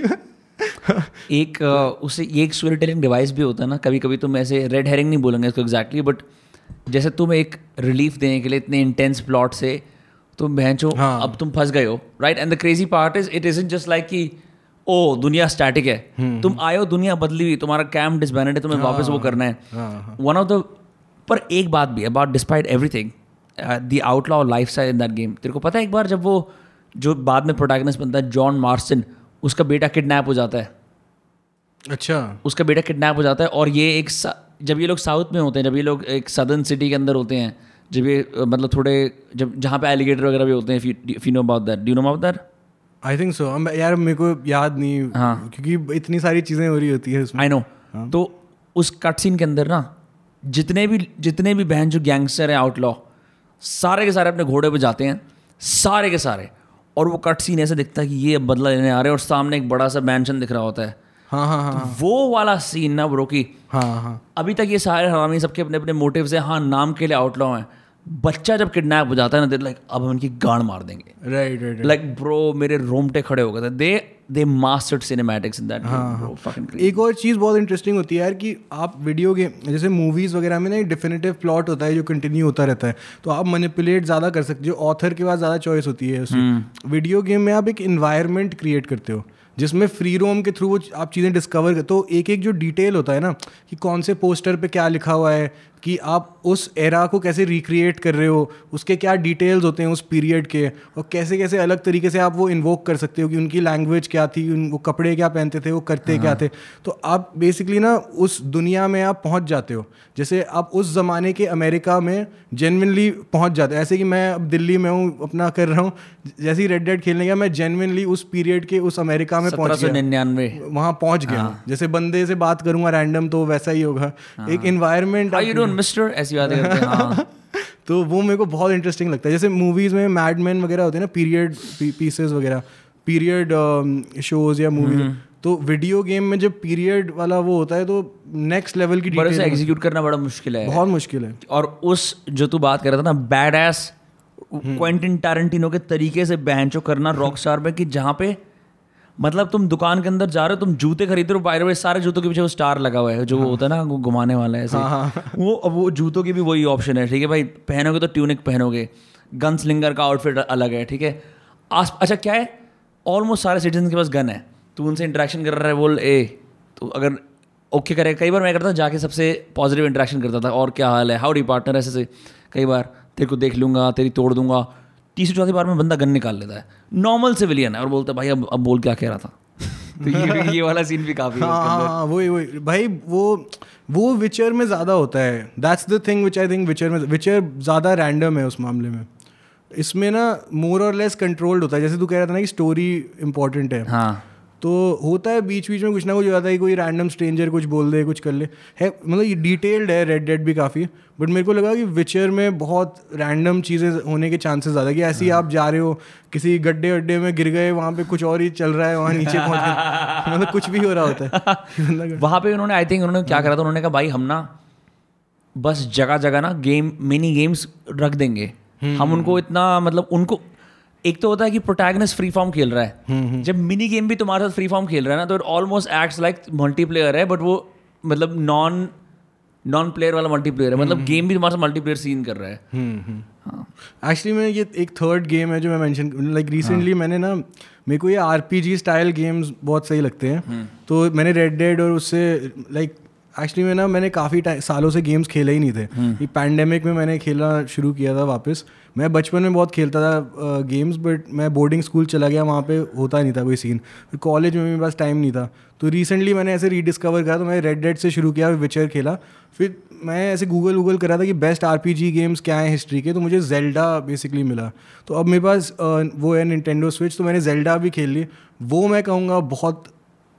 एक ये एक स्टोरी टेलिंग डिवाइस भी होता है ना कभी कभी तुम ऐसे रेड हेरिंग नहीं बोलेंगे इसको एग्जैक्टली बट जैसे तुम एक रिलीफ देने के लिए इतने इंटेंस प्लॉट से तुम बहनचो हाँ। अब तुम फंस गए हो right and the crazy part is it is just like कि ओ दुनिया स्टैटिक है। तुम आए हो दुनिया बदली हुई तुम्हारा कैम्प डिसबैंडेड है तुम्हें वापस वो करना है। वन ऑफ़ द पर एक बात भी about despite everything the outlaw lifestyle in that game तेरे को पता है एक बार जब वो जो बाद में प्रोटैगनिस्ट बनता है जॉन मार्सन उसका बेटा किडनैप हो जाता है। अच्छा। उसका बेटा किडनैप हो जाता है और ये एक जब ये लोग साउथ में होते हैं जब ये लोग एक सदर्न सिटी के अंदर होते हैं जब ये मतलब थोड़े जब जहाँ पे एलिगेटर वगैरह भी होते हैं if you know about that do know about that I think so यार मेरे को याद नहीं हाँ। क्योंकि इतनी सारी चीज़ें हो रही होती है आई नो तो उस कट सीन के अंदर ना जितने भी जितने भी बहन जो गैंगस्टर हैं आउटलॉ सारे के सारे अपने घोड़े पे जाते हैं सारे के सारे। और वो कट सीन ऐसे दिखता है कि ये अब बदला लेने आ रहे हैं और सामने एक बड़ा सा मैंशन दिख रहा होता है। हाँ हाँ हाँ वो वाला सीन ना ब्रो की हाँ हाँ। अभी तक ये सारे हरामी सबके अपने अपने मोटिव्स हैं। हाँ नाम के लिए आउटलॉ हैं। बच्चा जब किडनैप हो जाता है ना देर लाइक अब हम इनकी गाड़ मार देंगे। राइट राइट लाइक ब्रो मेरे रोमटे खड़े हो गए थे। They they mastered cinematics in that bro एक और चीज़ बहुत इंटरेस्टिंग होती है यार कि आप वीडियो गेम जैसे मूवीज़ वगैरह में ना एक डिफिनेटिव प्लॉट होता है जो कंटिन्यू होता रहता है। तो आप मैनिपुलेट ज़्यादा कर सकते हो। ऑथर के पास ज़्यादा चॉइस होती है उसमें वीडियो गेम में आप एक इन्वायरमेंट क्रिएट करते हो। जिसमें फ्री रोम के थ्रू आप चीज़ें डिस्कवर कर तो एक एक जो डिटेल होता है ना, कि कौन से पोस्टर पे क्या लिखा हुआ है कि आप उस एरा को कैसे रिक्रिएट कर रहे हो उसके क्या डिटेल्स होते हैं उस पीरियड के और कैसे कैसे अलग तरीके से आप वो इन्वोक कर सकते हो कि उनकी लैंग्वेज क्या थी उन वो कपड़े क्या पहनते थे वो करते हाँ। क्या थे। तो आप बेसिकली ना उस दुनिया में आप पहुँच जाते हो। जैसे आप उस ज़माने के अमेरिका में जेनविनली पहुँच जाते हो। ऐसे कि मैं अब दिल्ली में हूँ अपना कर रहा हूँ जैसे ही रेड डेड खेलने गया मैं जेनविनली उस पीरियड के उस अमेरिका में पहुँच गया। निन्यानवे। वहाँ पहुँच गया। जैसे बंदे से बात करूँगा रैंडम तो वैसा ही होगा। एक इन्वायरमेंट डूइंग मिस्टर ऐसी बातें करते हैं हाँ। तो वो मेरे को बहुत इंटरेस्टिंग लगता है। जैसे मूवीज़ में मैडमैन वगैरह होते हैं ना पीरियड पीसेस वगैरह पीरियड शोज़ या मूवी तो वीडियो गेम में जब पीरियड वाला वो होता है तो नेक्स्ट लेवल की बड़े से डिटेल एग्जीक्यूट करना बड़ा मुश्किल है। बहुत मुश्किल है। और उस जो तू बात कर रहा था ना बैड एस क्वेंटिन टैरेंटिनो के तरीके से बैंचो करना रॉक स्टार में कि जहाँ पे मतलब तुम दुकान के अंदर जा रहे हो तुम जूते खरीद रहे हो बाय द वे सारे जूतों के पीछे वो स्टार लगा हुआ है जो वो होता है ना वो घुमाने वाला है ऐसे। वो अब वो जूतों की भी वही ऑप्शन है ठीक है भाई? पहनोगे तो ट्यूनिक पहनोगे। गन स्लिंगर का आउटफिट अलग है ठीक है? आस अच्छा क्या है? ऑलमोस्ट सारे सिटीजन के पास गन है। तू उनसे इंट्रैक्शन कर रहा है बोल ए तो अगर ओके करे। कई बार मैं करता था जाके सबसे पॉजिटिव इंट्रैक्शन करता था और क्या हाल है? हाउ डी पार्टनर ऐसे से। कई बार तेरे को देख लूँगा तेरी तोड़ दूँगा। तीसरी चौथी बार में बंदा गन निकाल लेता है। नॉर्मल सिविलियन है और बोलता है भाई अब अब बोल क्या कह रहा था? तो ये ये वाला सीन भी काफ़ी हाँ हाँ वही वही। भाई वो वो विचर में ज़्यादा होता है। That's the thing which I think Witcher में विचर ज़्यादा रैंडम है उस मामले में। इसमें ना मोर और लेस कंट्रोल्ड होता है। जैसे तू कह रहा था ना कि स्टोरी इंपॉर्टेंट है। हाँ। तो होता है बीच बीच में कुछ ना कुछ होता है कोई रैंडम स्ट्रेंजर कुछ बोल दे कुछ कर ले। है मतलब ये डिटेल्ड है रेड डेड भी काफ़ी बट मेरे को लगा कि विचर में बहुत रैंडम चीज़ें होने के चांसेस ज़्यादा कि ऐसे ही आप जा रहे हो किसी गड्ढे अड्डे में गिर गए वहाँ पे कुछ और ही चल रहा है वहाँ नीचे पहुँच गए। मतलब कुछ भी हो रहा होता है। मतलब वहाँ पे उन्होंने आई थिंक उन्होंने क्या करा था उन्होंने कहा भाई हम ना बस जगह जगह ना गेम मिनी गेम्स रख देंगे। हम उनको इतना मतलब उनको एक तो होता है कि प्रोटैगनिस्ट फ्री फॉर्म खेल रहा है। जब मिनी गेम भी तुम्हारे साथ फ्री फॉर्म खेल रहा है ना तो it almost acts like multiplayer है बट वो मतलब नॉन नॉन प्लेयर वाला मल्टीप्लेयर है। मतलब गेम भी तुम्हारे साथ मल्टीप्लेयर सीन कर रहा है। हाँ। एक्चुअली मैं ये एक थर्ड गेम है जो मैं मेंशन लाइक रिसेंटली मैंने ना मेरे को ये आरपीजी स्टाइल गेम्स बहुत सही लगते हैं। तो मैंने रेड डेड और उससे लाइक एक्चुअली मैं ना मैंने काफ़ी सालों से गेम्स खेले ही नहीं थे। ये पैंडेमिक में मैंने खेलना शुरू किया था वापस। मैं बचपन में बहुत खेलता था गेम्स बट मैं बोर्डिंग स्कूल चला गया वहाँ पे होता नहीं था कोई सीन फिर कॉलेज में मेरे पास टाइम नहीं था। तो रिसेंटली मैंने ऐसे रीडिस्कवर करा तो मैं रेड डेड से शुरू किया विचर खेला। फिर मैं ऐसे गूगल वूगल करा था कि बेस्ट आरपीजी गेम्स क्या हैं हिस्ट्री के तो मुझे जेल्डा बेसिकली मिला। तो अब मेरे पास वो है निन्टेंडो स्विच तो मैंने जेल्डा भी खेल ली। वो मैं कहूँगा बहुत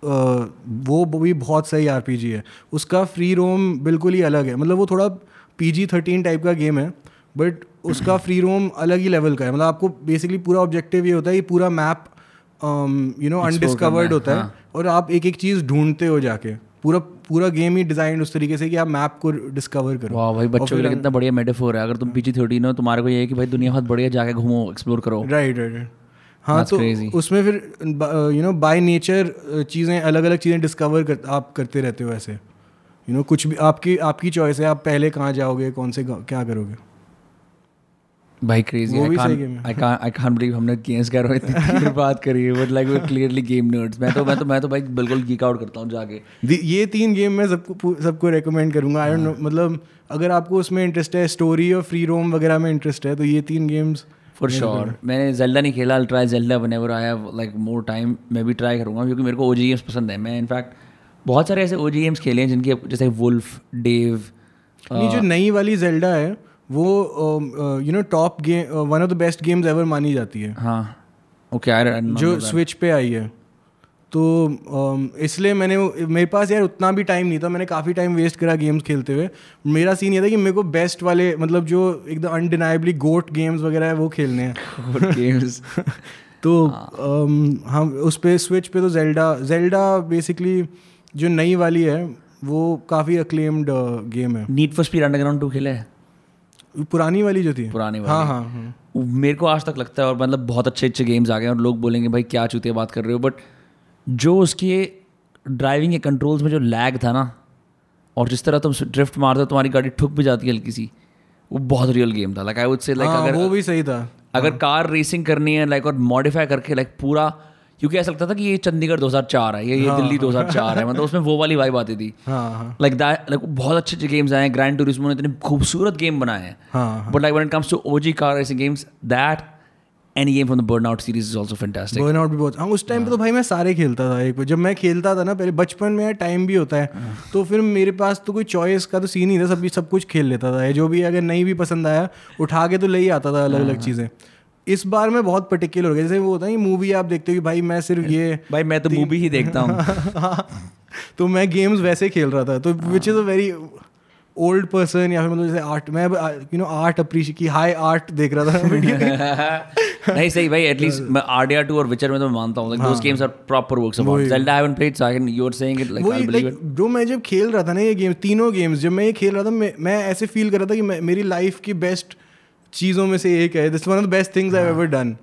वो भी बहुत सही आरपीजी है। उसका फ्री रोम बिल्कुल ही अलग है। मतलब वो थोड़ा पी जी थर्टीन टाइप का गेम है बट उसका फ्री रोम अलग ही लेवल का है। मतलब आपको बेसिकली पूरा ऑब्जेक्टिव ये होता है कि पूरा मैप यू नो अनडिस्कवर्ड होता है हाँ. और आप एक एक चीज़ ढूंढते हो जाके। पूरा पूरा गेम ही डिज़ाइन उस तरीके से कि आप मैप को डिस्कवर करो। वाह भाई बच्चों के लिए कितना बढ़िया मेटाफोर है। अगर तुम पीछे थर्टीन हो तुम्हारे को ये है कि भाई दुनिया बहुत बढ़िया जाके घूमो एक्सप्लोर करो। राइट राइट राइट हाँ That's तो crazy. उसमें फिर यू नो बाय नेचर चीज़ें अलग अलग चीज़ें डिस्कवर कर आप करते रहते हो ऐसे। यू नो कुछ भी आपकी आपकी चॉइस है आप पहले कहाँ जाओगे कौन से क्या करोगे? भाई क्रेजी आई कांट बिलीव हमने गेम्स बात करी है but like we clearly game nerds मैं तो मैं तो मैं तो भाई बिल्कुल गीक आउट करता हूँ जाके। ये तीन गेम मैं सबको सबको रेकमेंड करूँगा। आई डोंट नो मतलब अगर आपको उसमें इंटरेस्ट है स्टोरी और फ्री रोम वगैरह में इंटरेस्ट है तो ये तीन गेम्स फॉर श्योर मैंने जेल्डा नहीं खेला try Zelda one ever I have like more time मैं भी ट्राई करूँगा क्योंकि मेरे को ओ जी गेम्स पसंद है। मैं इनफैक्ट बहुत सारे ऐसे ओ जी गेम्स खेले हैं जिनके जैसे वुल्फ डेव नहीं जो नई वाली जेल्डा है वो you know top game one of the best games ever मानी जाती है। हाँ ओके okay, जो स्विच पे आई है। तो um, इसलिए मैंने मेरे पास यार उतना भी टाइम नहीं था। मैंने काफ़ी टाइम वेस्ट करा गेम्स खेलते हुए। मेरा सीन ये था कि मेरे को बेस्ट वाले मतलब जो एकदम अनडिनाइबली गोट गेम्स वगैरह है वो खेलने हैं। गेम्स तो um, हम उस पर स्विच पे तो जेल्डा जेल्डा बेसिकली जो नई वाली है वो काफ़ी अक्लेम्ड गेम है। Need for Speed Underground two खेला है? पुरानी वाली जो थी। पुरानी हाँ वाली। हाँ हाँ मेरे को आज तक लगता है और मतलब बहुत अच्छे अच्छे गेम्स आ गए हैं और लोग बोलेंगे भाई क्या चूतिया बात कर रहे हो? बट जो उसके ड्राइविंग के कंट्रोल्स में जो लैग था ना और जिस तरह तुम ड्रिफ्ट मारते हो तुम्हारी गाड़ी ठुक भी जाती है हल्की सी वो बहुत रियल गेम था। Like I would say like हाँ, अगर वो भी सही था। अगर कार रेसिंग करनी है लाइक और मॉडिफाई करके लाइक पूरा क्योंकि ऐसा लगता था कि ये चंडीगढ़ 2004 है ये ये दिल्ली 2004 है मतलब उसमें वो वाली वाइब आती थी। हाँ हाँ। लाइक दैट लाइक बहुत अच्छे अच्छे गेम्स आए हैं ग्रैंड टूरिज्मो ने इतने खूबसूरत गेम बनाए हैं। हाँ but like when it comes to OG car racing games that any game from the Burnout series is also fantastic Burnout भी बहुत हाँ उस टाइम पे तो भाई मैं सारे खेलता था एक बार। जब मैं खेलता था ना पहले बचपन में टाइम भी होता है। तो फिर मेरे पास तो कोई चॉइस का तो सीन ही था सब सब कुछ खेल लेता था। जो भी अगर नहीं भी पसंद आया उठा के तो ले ही आता था अलग अलग चीज़ें। इस बार मैं बहुत पर्टिकुलर हो गया। जैसे वो होता है मूवी आप देखते हो कि भाई मैं सिर्फ़ ये भाई मैं तो मूवी ही देखता हूँ। तो मैं गेम्स वैसे खेल रहा था। तो which is a very old person या फिर मतलब जैसे आर्ट मैं यू नो आर्ट अप्रिशिएट की हाई आर्ट देख रहा था। नहीं सही भाई एटलीस्ट मैं आरडीआर 2 और विचर में तो मानता हूँ like those games are proper works of art Zelda I haven't played so I can you are saying it like I believe it जो मैं जब खेल रहा था ना ये गेम तीनों गेम्स जब मैं ये खेल रहा था मैं, मैं ऐसे फील कर रहा था कि मेरी लाइफ की बेस्ट चीज़ों में से एक है। This one of the best things I ever done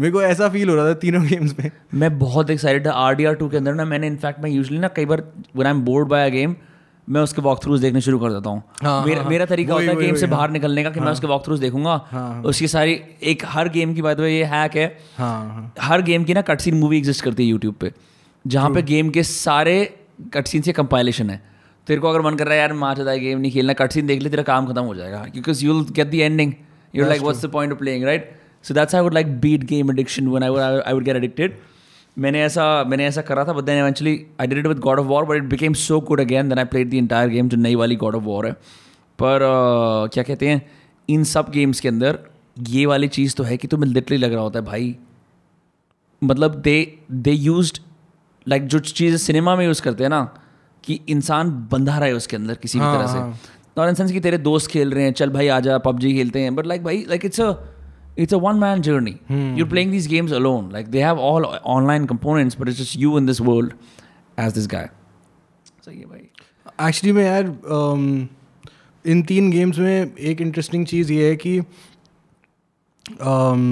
मेरे को ऐसा फील हो रहा था तीनों गेम्स में। मैं बहुत एक्साइटेड था आरडीआर 2 के अंदर ना मैंने इनफैक्ट मैं यूजुअली ना कई बार when I am bored by a game मैं उसके वॉक थ्रूज देखने शुरू कर देता हूँ। हाँ, मेरा हाँ, मेरा तरीका होता है गेम से बाहर निकलने का कि मैं उसके वॉक थ्रूज देखूँगा उसकी सारी एक हर गेम की बात हुई ये हैक है। हाँ हाँ। हर गेम की ना कटसीन मूवी एग्जिस्ट करती है यूट्यूब पे जहाँ पे गेम के सारे कटसीन से कंपाइलेशन है। तेरे को अगर मन कर रहा है यार मार जाता है गेम नहीं खेलना कटसीन देख ले तेरा काम खत्म हो जाएगा। Because you will get the ending you like what's the point of playing right so that's I would like beat game addiction when I I would get addicted मैंने ऐसा मैंने ऐसा करा था but then eventually I did it with God of War but it became so good again then I played the entire game जो नई वाली God of war है पर uh, क्या कहते हैं इन सब गेम्स के अंदर ये वाली चीज़ तो है कि तुम्हें लिटरली लग रहा होता है भाई मतलब दे दे यूज़ लाइक जो चीज़ सिनेमा में यूज़ करते हैं ना कि इंसान बंधा रहा है उसके अंदर किसी भी हाँ, तरह। से और सेंस कि तेरे दोस्त खेल रहे हैं चल भाई आजा पबजी खेलते हैं बट लाइक भाई like it's a it's a one man journey Hmm. you're playing these games alone like they have all online components but it's just you in this world as this guy सही है भाई actually में यार um, इन तीन games में एक interesting चीज़ ये है कि um,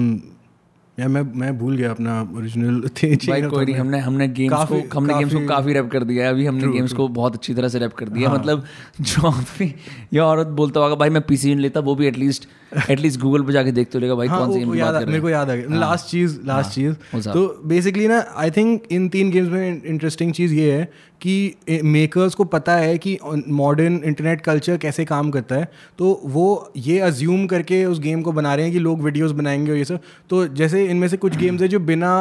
यार मैं मैं भूल गया अपना ओरिजिनल भाई कोई नहीं हमने हमने गेम्स को काफी- हमने गेम्स को काफी- रैप कर दिया है। अभी हमने गेम्स को बहुत अच्छी तरह से रैप कर दिया हाँ। मतलब जो आदमी या औरत बोलता होगा भाई मैं पीसी नहीं लेता वो भी एटलीस्ट एटलीस्ट गूगल पे जाके देखते लेगा भाई हाँ, कौन सी गेम याद मेरे को याद आ गया। लास्ट चीज़ लास्ट चीज़ तो बेसिकली ना आई थिंक इन तीन गेम्स में इंटरेस्टिंग चीज़ ये है कि मेकर्स को पता है कि मॉडर्न इंटरनेट कल्चर कैसे काम करता है तो वो ये अज्यूम करके उस गेम को बना रहे हैं कि लोग वीडियोस बनाएँगे और ये सब। तो जैसे इनमें से कुछ गेम्स है जो बिना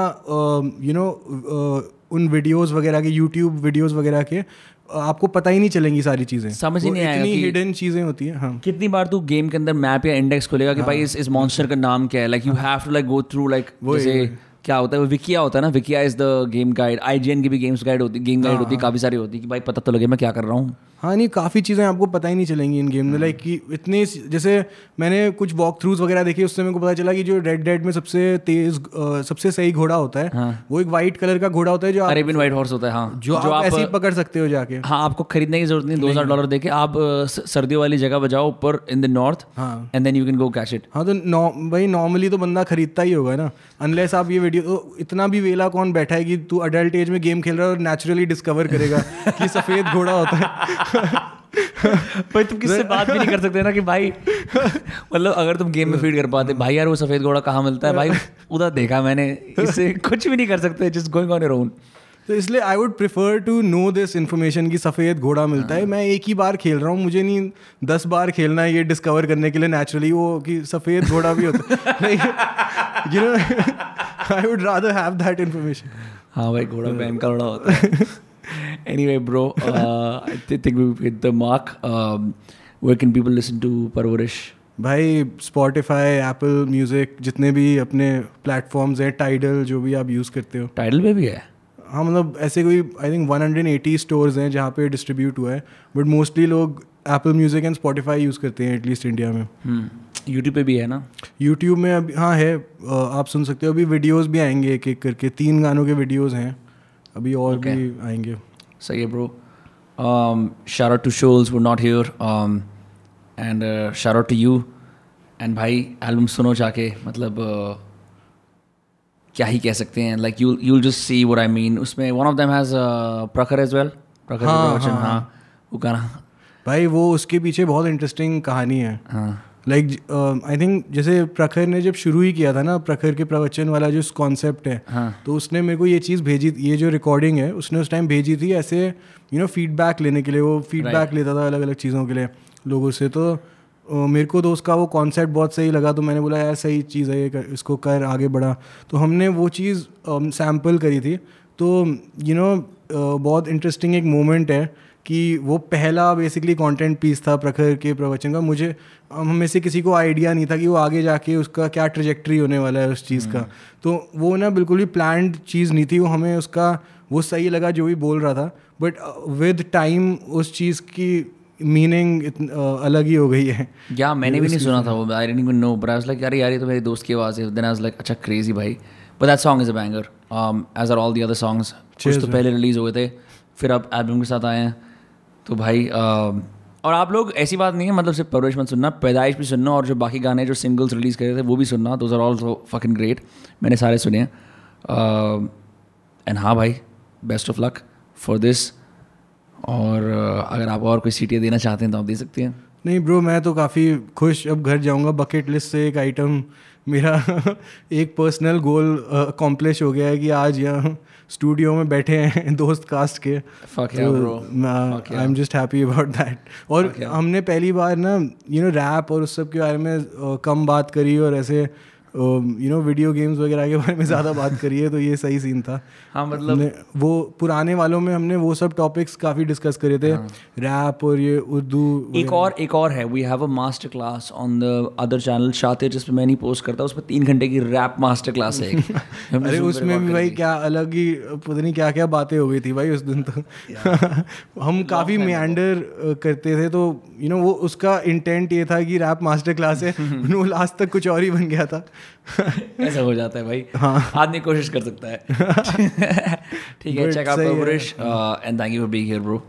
यू नो उन वीडियोस वगैरह के यूट्यूब वीडियोस वगैरह के आपको पता ही नहीं चलेंगी सारी चीज़ें। समझ ही नहीं आएगा इतनी हिडन चीज़ें होती हैं हाँ। कितनी बार तू गेम के अंदर मैप या इंडेक्स खोलेगा कि हाँ. भाई इस इस मॉन्स्टर का नाम क्या है? Like you have to like go through like जैसे क्या होता है वो विकिया होता है ना Wikia is the game guide IGN की भी गेम्स गाइड होती है गेम गाइड होती है। काफ़ी सारी होती है कि भाई पता तो लगे मैं क्या कर रहा हूँ। हाँ नहीं काफ़ी चीज़ें आपको पता ही नहीं चलेंगी इन गेम में लाइक कि इतने जैसे मैंने कुछ वॉक थ्रूज वगैरह देखे उससे मेरे को पता चला कि जो रेड डेड में सबसे तेज सबसे सही घोड़ा होता है हाँ। वो एक वाइट कलर का घोड़ा होता है जो आप अरेबियन वाइट हॉर्स होता है हाँ। जो जो आप ऐसे ही पकड़ सकते हो जाके। हाँ आपको खरीदने की ज़रूरत नहीं दो हज़ार डॉलर देके आप सर्दियों वाली जगह बजाओ ऊपर इन द नॉर्थ हाँ। And then you can go catch it हाँ तो भाई नॉर्मली तो बंदा खरीदता ही होगा ना अनलेस आप ये वीडियो तो इतना भी वेला कौन बैठा है कि तू अडल्ट एज में गेम खेल रहा है और नेचुरली डिस्कवर करेगा कि सफ़ेद घोड़ा होता है। भाई तुम किससे बात भी नहीं कर सकते ना कि भाई मतलब अगर तुम गेम में फ़ीड कर पाते भाई यार वो सफ़ेद घोड़ा कहाँ मिलता है? भाई उधर देखा मैंने इससे कुछ भी नहीं कर सकते just going on your own तो इसलिए I would prefer to know this information कि सफ़ेद घोड़ा मिलता है। मैं एक ही बार खेल रहा हूँ मुझे नहीं दस बार खेलना है ये डिस्कवर करने के लिए नेचुरली वो कि सफ़ेद घोड़ा भी होता है। You know I would rather have that information हाँ भाई घोड़ा बहन का घोड़ा होता है। Anyway bro uh, I think we hit the mark. Um, where can people listen to Parvarish? भाई स्पॉटिफाई एप्पल म्यूज़िक जितने भी अपने प्लेटफॉर्म्स हैं टाइडल जो भी आप यूज़ करते हो। टाइडल पे भी है? हाँ मतलब ऐसे कोई आई थिंक 180 स्टोर्स हैं जहाँ पे डिस्ट्रीब्यूट हुआ है बट मोस्टली लोग Apple Music and Spotify use करते हैं एटलीस्ट इंडिया में। यूट्यूब पे भी है ना? यूट्यूब में अभी हाँ है। आप सुन सकते हो। अभी वीडियोस भी आएँगे एक एक करके। तीन गानों के वीडियोस हैं। अभी और Okay. भी आएँगे। सही है bro shout out to Shoals we're not here. Um, and uh, shout out to you. And भाई एल्बम सुनो जाके। मतलब uh, क्या ही कह सकते हैं। Like you you'll just see what I mean उसमें one of them has Prakhar as well Prakhar हाँ, हाँ, हाँ वो गाना। भाई वो उसके पीछे बहुत इंटरेस्टिंग कहानी है। हाँ। लाइक आई थिंक जैसे प्रखर ने जब शुरू ही किया था ना प्रखर के प्रवचन वाला जो कॉन्सेप्ट है हाँ। तो उसने मेरे को ये चीज़ भेजी ये जो रिकॉर्डिंग है उसने उस टाइम भेजी थी ऐसे यू नो फीडबैक लेने के लिए वो फीडबैक लेता था अलग अलग चीज़ों के लिए लोगों से। तो अ, मेरे को तो उसका वो कॉन्सेप्ट बहुत सही लगा तो मैंने बोला यार सही चीज़ है ये कर, इसको कर आगे बढ़ा। तो हमने वो चीज़ सैंपल um, करी थी। तो you you know know, uh, बहुत इंटरेस्टिंग एक मोमेंट है कि वो पहला बेसिकली कंटेंट पीस था प्रखर के प्रवचन का। मुझे हम में से किसी को आइडिया नहीं था कि वो आगे जाके उसका क्या ट्रजेक्ट्री होने वाला है उस चीज़ का। तो वो ना बिल्कुल भी प्लान्ड चीज़ नहीं थी। वो हमें उसका वो सही लगा जो भी बोल रहा था। बट विद टाइम उस चीज़ की मीनिंग अलग ही हो गई है। या मैंने भी नहीं सुना था वो। I didn't even know but I was like यार यार ये तो मेरे दोस्त की आवाज़ है। देन आई वाज लाइक अच्छा क्रेजी भाई। But that song is a banger as are all the other songs कुछ तो पहले रिलीज़ हुए थे। फिर अब एल्बम के साथ आए हैं। तो भाई और आप लोग, ऐसी बात नहीं है मतलब सिर्फ़ परवरिश मत सुनना, पैदाइश भी सुनना, और जो बाकी गाने, जो सिंगल्स रिलीज़ करे थे, वो भी सुनना those are also fucking great मैंने सारे सुने एंड हाँ भाई best of luck for this और अगर आप और कोई सीटियाँ देना चाहते हैं तो आप दे सकते हैं। नहीं ब्रो मैं तो काफ़ी खुश, अब घर जाऊँगा बकेट लिस्ट से एक आइटम मेरा एक पर्सनल गोल अकॉम्प्लिश हो गया है कि आज यहाँ स्टूडियो में बैठे हैं दोस्त कास्ट के. I am just happy about that और हमने पहली बार ना यू नो रैप और उस सब के बारे में कम बात करी और ऐसे यू नो वीडियो गेम्स वगैरह के बारे में ज़्यादा बात करी है तो ये सही सीन था। हाँ मतलब वो पुराने वालों में हमने वो सब टॉपिक्स काफ़ी डिस्कस करे थे। रैप और ये उर्दू एक और एक और है we have a master class on the other channel Shatir जिस पे मैं नहीं पोस्ट करता उस पर तीन घंटे की रैप मास्टर क्लास है अरे उसमें भी भाई क्या अलग ही पता नहीं क्या क्या बातें हो गई थी भाई उस दिन तो। हम काफ़ी मियांडर करते थे तो यू नो वो उसका इंटेंट ये था कि रैप मास्टर क्लास है। वो लास्ट तक कुछ और ही बन गया था। ऐसा हो जाता है भाई हाँ। आदमी कोशिश कर सकता है ठीक है चेक आउट है। And thank you for being here bro